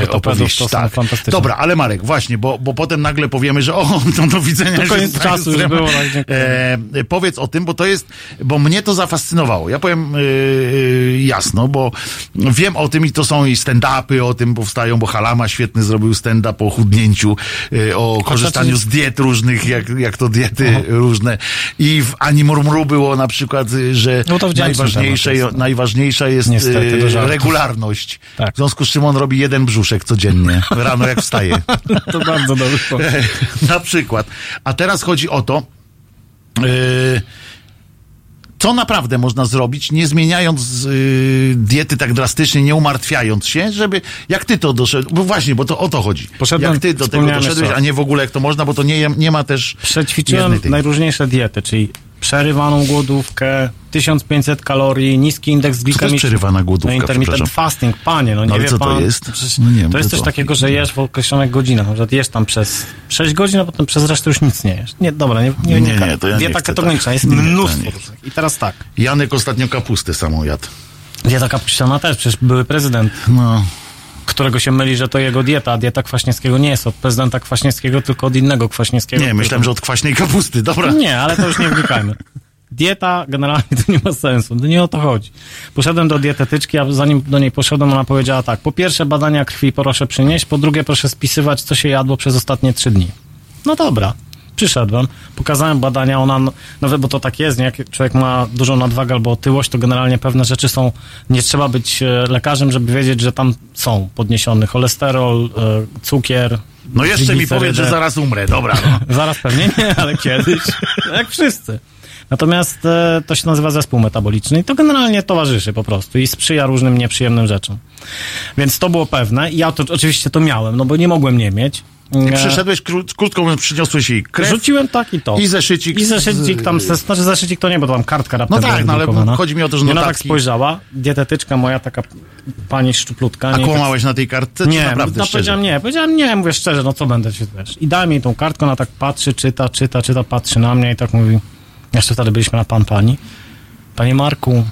E, opowieść, to tak. fantastyczne. Dobra, ale Marek, właśnie, bo, bo potem nagle powiemy, że o, no do widzenia. To już koniec jest czasu już było, tak, dziękuję. E, powiedz o tym, bo to jest, bo mnie to zafascynowało. Ja powiem e, jasno, bo wiem o tym i to są i stand-upy o tym powstają, bo Halama świetny zrobił stand-up o chudnięciu, e, o korzystaniu z diet różnych, jak, jak to diety różne. I w Animurmru było na przykład, y, że No najważniejsze, jest. najważniejsza jest Niestety, żartów. regularność. Tak. W związku z czym on robi jeden brzuszek codziennie, rano jak wstaje. To bardzo dobry pomysł. na przykład. A teraz chodzi o to, yy, co naprawdę można zrobić, nie zmieniając yy, diety tak drastycznie, nie umartwiając się, żeby, jak ty to doszedłeś, bo właśnie, bo to o to chodzi. Poszedłem- jak ty do tego doszedłeś, a nie w ogóle jak to można, bo to nie, nie ma też Przećwiczyłem najróżniejsze diety, czyli przerywaną głodówkę, 1500 kalorii, niski indeks To też glikemiczny. przerywana głodówka, No intermittent fasting, panie, no nie No wie co to pan. jest? Przecież No nie to jest to coś co? takiego, że jesz w określonych godzinach. Na przykład jesz tam przez 6 godzin, a potem przez resztę już nic nie jesz. Nie, dobra, nie, nie, Nie, nie, to ja Dieta ketogeniczna, tak. jest Nie, to mnóstwo. I teraz tak, Janek ostatnio kapustę samą jadł. dieta kapuściana też, przecież były prezydent, No, którego się myli, że to jego dieta, a dieta Kwaśniewskiego nie jest od prezydenta Kwaśniewskiego, tylko od innego Kwaśniewskiego. nie, myślałem, że od kwaśnej kapusty, dobra. Nie, ale to już nie wnikajmy. Dieta generalnie to nie ma sensu, to nie o to chodzi. Poszedłem do dietetyczki, a zanim do niej poszedłem, ona powiedziała tak, po pierwsze badania krwi proszę przynieść, po drugie proszę spisywać, co się jadło przez ostatnie trzy dni. No dobra, przyszedłem, pokazałem badania, ona, nawet bo to tak jest, nie? jak człowiek ma dużą nadwagę albo otyłość, to generalnie pewne rzeczy są, nie trzeba być e, lekarzem, żeby wiedzieć, że tam są podniesiony cholesterol, e, cukier, No jeszcze mi powiedz, że zaraz umrę, dobra. No. Zaraz pewnie nie, ale kiedyś. Jak wszyscy. Natomiast e, to się nazywa zespół metaboliczny i to generalnie towarzyszy po prostu i sprzyja różnym nieprzyjemnym rzeczom. Więc to było pewne i ja to oczywiście to miałem, no bo nie mogłem nie mieć. I e, przyszedłeś, krótko mówiąc, przyniosłeś jej krew Rzuciłem tak i to. i zeszycik. I z- zeszycik tam, ze- znaczy zeszycik to nie, bo tam kartka raptem No tak, no ale chodzi mi o to, że I ona tak notatki- spojrzała, dietetyczka moja, taka pani szczuplutka. A nie, kłamałeś na tej kartce, nie, naprawdę no, powiedziałem nie, powiedziałem nie, mówię szczerze, no co będę się, wiesz. I dałem jej tą kartkę, ona tak patrzy, czyta, czyta, czyta, patrzy na mnie i tak mówi, jeszcze wtedy byliśmy na pan pani. Panie Marku,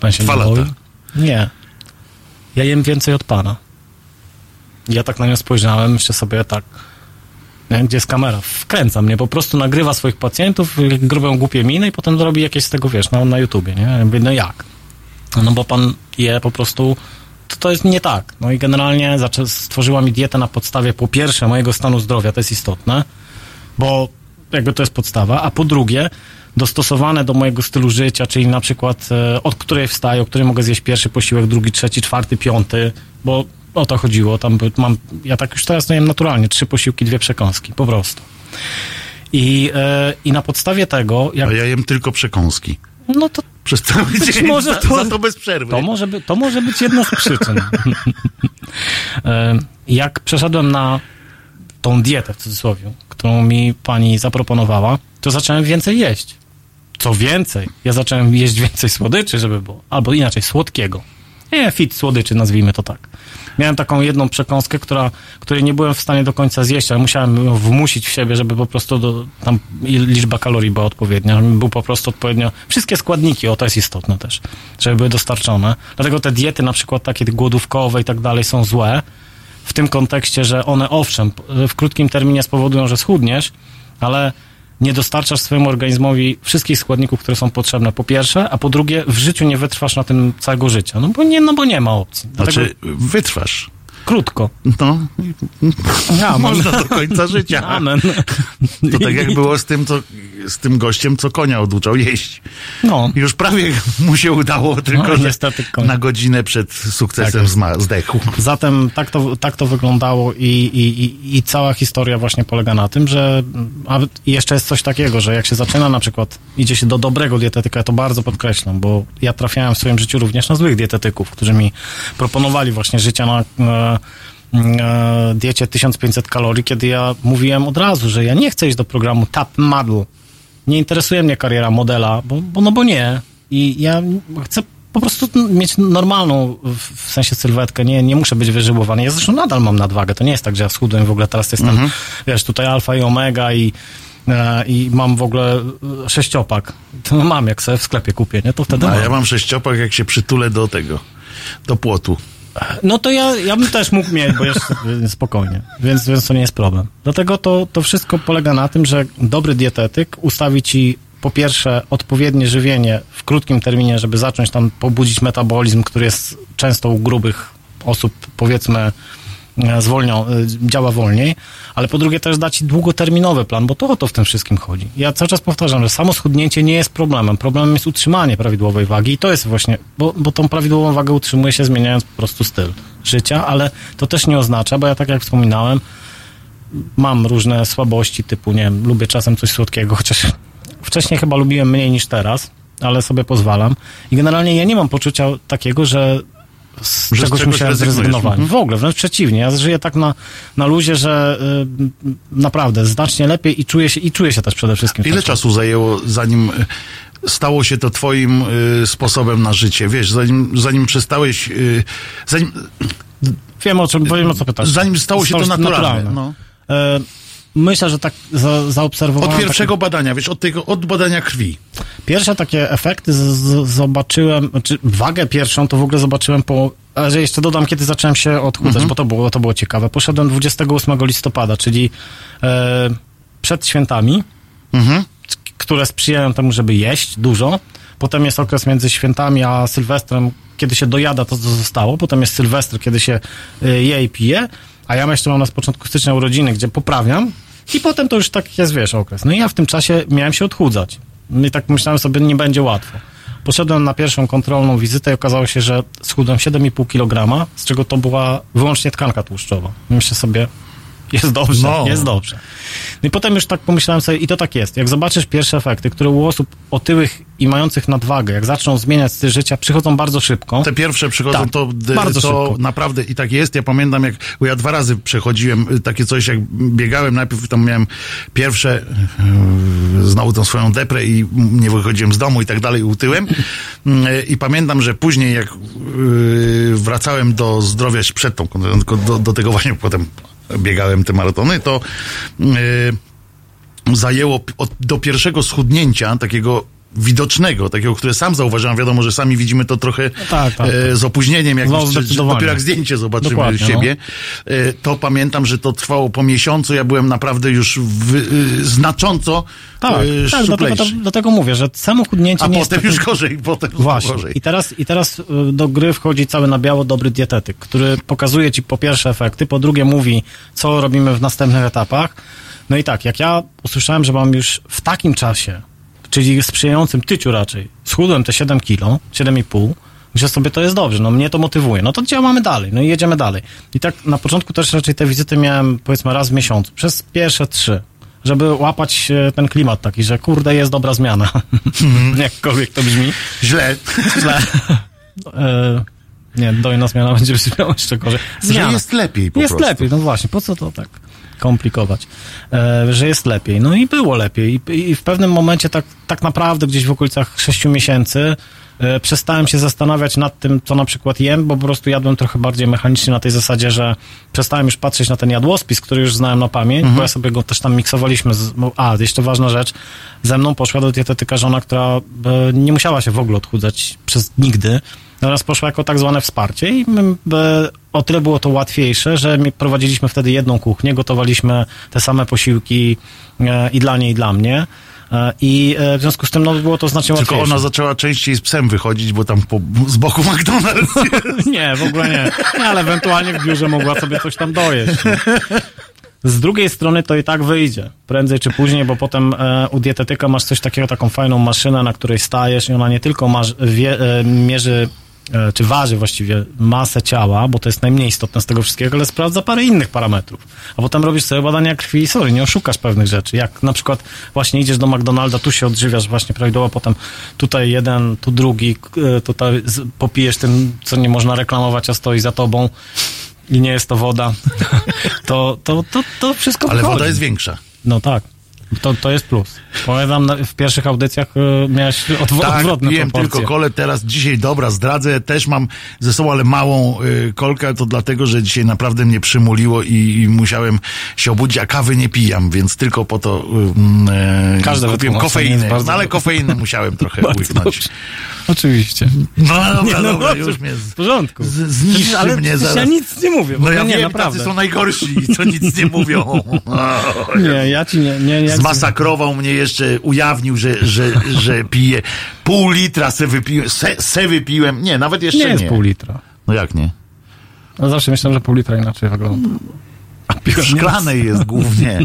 pan się Dwa nie boi? Nie. Ja jem więcej od pana. Ja tak na nią spojrzałem, myślę sobie tak, nie, gdzie jest kamera? Wkręca mnie, po prostu nagrywa swoich pacjentów, robią głupie miny i potem robi jakieś z tego, wiesz, na, na YouTubie, nie? Ja mówię, no jak? No bo pan je po prostu, to, to jest nie tak. No i generalnie stworzyła mi dietę na podstawie po pierwsze mojego stanu zdrowia, to jest istotne, bo jakby to jest podstawa, a po drugie dostosowane do mojego stylu życia, czyli na przykład e, od której wstaję, o której mogę zjeść pierwszy posiłek, drugi, trzeci, czwarty, piąty, bo o to chodziło. Tam mam, ja tak już teraz jem naturalnie, trzy posiłki, dwie przekąski, po prostu. I, e, I na podstawie tego, jak A ja jem tylko przekąski. no to Przez cały Być dzień, może za, to- za to bez przerwy. To może, by, to może być jedna z przyczyn. E, Jak przeszedłem na tą dietę w cudzysłowie, którą mi pani zaproponowała, to zacząłem więcej jeść. Co więcej, ja zacząłem jeść więcej słodyczy, żeby było. Albo inaczej, słodkiego. Nie, fit słodyczy, nazwijmy to tak. Miałem taką jedną przekąskę, która, której nie byłem w stanie do końca zjeść, ale musiałem ją wmusić w siebie, żeby po prostu do, tam liczba kalorii była odpowiednia, żeby był po prostu odpowiednio, wszystkie składniki, o to jest istotne też, żeby były dostarczone. Dlatego te diety na przykład takie głodówkowe i tak dalej są złe, w tym kontekście, że one owszem, w krótkim terminie spowodują, że schudniesz, ale nie dostarczasz swojemu organizmowi wszystkich składników, które są potrzebne, po pierwsze, a po drugie, w życiu nie wytrwasz na tym całego życia. No bo nie, no bo nie ma opcji. Dlatego Znaczy, wytrwasz. Krótko. No, Ja, można do końca życia. Amen. To tak jak było z tym, co, z tym gościem, co konia oduczał jeść. No. Już prawie mu się udało, tylko No, że na godzinę przed sukcesem Tak zdechł. Zatem tak to, tak to wyglądało i, i, i, i cała historia właśnie polega na tym, że a jeszcze jest coś takiego, że jak się zaczyna na przykład, idzie się do dobrego dietetyka, ja to bardzo podkreślam, bo ja trafiałem w swoim życiu również na złych dietetyków, którzy mi proponowali właśnie życia na e, e, diecie 1500 kalorii, kiedy ja mówiłem od razu, że ja nie chcę iść do programu Tap Model. Nie interesuje mnie kariera modela, bo, bo no bo nie. I ja chcę po prostu mieć normalną, w, sensie sylwetkę, nie, nie muszę być wyżyłowany. Ja zresztą nadal mam nadwagę, to nie jest tak, że ja schudłem w ogóle teraz jestem, wiesz, tutaj alfa i omega i, e, i mam w ogóle sześciopak. To mam, jak sobie w sklepie kupię, nie, to wtedy A mam. ja mam sześciopak, jak się przytulę do tego, do płotu. No to ja, ja bym też mógł mieć, bo y, spokojnie, więc, więc to nie jest problem. Dlatego to, to wszystko polega na tym, że dobry dietetyk ustawi ci po pierwsze odpowiednie żywienie w krótkim terminie, żeby zacząć tam pobudzić metabolizm, który jest często u grubych osób, powiedzmy, zwolnią, e, działa wolniej, ale po drugie też dać ci długoterminowy plan, bo to o to w tym wszystkim chodzi. Ja cały czas powtarzam, że samo schudnięcie nie jest problemem. Problemem jest utrzymanie prawidłowej wagi i to jest właśnie, bo, bo tą prawidłową wagę utrzymuje się zmieniając po prostu styl życia, ale to też nie oznacza, bo ja tak jak wspominałem, mam różne słabości typu, nie wiem, lubię czasem coś słodkiego, chociaż wcześniej chyba lubiłem mniej niż teraz, ale sobie pozwalam. I generalnie ja nie mam poczucia takiego, że z czegoś czegoś musiałem zrezygnować. Mhm. W ogóle, wręcz przeciwnie. Ja żyję tak na, na luzie, że y, naprawdę znacznie lepiej i czuję się, i czuję się też przede wszystkim. Ile czasu zajęło, zanim y, stało się to twoim y, sposobem na życie? Wiesz, zanim, zanim przestałeś, y, zanim, Wiem o czym, wiem o co pytasz. zanim stało się to naturalne. No. Myślę, że tak za, zaobserwowałem... Od takie- pierwszego badania, wiesz, od tego, od badania krwi. Pierwsze takie efekty z, z, zobaczyłem, czy wagę pierwszą to w ogóle zobaczyłem po, że jeszcze dodam, kiedy zacząłem się odchudzać, bo to było, to było ciekawe. Poszedłem 28 listopada, czyli e, przed świętami, c- które sprzyjają temu, żeby jeść dużo. Potem jest okres między świętami a Sylwestrem, kiedy się dojada to, co zostało. Potem jest Sylwestr, kiedy się e, je i pije. A ja jeszcze mam na początku stycznia urodziny, gdzie poprawiam. I potem to już tak jest, wiesz, okres. No i ja w tym czasie miałem się odchudzać. No I tak myślałem sobie, nie będzie łatwo. Poszedłem na pierwszą kontrolną wizytę i okazało się, że schudłem 7,5 kg, z czego to była wyłącznie tkanka tłuszczowa. Myślę sobie, jest dobrze, No. jest dobrze. No i potem już tak pomyślałem sobie, i to tak jest. Jak zobaczysz pierwsze efekty, które u osób otyłych i mających nadwagę, jak zaczną zmieniać styl życia, przychodzą bardzo szybko. Te pierwsze przychodzą, Tak, to, d- bardzo to szybko. naprawdę i tak jest. Ja pamiętam, jak bo ja dwa razy przechodziłem y, takie coś, jak biegałem, najpierw tam miałem pierwsze, yy, znowu tą swoją deprę i nie wychodziłem z domu i tak dalej, utyłem. I pamiętam, że później, jak wracałem do zdrowia przed tą, tylko do, do tego właśnie potem biegałem te maratony, to zajęło od, do pierwszego schudnięcia, takiego widocznego, takiego, które sam zauważyłem. Wiadomo, że sami widzimy to trochę tak, tak. e, z opóźnieniem, jak No, zdecydowanie. dopiero jak zdjęcie zobaczymy Dokładnie, siebie. E, to pamiętam, że to trwało po miesiącu. Ja byłem naprawdę już w, e, znacząco Tak, e, tak dlatego, to, dlatego mówię, że samo chudnięcie A nie potem jest już gorzej, potem Właśnie. gorzej. I teraz, I teraz y, do gry wchodzi cały na biało dobry dietetyk, który pokazuje ci po pierwsze efekty, po drugie mówi, co robimy w następnych etapach. No i tak, jak ja usłyszałem, że mam już w takim czasie, czyli sprzyjającym tyciu raczej, schudłem te 7 kilo, 7,5, że sobie to jest dobrze, no mnie to motywuje. No to działamy dalej, no i jedziemy dalej. I tak na początku też raczej te wizyty miałem powiedzmy raz w miesiącu, przez pierwsze trzy, żeby łapać e, ten klimat taki, że kurde jest dobra zmiana. Jakkolwiek to brzmi. Źle. Źle. E, nie, dojna zmiana będzie brzmiała jeszcze gorzej. Że jest lepiej po Jest prostu. lepiej, no właśnie, po co to tak komplikować? E, że jest lepiej. No i było lepiej. I, w pewnym momencie tak, tak naprawdę gdzieś w okolicach 6 miesięcy e, przestałem się zastanawiać nad tym, co na przykład jem, bo po prostu jadłem trochę bardziej mechanicznie na tej zasadzie, że przestałem już patrzeć na ten jadłospis, który już znałem na pamięć, Mhm. bo ja sobie go też tam miksowaliśmy. Z, a, jeszcze ważna rzecz, ze mną poszła do dietetyka żona, która e, nie musiała się w ogóle odchudzać przez nigdy, Natomiast poszła jako tak zwane wsparcie i o tyle było to łatwiejsze, że my prowadziliśmy wtedy jedną kuchnię, gotowaliśmy te same posiłki e, i dla niej, i dla mnie. E, I e, w związku z tym no, było to znacznie Tylko łatwiejsze. ona zaczęła częściej z psem wychodzić, bo tam po, z boku McDonald's. Nie, w ogóle nie. nie. Ale ewentualnie w biurze mogła sobie coś tam dojeść. Z drugiej strony to i tak wyjdzie, prędzej czy później, bo potem e, u dietetyka masz coś takiego, taką fajną maszynę, na której stajesz i ona nie tylko masz, wie, e, mierzy, czy waży właściwie masę ciała, bo to jest najmniej istotne z tego wszystkiego, ale sprawdza parę innych parametrów. A potem robisz sobie badania krwi i sorry, nie oszukasz pewnych rzeczy. Jak na przykład właśnie idziesz do McDonalda, tu się odżywiasz właśnie prawidłowo, potem tutaj jeden, tu drugi, e, tutaj popijesz tym, co nie można reklamować, a stoi za tobą i nie jest to woda, to, to, to, to wszystko Ale wychodzi. woda jest większa. No tak. To, to jest plus. Powiem, na- w pierwszych audycjach y, miałeś odw- Tak, odwrotne piłem proporcje. tylko kole, teraz dzisiaj, dobra, zdradzę, też mam ze sobą, ale małą y, kolkę, to dlatego, że dzisiaj naprawdę mnie przymuliło i, i musiałem się obudzić, a kawy nie pijam, więc tylko po to y, y, Każde kupiłem kofeinę, no, ale kofeinę musiałem trochę łyknąć. Oczywiście. No dobra, Nie, no dobra, dobrze, już mnie z, W porządku. z, zniszczy ale mnie zaraz. ja nic nie mówię. No ja nie, wiem, naprawdę. tacy są najgorsi, co nic nie mówią. Nie, ja ci nie... nie, nie Zmasakrował mnie jeszcze, ujawnił, że, że, że pije. Pół litra se wypiłem, se, se wypiłem. Nie, nawet jeszcze nie nie. jest pół litra. No jak nie? No zawsze myślałem, że pół litra inaczej wygląda. A szklanej jest głównie.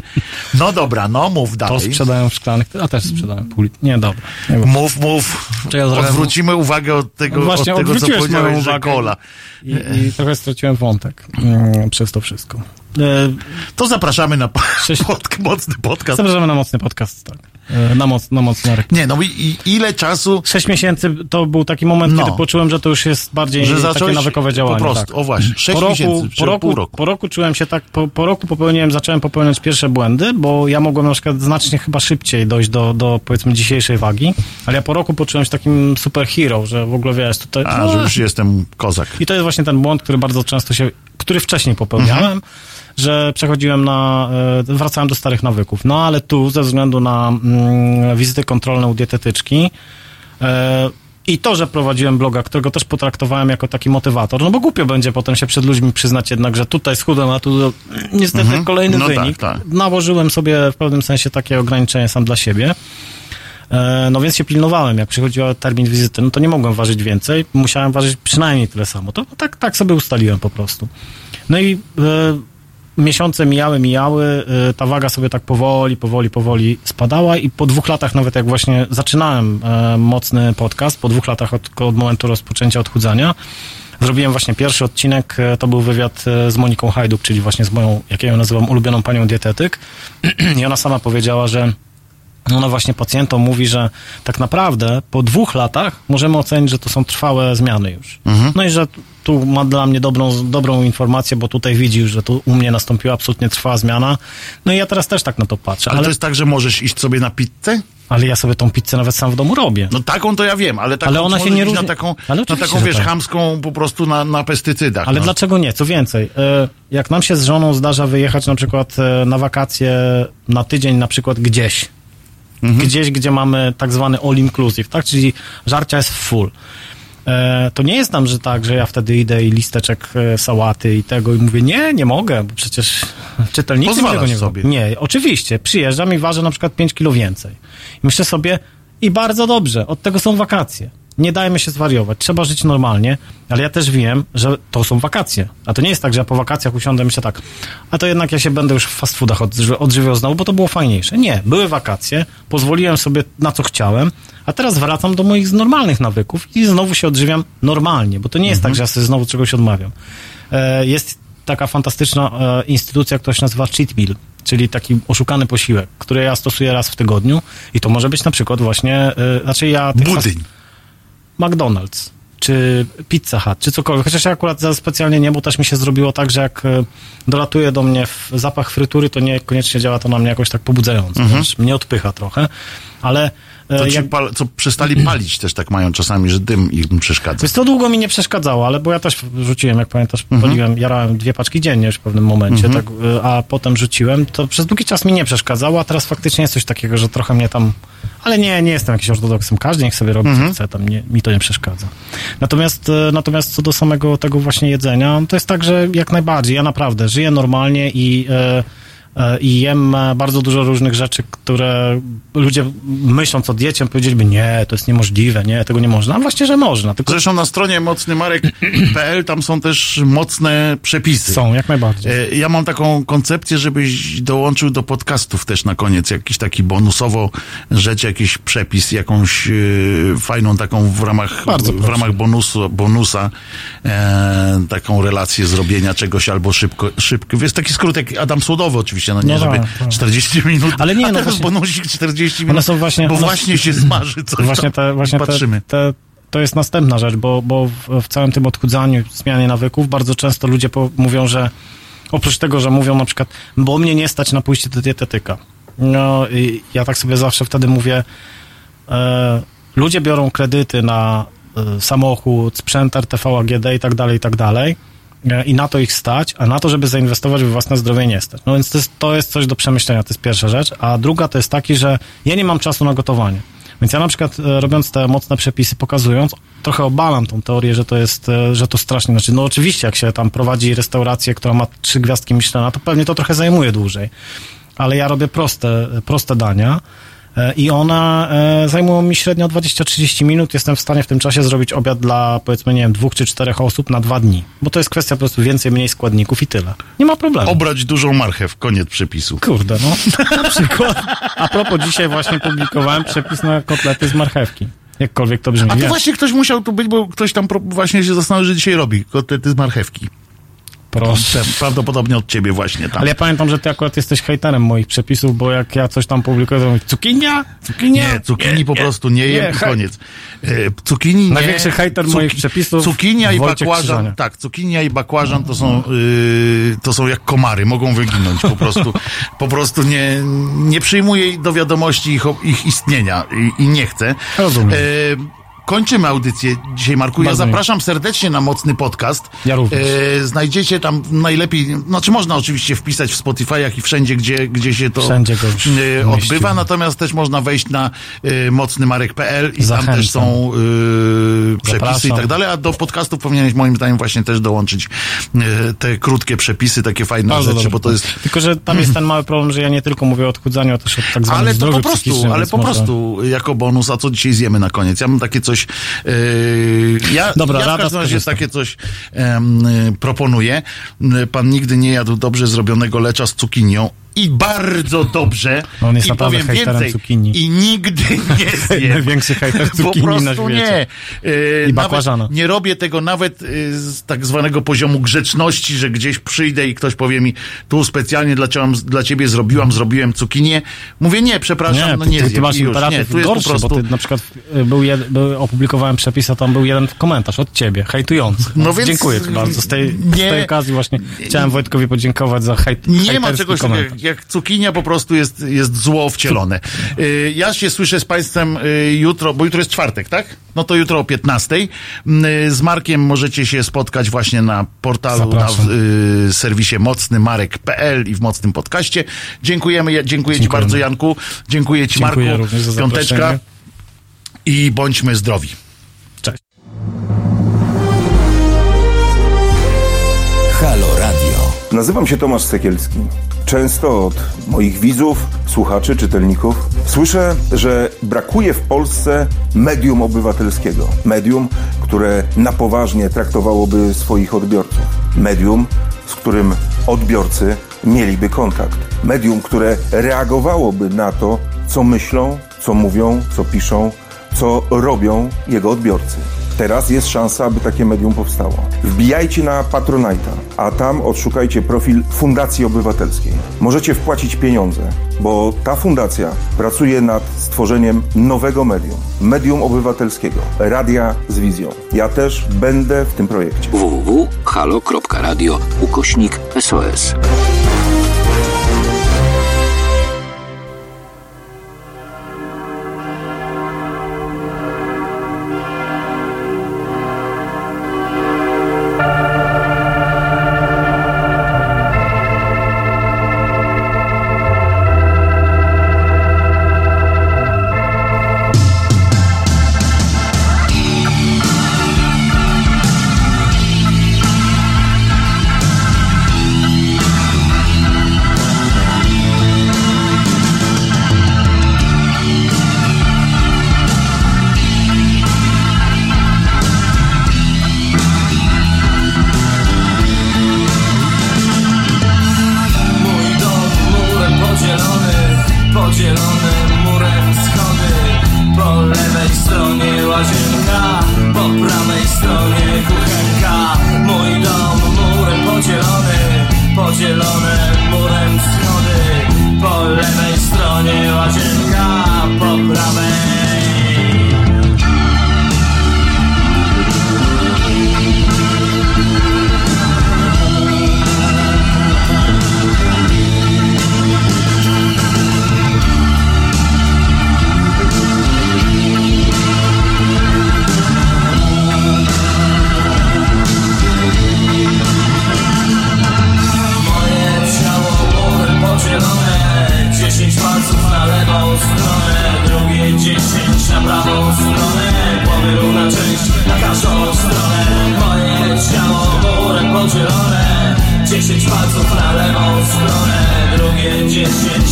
No dobra, no mów To dalej. sprzedają w szklanych, a też sprzedają pół litra. Nie, dobra. Nie. Mów, mów. Ja Odwrócimy uwagę od tego, No właśnie, od tego co powiedziałeś, że kola. I, I trochę straciłem wątek mm, przez to wszystko. E, To zapraszamy na pod, mocny podcast. Zapraszamy na mocny podcast, tak. E, Na, moc, na mocny ryk. Nie, no i, ile czasu, Sześć miesięcy to był taki moment, No. kiedy poczułem, że to już jest bardziej że takie nawykowe działanie. po prostu, tak. o właśnie, sześć po miesięcy, po roku, pół roku. Po roku czułem się tak, po, po roku popełniłem, zacząłem popełniać pierwsze błędy, bo ja mogłem na przykład znacznie chyba szybciej dojść do, do powiedzmy dzisiejszej wagi, ale ja po roku poczułem się takim superhero, że w ogóle wiesz, tutaj... a, że już jestem kozak. I to jest właśnie ten błąd, który bardzo często się, który wcześniej popełniałem, Mhm. że przechodziłem na, e, wracałem do starych nawyków. No ale tu, ze względu na mm, wizyty kontrolne u dietetyczki, e, i to, że prowadziłem bloga, którego też potraktowałem jako taki motywator, no bo głupio będzie potem się przed ludźmi przyznać jednak, że tutaj schudłem, a tu niestety Mhm. kolejny No tak, wynik. tak. Nałożyłem sobie w pewnym sensie takie ograniczenie sam dla siebie. E, No więc się pilnowałem, jak przychodził termin wizyty, no to nie mogłem ważyć więcej, musiałem ważyć przynajmniej tyle samo. To tak, tak sobie ustaliłem po prostu. No i e, miesiące mijały, mijały, e, ta waga sobie tak powoli, powoli, powoli spadała i po dwóch latach, nawet jak właśnie zaczynałem e, mocny podcast, po dwóch latach od, od momentu rozpoczęcia odchudzania, Zrobiłem właśnie pierwszy odcinek, e, to był wywiad e, z Moniką Hajduk, czyli właśnie z moją, jak ja ją nazywam, ulubioną panią dietetyk. I ona sama powiedziała, że ona właśnie pacjentom mówi, że tak naprawdę po dwóch latach możemy ocenić, że to są trwałe zmiany już. No i że tu ma dla mnie dobrą, dobrą informację, bo tutaj widzi, że tu u mnie nastąpiła absolutnie trwała zmiana. No i ja teraz też tak na to patrzę. Ale, Ale, to jest tak, że możesz iść sobie na pizzę? ale ja sobie tą pizzę nawet sam w domu robię. No taką to ja wiem, ale, taką, Ale ona się nie różni- na taką, Ale na taką wiesz, tak. chamską po prostu na, na pestycydach. Ale no. dlaczego nie? Co więcej, e, jak nam się z żoną zdarza wyjechać na przykład e, na wakacje na tydzień na przykład gdzieś, gdzieś, gdzie mamy tak zwany all inclusive, tak? Czyli żarcia jest full. E, To nie jest tam, że tak, że ja wtedy idę i listeczek e, sałaty i tego i mówię, nie, nie mogę, bo przecież czytelnicy Pozwalasz tego nie sobie. sobie. Nie, oczywiście, przyjeżdżam i ważę na przykład 5 kilo więcej. I myślę sobie, i bardzo dobrze, od tego są wakacje. Nie dajmy się zwariować, trzeba żyć normalnie, ale ja też wiem, że to są wakacje. A to nie jest tak, że ja po wakacjach usiądę i myślę tak, a to jednak ja się będę już w fast foodach odży- odżywiał znowu, bo to było fajniejsze. Nie, były wakacje, pozwoliłem sobie na co chciałem, a teraz wracam do moich normalnych nawyków i znowu się odżywiam normalnie, bo to nie jest tak, że ja sobie znowu czegoś odmawiam. E, jest taka fantastyczna e, instytucja, która się nazywa Cheat Meal, czyli taki oszukany posiłek, który ja stosuję raz w tygodniu i to może być na przykład właśnie, e, znaczy ja... tych fast- Budyń. McDonald's, czy Pizza Hut, czy cokolwiek. Chociaż ja akurat za specjalnie nie, bo też mi się zrobiło tak, że jak e, dolatuje do mnie zapach frytury, to niekoniecznie działa to na mnie jakoś tak pobudzająco. Wiesz, mnie odpycha trochę, ale To ci jak, pal, co przestali palić też tak mają czasami, że dym im przeszkadza. Więc to długo mi nie przeszkadzało, ale bo ja też rzuciłem, jak pamiętasz, paliłem, jarałem dwie paczki dziennie już w pewnym momencie, tak, y, a potem rzuciłem, to przez długi czas mi nie przeszkadzało, a teraz faktycznie jest coś takiego, że trochę mnie tam, ale nie, nie jestem jakiś ortodoksem, każdy niech sobie robi co chce, tam nie, mi to nie przeszkadza. Natomiast, y, natomiast co do samego tego właśnie jedzenia, to jest tak, że jak najbardziej, ja naprawdę żyję normalnie i y, y, i jem e, bardzo dużo różnych rzeczy, które ludzie myśląc o diecie powiedzieliby, nie, to jest niemożliwe, nie, tego nie można. A właśnie, że można, tylko Zresztą na stronie mocnymarek.pl tam są też mocne przepisy. są, jak najbardziej. E, Ja mam taką koncepcję, żebyś dołączył do podcastów też na koniec jakiś taki bonusowo rzecz, jakiś przepis, jakąś e, fajną taką w ramach, Bardzo w proszę. ramach bonusu, bonusa e, taką relację zrobienia czegoś albo szybko, szybko. Jest taki skrót jak Adam Słodowy oczywiście, no nie, No żeby tak, tak. 40 minut, Ale nie, a no właśnie- bonusik 40 minut, są właśnie- bo one- właśnie się smaży coś Właśnie, te, właśnie i te, patrzymy. te, to jest następna rzecz, bo, bo w, w całym tym odchudzaniu, zmianie nawyków, bardzo często ludzie po, mówią, że oprócz tego, że mówią na przykład, bo mnie nie stać na pójście do dietetyka. No i ja tak sobie zawsze wtedy mówię, e, ludzie biorą kredyty na e, samochód, sprzęt RTV, AGD i tak dalej, i tak dalej. E, I na to ich stać, a na to, żeby zainwestować w własne zdrowie nie stać. No więc to jest, to jest coś do przemyślenia, to jest pierwsza rzecz. A druga to jest taki, że ja nie mam czasu na gotowanie. Więc ja na przykład e, robiąc te mocne przepisy, pokazując, trochę obalam tą teorię, że to jest, e, że to strasznie, znaczy no oczywiście jak się tam prowadzi restaurację, która ma trzy gwiazdki Michelina, to pewnie to trochę zajmuje dłużej. Ale ja robię proste, proste dania i one e, zajmują mi średnio 20-30 minut. Jestem w stanie w tym czasie zrobić obiad dla powiedzmy, nie wiem, dwóch czy czterech osób na dwa dni. Bo to jest kwestia po prostu więcej, mniej składników i tyle. Nie ma problemu. Obrać dużą marchew, koniec przepisu. Kurde, no. Na przykład. A propos, dzisiaj właśnie publikowałem przepis na kotlety z marchewki. Jakkolwiek to brzmi. A to Wiem. właśnie ktoś musiał tu być, bo ktoś tam właśnie się zastanowił, że dzisiaj robi kotlety z marchewki. Proszę. Prawdopodobnie od ciebie właśnie tam. Ale ja pamiętam, że ty akurat jesteś hejterem moich przepisów, bo jak ja coś tam publikuję, to mówię, cukinia? Cukinia? Nie, cukinii po prostu nie jem i koniec. E, Cukinii nie. Największy hejter moich przepisów, Cukinia i bakłażan. Krzyżania. Tak, cukinia i bakłażan to są, y, to są jak komary, mogą wyginąć po prostu. po prostu nie, nie przyjmuję do wiadomości ich, ich istnienia i, i nie chcę. Rozumiem. E, Kończymy audycję dzisiaj, Marku. Ja zapraszam serdecznie na mocny podcast. Ja również. E, znajdziecie tam najlepiej, znaczy można oczywiście wpisać w Spotify'ach i wszędzie, gdzie, gdzie się to Wszędzie go e, odbywa, natomiast też można wejść na e, mocnymarek.pl i tam Zachęcam. też są e, przepisy Zapraszam. i tak dalej, a do podcastów powinieneś moim zdaniem właśnie też dołączyć e, te krótkie przepisy, takie fajne Bardzo rzeczy, dobrze. bo to jest Tylko, że tam jest ten mały problem, że ja nie tylko mówię o odchudzaniu, a też o tak zwanym ale to po prostu, ale po prostu jako bonus, a co dzisiaj zjemy na koniec? Ja mam takie coś, yy, ja, Dobra, ja w każdym razie takie coś em, y, proponuję. Pan nigdy nie jadł dobrze zrobionego lecza z cukinią i bardzo dobrze. No on jest I powiem więcej. cukinii. I nigdy nie zjem. Największy hejter Po cukinii na prostu świecie. nie. E, I nawet bakłażana. Nie robię tego nawet e, z tak zwanego poziomu grzeczności, że gdzieś przyjdę i ktoś powie mi, tu specjalnie dla, ciebie- dla ciebie zrobiłam, zrobiłem cukinię. Mówię, nie, przepraszam, Nie, no nie ty, ty zjem. masz już. Nie, tu jest gorszy, po prostu... bo ty na przykład y, był jed, był, opublikowałem przepis, a tam był jeden komentarz od ciebie, hejtujący. No więc- Dziękuję ci bardzo. Z tej, z Nie. tej okazji właśnie chciałem Wojtkowi podziękować za hejt, Nie ma czegoś takiego, jak cukinia po prostu jest, jest zło wcielone. Y, Ja się słyszę z Państwem y, jutro, bo jutro jest czwartek, tak? No to jutro o 15. Y, Z Markiem możecie się spotkać właśnie na portalu, na Zapraszam. y, serwisie mocnymarek.pl i w Mocnym Podcaście. Dziękujemy, dziękuję Ci Dziękujemy. bardzo Janku, dziękuję Ci Dziękuję Marku, również za piąteczka i bądźmy zdrowi. Cześć. Halo Radio. Nazywam się Tomasz Sekielski. Często od moich widzów, słuchaczy, czytelników słyszę, że brakuje w Polsce medium obywatelskiego. Medium, które na poważnie traktowałoby swoich odbiorców. Medium, z którym odbiorcy mieliby kontakt. Medium, które reagowałoby na to, co myślą, co mówią, co piszą, co robią jego odbiorcy. Teraz jest szansa, aby takie medium powstało. Wbijajcie na Patronite'a, a tam odszukajcie profil Fundacji Obywatelskiej. Możecie wpłacić pieniądze, bo ta fundacja pracuje nad stworzeniem nowego medium. Medium obywatelskiego. Radia z wizją. Ja też będę w tym projekcie. www.halo.radio ukośnik SOS. Prawej stronie kuchenka Mój dom murem podzielony, podzielony murem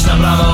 hablaba